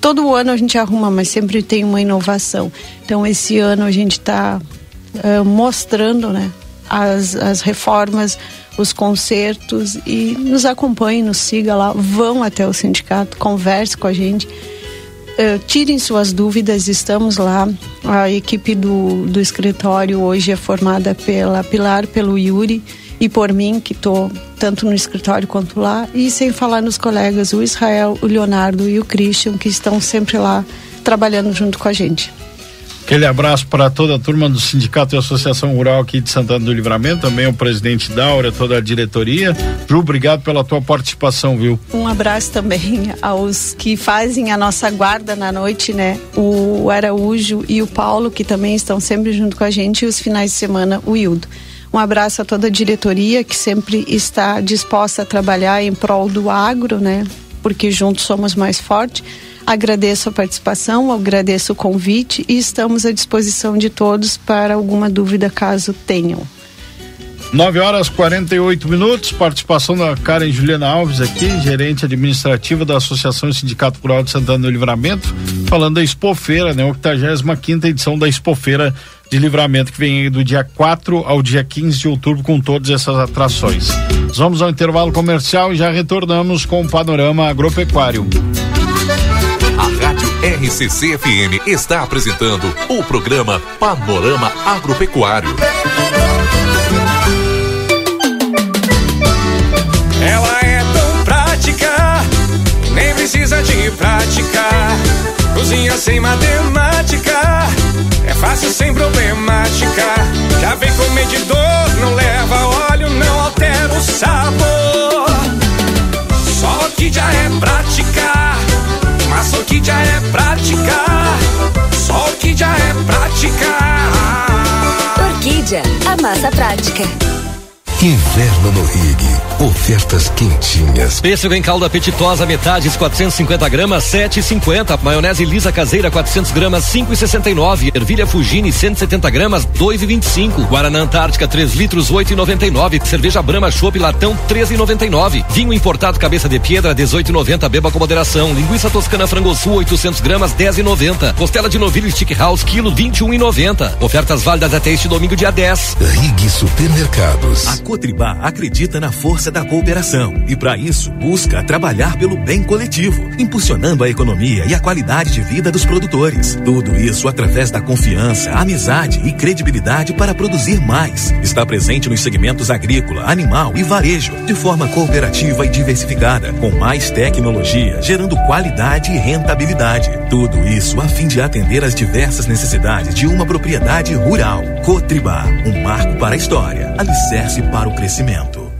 todo ano a gente arruma, mas sempre tem uma inovação. Então esse ano a gente está mostrando, né, as, as reformas, os concertos e nos acompanhe, nos siga lá, vão até o sindicato, converse com a gente. Eh, tirem suas dúvidas, estamos lá. A equipe do, do escritório hoje é formada pela Pilar, pelo Yuri e por mim, que estou tanto no escritório quanto lá, e sem falar nos colegas, o Israel, o Leonardo e o Christian, que estão sempre lá trabalhando junto com a gente. Aquele abraço para toda a turma do Sindicato e Associação Rural aqui de Santana do Livramento, também o presidente Daura, toda a diretoria. Ju, obrigado pela tua participação, viu? Um abraço também aos que fazem a nossa guarda na noite, né? O Araújo e o Paulo, que também estão sempre junto com a gente, e os finais de semana, o Hildo. Um abraço a toda a diretoria que sempre está disposta a trabalhar em prol do agro, né? Porque juntos somos mais fortes. Agradeço a participação, agradeço o convite e estamos à disposição de todos para alguma dúvida caso tenham. 9 horas 48 minutos, participação da Karen Juliana Alves aqui, gerente administrativa da Associação Sindicato Rural de Santana do Livramento, falando da Expofeira, né? 85 edição da Expofeira de Livramento, que vem aí do dia 4 ao dia 15 de outubro com todas essas atrações. Nós vamos ao intervalo comercial e já retornamos com o panorama agropecuário. A Rádio RCC FM está apresentando o programa Panorama Agropecuário. Ela é tão prática, nem precisa de prática. Cozinha sem matemática, fácil sem problemática. Já vem com medidor, não leva óleo, não altera o sabor. Só que já é prática, mas o que já é prática. Só que já é prática. Orquídea, a massa prática. Inverno no Rig. Ofertas quentinhas. Pêssego em calda apetitosa, metades 450 gramas, 7,50. Maionese lisa caseira, 400 gramas, 5,69. Ervilha Fugini, 170 gramas, 2,25. Guaraná Antártica, 3 litros, 8,99. Cerveja Brahma Chopp Latão, 13,99. Vinho importado Cabeça de Piedra, 18,90. Beba com moderação. Linguiça Toscana Frango Sul, 800 gramas, 10,90. Costela de novilho Stick House, quilo, 21,90. Ofertas válidas até este domingo, dia 10. Rig Supermercados. A Cotribá acredita na força da cooperação e, para isso, busca trabalhar pelo bem coletivo, impulsionando a economia e a qualidade de vida dos produtores. Tudo isso através da confiança, amizade e credibilidade para produzir mais. Está presente nos segmentos agrícola, animal e varejo, de forma cooperativa e diversificada, com mais tecnologia, gerando qualidade e rentabilidade. Tudo isso a fim de atender às diversas necessidades de uma propriedade rural. Cotribá, um marco para a história, alicerce para o crescimento.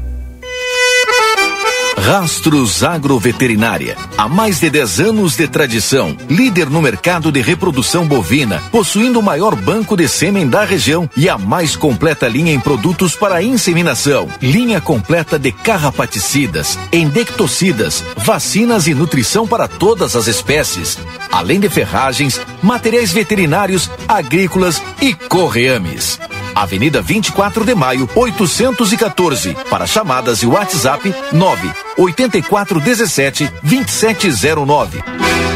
Rastros Agroveterinária. Há mais de 10 anos de tradição, líder no mercado de reprodução bovina, possuindo o maior banco de sêmen da região e a mais completa linha em produtos para inseminação. Linha completa de carrapaticidas, endectocidas, vacinas e nutrição para todas as espécies, além de ferragens, materiais veterinários, agrícolas e correames. Avenida 24 de Maio, 814. Para chamadas e WhatsApp 9 8417 2709.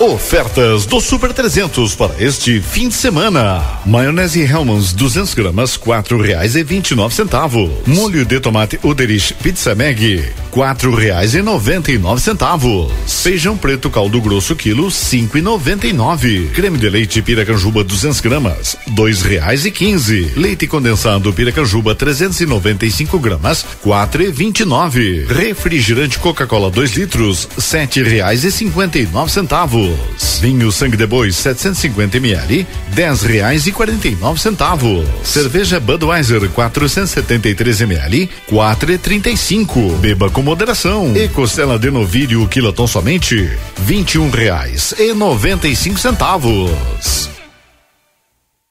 Ofertas do Super 300 para este fim de semana. Maionese Hellmann's 200 gramas, quatro reais e vinte e nove centavos. Molho de tomate Uderich Pizza Mag, quatro reais e noventa e nove centavos. Feijão preto caldo grosso quilo, cinco e noventa e nove. Creme de leite Piracanjuba 200 gramas, dois reais e quinze. Leite condensado Piracanjuba 395 gramas, quatro e vinte e nove. Refrigerante Coca-Cola 2 litros, sete reais e cinquenta e nove centavos. Vinho sangue de boi 750 ml, dez reais e quarenta e nove centavos. Cerveja Budweiser 473 ml, quatro e trinta e cinco. Beba com moderação. E costela de novilho quiloton somente vinte e um reais e noventa e cinco centavos.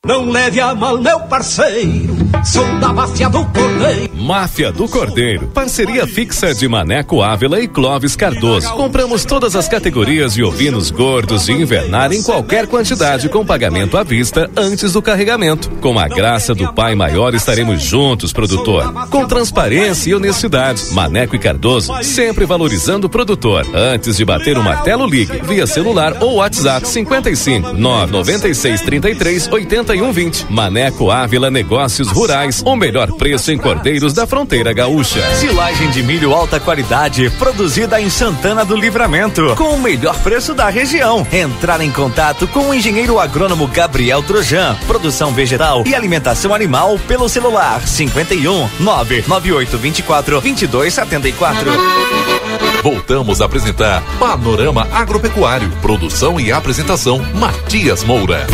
Não leve a mal, meu parceiro. Sou da máfia do Cordeiro. Máfia do Cordeiro. Parceria fixa de Maneco Ávila e Clóvis Cardoso. Compramos todas as categorias de ovinos gordos de invernar em qualquer quantidade com pagamento à vista antes do carregamento. Com a graça do Pai Maior estaremos juntos, produtor. Com transparência e honestidade. Maneco e Cardoso sempre valorizando o produtor. Antes de bater o martelo, ligue via celular ou WhatsApp 55 996 33 80 3120. Maneco Ávila Negócios Rurais. O melhor preço em Cordeiros da Fronteira Gaúcha. Silagem de milho alta qualidade, produzida em Santana do Livramento, com o melhor preço da região. Entrar em contato com o engenheiro agrônomo Gabriel Trojan. Produção vegetal e alimentação animal pelo celular 51 998 24 22 74. Voltamos a apresentar Panorama Agropecuário. Produção e apresentação Matias Moura.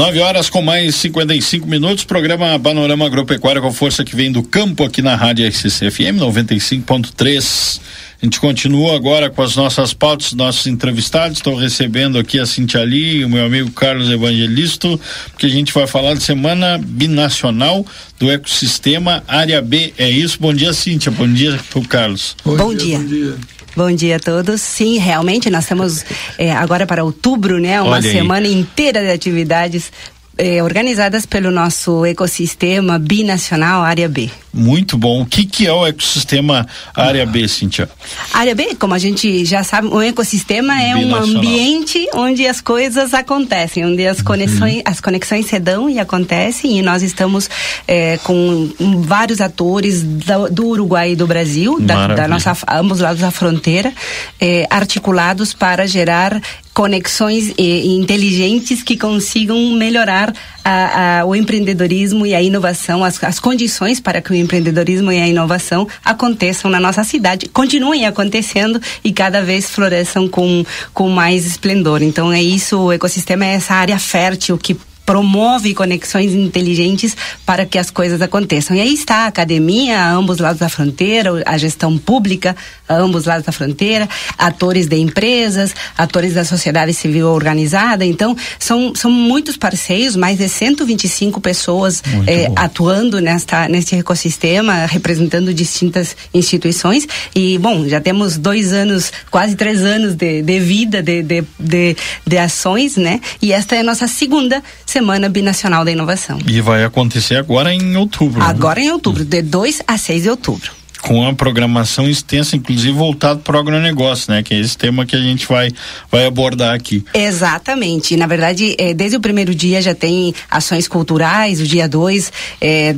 Nove horas com mais 55 minutos, programa Panorama Agropecuário com força que vem do campo aqui na Rádio RCC-FM 95.3. A gente continua agora com as nossas pautas, nossos entrevistados. Estou recebendo aqui a Cintia Ali e o meu amigo Carlos Evangelisto, porque a gente vai falar de Semana Binacional do Ecossistema Área B. É isso? Bom dia, Cintia. Bom dia pro Carlos. Bom, bom dia. dia. Bom dia. Bom dia a todos. Sim, realmente nós temos é, agora para outubro, né, uma semana inteira de atividades é, organizadas pelo nosso ecossistema binacional Área B. Muito bom. O que, que é o ecossistema Área B, Cintia? Área B, como a gente já sabe, um ecossistema é um ambiente onde as coisas acontecem, onde as conexões, uhum. as conexões se dão e acontecem, e nós estamos é, com vários atores do, do Uruguai e do Brasil, da, da, nossa, ambos lados da fronteira, é, articulados para gerar conexões eh, inteligentes que consigam melhorar a, a, o empreendedorismo e a inovação, as, as, condições para que o empreendedorismo e a inovação aconteçam na nossa cidade, continuem acontecendo e cada vez floresçam com, com mais esplendor. Então é isso, o ecossistema é essa área fértil que promove conexões inteligentes para que as coisas aconteçam. E aí está a academia, a ambos lados da fronteira, a gestão pública, a ambos lados da fronteira, atores de empresas, atores da sociedade civil organizada. Então, são, são muitos parceiros, mais de 125 pessoas eh, atuando nesta, neste ecossistema, representando distintas instituições. E, bom, já temos dois anos, quase três anos de, de vida, de, de, de, de ações, né? E esta é a nossa segunda Semana Binacional da Inovação. E vai acontecer agora em outubro. Agora né? em outubro, de 2 a 6 de outubro com a programação extensa, inclusive voltado para o agronegócio, né? Que é esse tema que a gente vai, vai abordar aqui. Exatamente. Na verdade, é, desde o primeiro dia já tem ações culturais, o dia 2, é,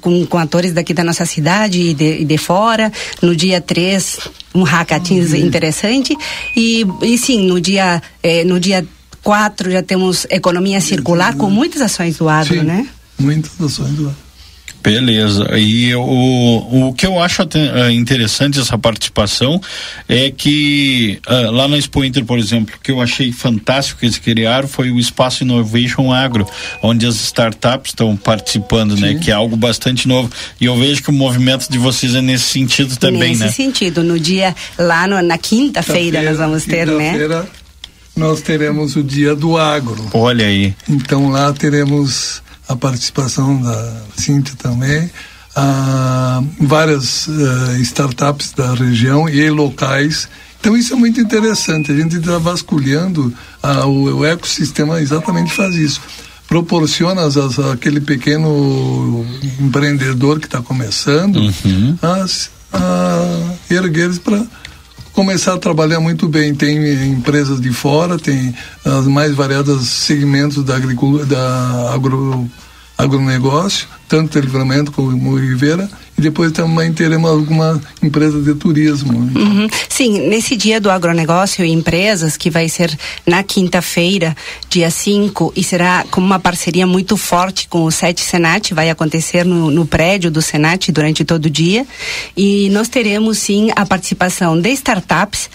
com, com atores daqui da nossa cidade e de, e de fora. No dia 3, um hackathon uhum. interessante. E, e sim, no dia, é, no dia 4 já temos economia circular com muitas ações do agro, sim, né? Muitas ações do agro. Beleza. E o, o que eu acho eh, interessante essa participação é que uh, lá na Expo Inter, por exemplo, que eu achei fantástico que eles criaram foi o Espaço Innovation Agro, onde as startups estão participando, né? Sim. né? Que é algo bastante novo. E eu vejo que o movimento de vocês é nesse sentido também, nesse né? Nesse sentido. No dia, lá no, na quinta-feira, nós vamos ter, né? Nós teremos o dia do agro. Olha aí. Então lá teremos a participação da Cintia também, a várias uh, startups da região e locais. Então isso é muito interessante, a gente está vasculhando uh, o, o, ecossistema exatamente faz isso. Proporciona as, as, aquele pequeno empreendedor que está começando uhum. a, a erguer para começar a trabalhar muito bem. Tem empresas de fora, tem as mais variadas segmentos da agricultura, da agro, agronegócio, tanto de livramento como Ribeira, e depois também teremos alguma empresa de turismo. Uhum. Sim, nesse dia do agronegócio e empresas, que vai ser na quinta-feira, dia 5, e será com uma parceria muito forte com o SET Senat, vai acontecer no, no prédio do Senat durante todo o dia, e nós teremos sim a participação de startups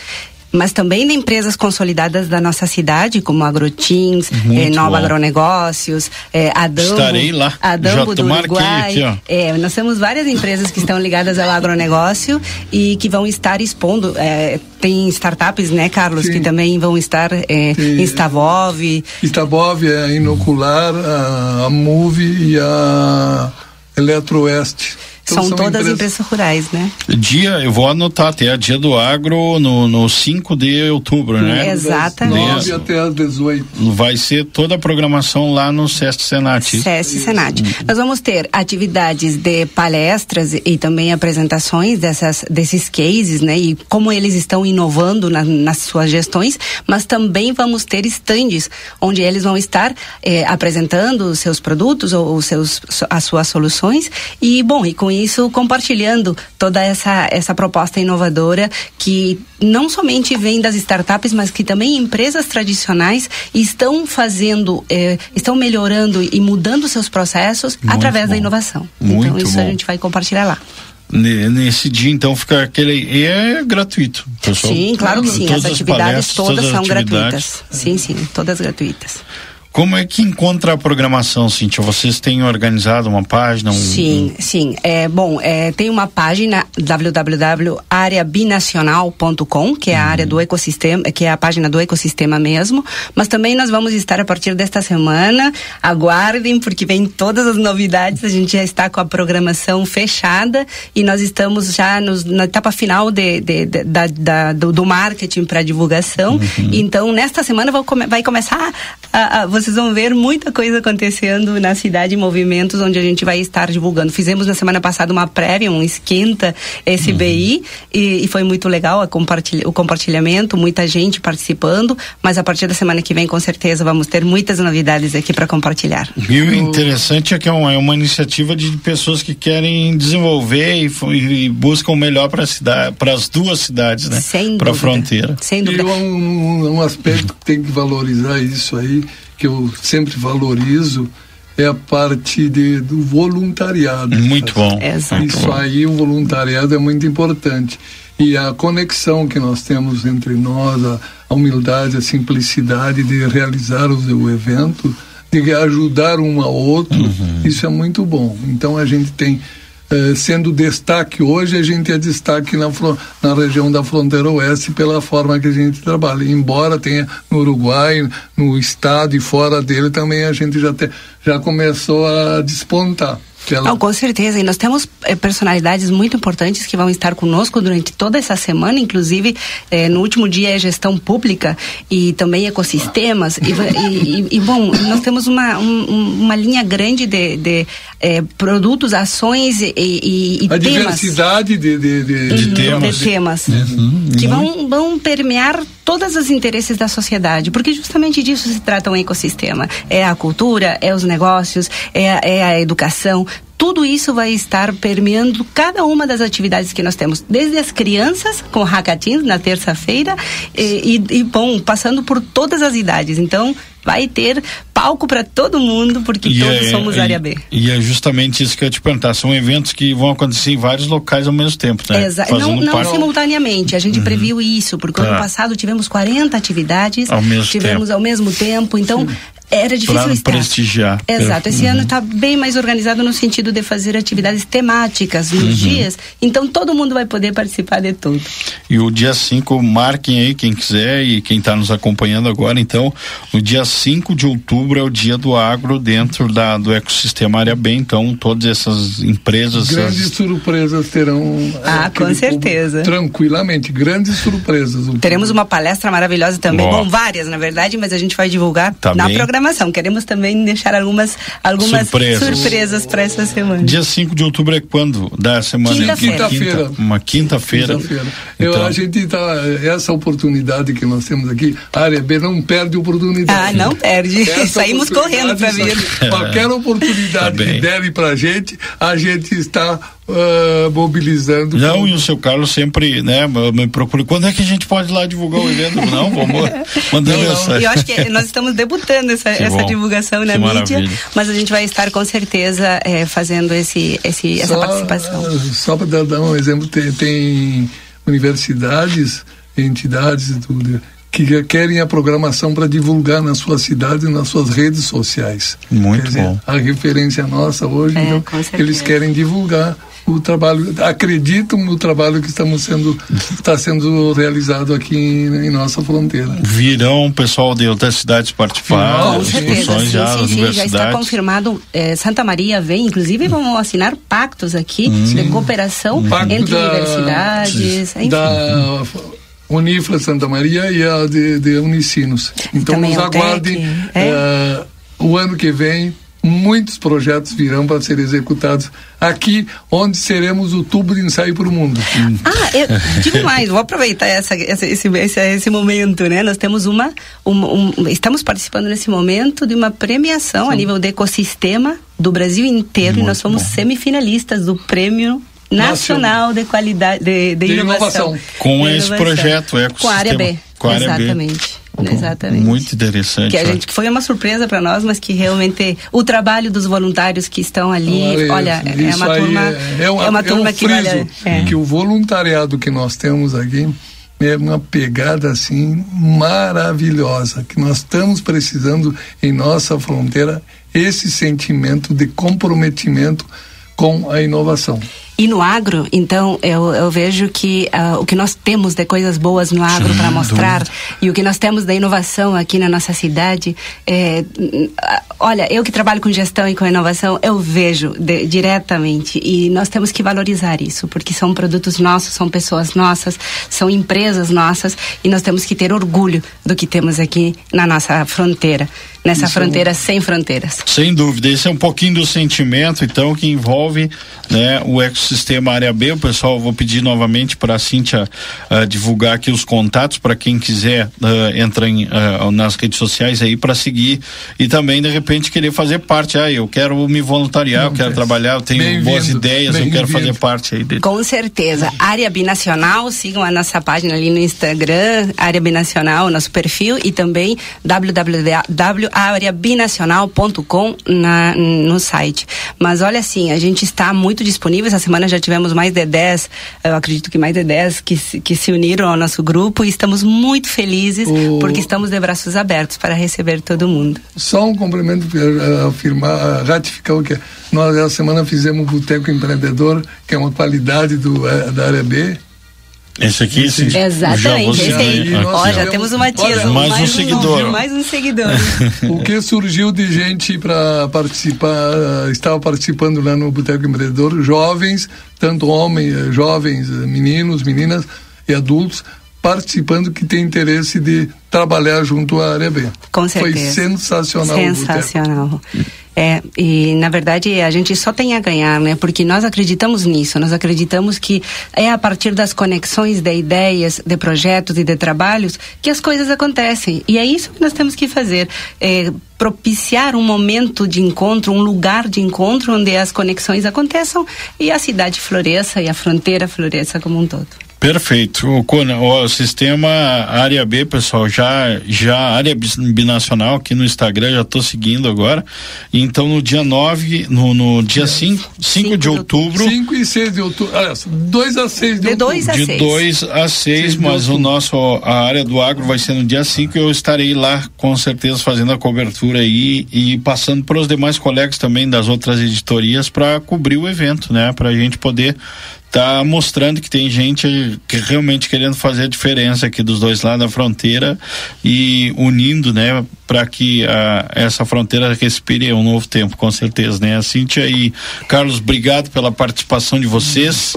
mas também de empresas consolidadas da nossa cidade, como Agrotins, eh, Nova bom. Agronegócios, eh, Adambo. Estarei lá. Adambo do Uruguai. Aqui, é, nós temos várias empresas que estão ligadas ao agronegócio e que vão estar expondo. Eh, tem startups, né, Carlos, Sim. que também vão estar eh, em Stavov. Stavov, é a Inocular, a, a Move e a Eletroeste. Então, são, são, todas empresas... empresas rurais, né? Dia, eu vou anotar, até a dia do agro no, no 5 de outubro, né? Exatamente. 9 até as 18. Vai ser toda a programação lá no SESC Senat. SESC Senat. Nós vamos ter atividades de palestras e também apresentações dessas, desses cases, né? E como eles estão inovando na, nas suas gestões, mas também vamos ter estandes onde eles vão estar eh, apresentando os seus produtos ou os seus, as suas soluções e, bom, e com isso compartilhando toda essa, essa proposta inovadora que não somente vem das startups, mas que também empresas tradicionais estão fazendo, eh, estão melhorando e mudando seus processos Muito através bom. da inovação. Muito então isso bom. a gente vai compartilhar lá. Nesse dia, então, fica aquele. E é gratuito, pessoal. Sim, claro que sim. As atividades todas, todas são atividades. gratuitas. Sim, sim, todas gratuitas. Como é que encontra a programação, Cintia? Vocês têm organizado uma página? Um, sim, um... sim. É, bom, é, tem uma página www.areabinacional.com, que é a área do uhum. ecossistema, que é a página do ecossistema mesmo. Mas também nós vamos estar a partir desta semana. Aguardem, porque vem todas as novidades. A gente já está com a programação fechada e nós estamos já nos, na etapa final de, de, de da, da, do, do, marketing para divulgação. Uhum. Então, nesta semana vai, vai começar a, a vocês vão ver muita coisa acontecendo na cidade, movimentos onde a gente vai estar divulgando. Fizemos na semana passada uma prévia, um esquenta SBI, uhum. e, e, foi muito legal compartilha, o compartilhamento, muita gente participando, mas a partir da semana que vem, com certeza, vamos ter muitas novidades aqui para compartilhar. E o interessante é que é uma, é uma iniciativa de pessoas que querem desenvolver e, e buscam o melhor para cidade, para as duas cidades, né? Para a fronteira. Sem dúvida. E um, um aspecto que tem que valorizar isso aí que eu sempre valorizo é a parte de, do voluntariado. Muito bom. Exato. Isso aí, o voluntariado é muito importante. E a conexão que nós temos entre nós, a, a humildade, a simplicidade de realizar o, o evento, de ajudar um ao outro, uhum. isso é muito bom. Então a gente tem eh, sendo destaque hoje, a gente é destaque na, na região da fronteira oeste pela forma que a gente trabalha. Embora tenha no Uruguai, no estado e fora dele também a gente já, te, já começou a despontar. Não, com certeza. E nós temos eh, personalidades muito importantes que vão estar conosco durante toda essa semana, inclusive eh, no último dia é gestão pública e também ecossistemas. E, e, e bom, nós temos uma, um, uma linha grande de, de eh, produtos, ações e, e, e A temas. diversidade de, de, de, uhum, de temas, de temas uhum. que vão, vão permear todos os interesses da sociedade, porque justamente disso se trata um ecossistema. É a cultura, é os negócios, é a, é a educação, tudo isso vai estar permeando cada uma das atividades que nós temos, desde as crianças com hackathons na terça-feira e, e, e, bom, passando por todas as idades. Então, vai ter palco para todo mundo, porque e todos é, somos e, área B. E é justamente isso que eu ia te perguntar. São eventos que vão acontecer em vários locais ao mesmo tempo, né? Exato. Não, não simultaneamente. A gente uhum. previu isso, porque tá. ano passado tivemos 40 atividades, ao mesmo tivemos tempo. ao mesmo tempo. Então, Sim era difícil pra estar. prestigiar. Exato. Esse uhum. ano está bem mais organizado no sentido de fazer atividades temáticas nos uhum. dias. Então todo mundo vai poder participar de tudo. E o dia 5, marquem aí quem quiser e quem está nos acompanhando agora. Então, o dia 5 de outubro é o dia do agro dentro da, do ecossistema área bem. Então, todas essas empresas. Grandes essas... surpresas terão. Ah, com certeza. Tranquilamente, grandes surpresas. Teremos uma palestra maravilhosa também. Bom, várias, na verdade, mas a gente vai divulgar tá na programação programação. Queremos também deixar algumas, algumas surpresas, surpresas para essa semana. Dia 5 de outubro é quando da semana? Quinta-feira. Quinta, uma quinta-feira. Quinta então, a gente tá, essa oportunidade que nós temos aqui, a área B não perde oportunidade. Ah, não perde. Saímos correndo para vir. Qualquer oportunidade tá que derem para a gente, a gente está uh, mobilizando. Não, e o seu Carlos sempre, né, me procura. Quando é que a gente pode ir lá divulgar o evento? Não, vamos mandando essa. Eu acho que nós estamos debutando essa, essa divulgação na que mídia, maravilha. mas a gente vai estar com certeza é, fazendo esse, esse, essa participação. Uh, só para dar um exemplo, tem, tem universidades, entidades e tudo que querem a programação para divulgar na sua cidade e nas suas redes sociais. Muito dizer, bom. A referência nossa hoje, é, então, eles querem divulgar o trabalho, acreditam no trabalho que estamos sendo, está sendo realizado aqui em, em, nossa fronteira. Virão o pessoal de outras cidades participar, Com certeza, sim, já, sim, sim, já está confirmado. Eh, Santa Maria vem, inclusive vamos assinar pactos aqui hum. de cooperação entre da, universidades, enfim. Da, Unifla Santa Maria e a de, de Unicinos. Então nos é aguardem é? uh, o ano que vem muitos projetos virão para serem executados aqui, onde seremos o tubo de ensaio para o mundo. Ah, eu digo mais, vou aproveitar essa, essa, esse, esse, esse momento, né? Nós temos uma, uma um, estamos participando nesse momento de uma premiação Sim. a nível de ecossistema do Brasil inteiro Muito e nós somos bom. semifinalistas do prêmio Nacional de Qualidade de, de, de inovação. inovação. Com de esse inovação. projeto, ecossistema. Com a área B. Com a área Exatamente. B. Exatamente. Muito interessante. Que a gente que foi uma surpresa para nós, mas que realmente o trabalho dos voluntários que estão ali, olha, é uma turma, é, é, uma, é uma turma é um que vale, é. que o voluntariado que nós temos aqui é uma pegada assim maravilhosa que nós estamos precisando em nossa fronteira esse sentimento de comprometimento com a inovação. E no agro, então, eu, eu vejo que uh, o que nós temos de coisas boas no agro para mostrar e o que nós temos da inovação aqui na nossa cidade, é, olha, eu que trabalho com gestão e com inovação, eu vejo de, diretamente. E nós temos que valorizar isso, porque são produtos nossos, são pessoas nossas, são empresas nossas e nós temos que ter orgulho do que temos aqui na nossa fronteira nessa Isso fronteira é... sem fronteiras. Sem dúvida, esse é um pouquinho do sentimento, então, que envolve né, o ecossistema área B. O pessoal, vou pedir novamente para a Cíntia uh, divulgar aqui os contatos para quem quiser uh, entrar em, uh, nas redes sociais aí para seguir e também, de repente, querer fazer parte. Ah, eu quero me voluntariar, Não, eu quero trabalhar, eu tenho boas ideias, eu quero fazer parte aí dele. Com certeza. Área Binacional, sigam a nossa página ali no Instagram, Área Binacional, nosso perfil e também www areabinacional.com na, no site. Mas olha assim, a gente está muito disponível. Essa semana já tivemos mais de 10, eu acredito que mais de 10 que, que se uniram ao nosso grupo e estamos muito felizes o... porque estamos de braços abertos para receber todo mundo. Só um complemento para afirmar, ratificar o que é. Nós essa semana fizemos o Boteco Empreendedor, que é uma qualidade do, eh, da área B esse aqui, sim. Exatamente, esse aí. Ó, já temos uma tia. Mais, mais um, seguidor. Mais um seguidor. o que surgiu de gente para participar, uh, estava participando lá no Boteco Empreendedor, jovens, tanto homens, eh, jovens, eh, meninos, meninas e adultos, participando que tem interesse de trabalhar junto à área B. Com certeza. Foi sensacional. Sensacional. É, e na verdade a gente só tem a ganhar, né? Porque nós acreditamos nisso, nós acreditamos que é a partir das conexões de ideias, de projetos e de trabalhos que as coisas acontecem. E é isso que nós temos que fazer. É, propiciar um momento de encontro, um lugar de encontro onde as conexões aconteçam e a cidade floresça e a fronteira floresça como um todo. Perfeito. O, o sistema área B, pessoal, já já área binacional aqui no Instagram, já estou seguindo agora. Então no dia 9, no, no dia 5, 5 de outubro. 5 e 6 de outubro. Aliás, 2 a 6 de, de outubro. Dois a de 2 a 6, mas o nosso a área do agro vai ser no dia 5 eu estarei lá com certeza fazendo a cobertura aí e passando para os demais colegas também das outras editorias para cobrir o evento, né? Para a gente poder tá mostrando que tem gente que realmente querendo fazer a diferença aqui dos dois lados da fronteira e unindo, né, para que a, essa fronteira respire um novo tempo, com certeza, né? A Cíntia e Carlos, obrigado pela participação de vocês.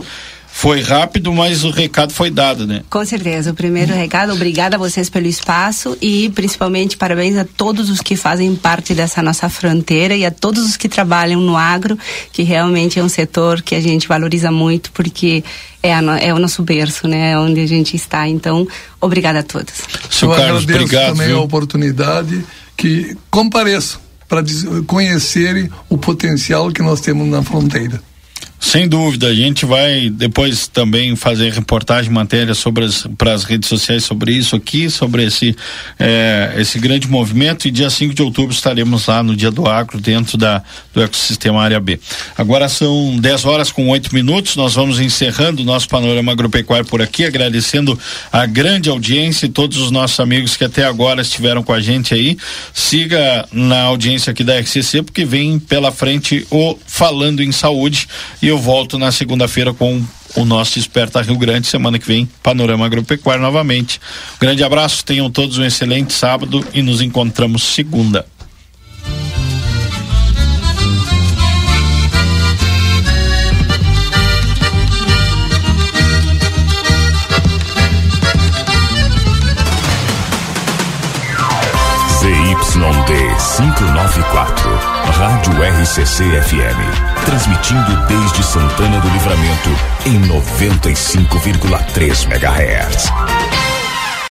Foi rápido, mas o recado foi dado, né? Com certeza. O primeiro recado, obrigada a vocês pelo espaço e principalmente parabéns a todos os que fazem parte dessa nossa fronteira e a todos os que trabalham no agro, que realmente é um setor que a gente valoriza muito porque é, a, é o nosso berço, né? É onde a gente está. Então, obrigada a todos. Seu Eu Carlos, agradeço obrigado, também viu? a oportunidade que compareçam para conhecerem o potencial que nós temos na fronteira. Sem dúvida, a gente vai depois também fazer reportagem, matéria sobre as para as redes sociais sobre isso aqui, sobre esse é, esse grande movimento e dia 5 de outubro estaremos lá no dia do agro dentro da do ecossistema área B. Agora são 10 horas com 8 minutos, nós vamos encerrando o nosso panorama agropecuário por aqui, agradecendo a grande audiência e todos os nossos amigos que até agora estiveram com a gente aí. Siga na audiência aqui da RCC porque vem pela frente o falando em saúde e eu volto na segunda-feira com o nosso Desperta Rio Grande. Semana que vem, Panorama Agropecuário novamente. grande abraço, tenham todos um excelente sábado e nos encontramos segunda. ZYD 594, Rádio RCC FM. Transmitindo desde Santana do Livramento em 95,3 MHz.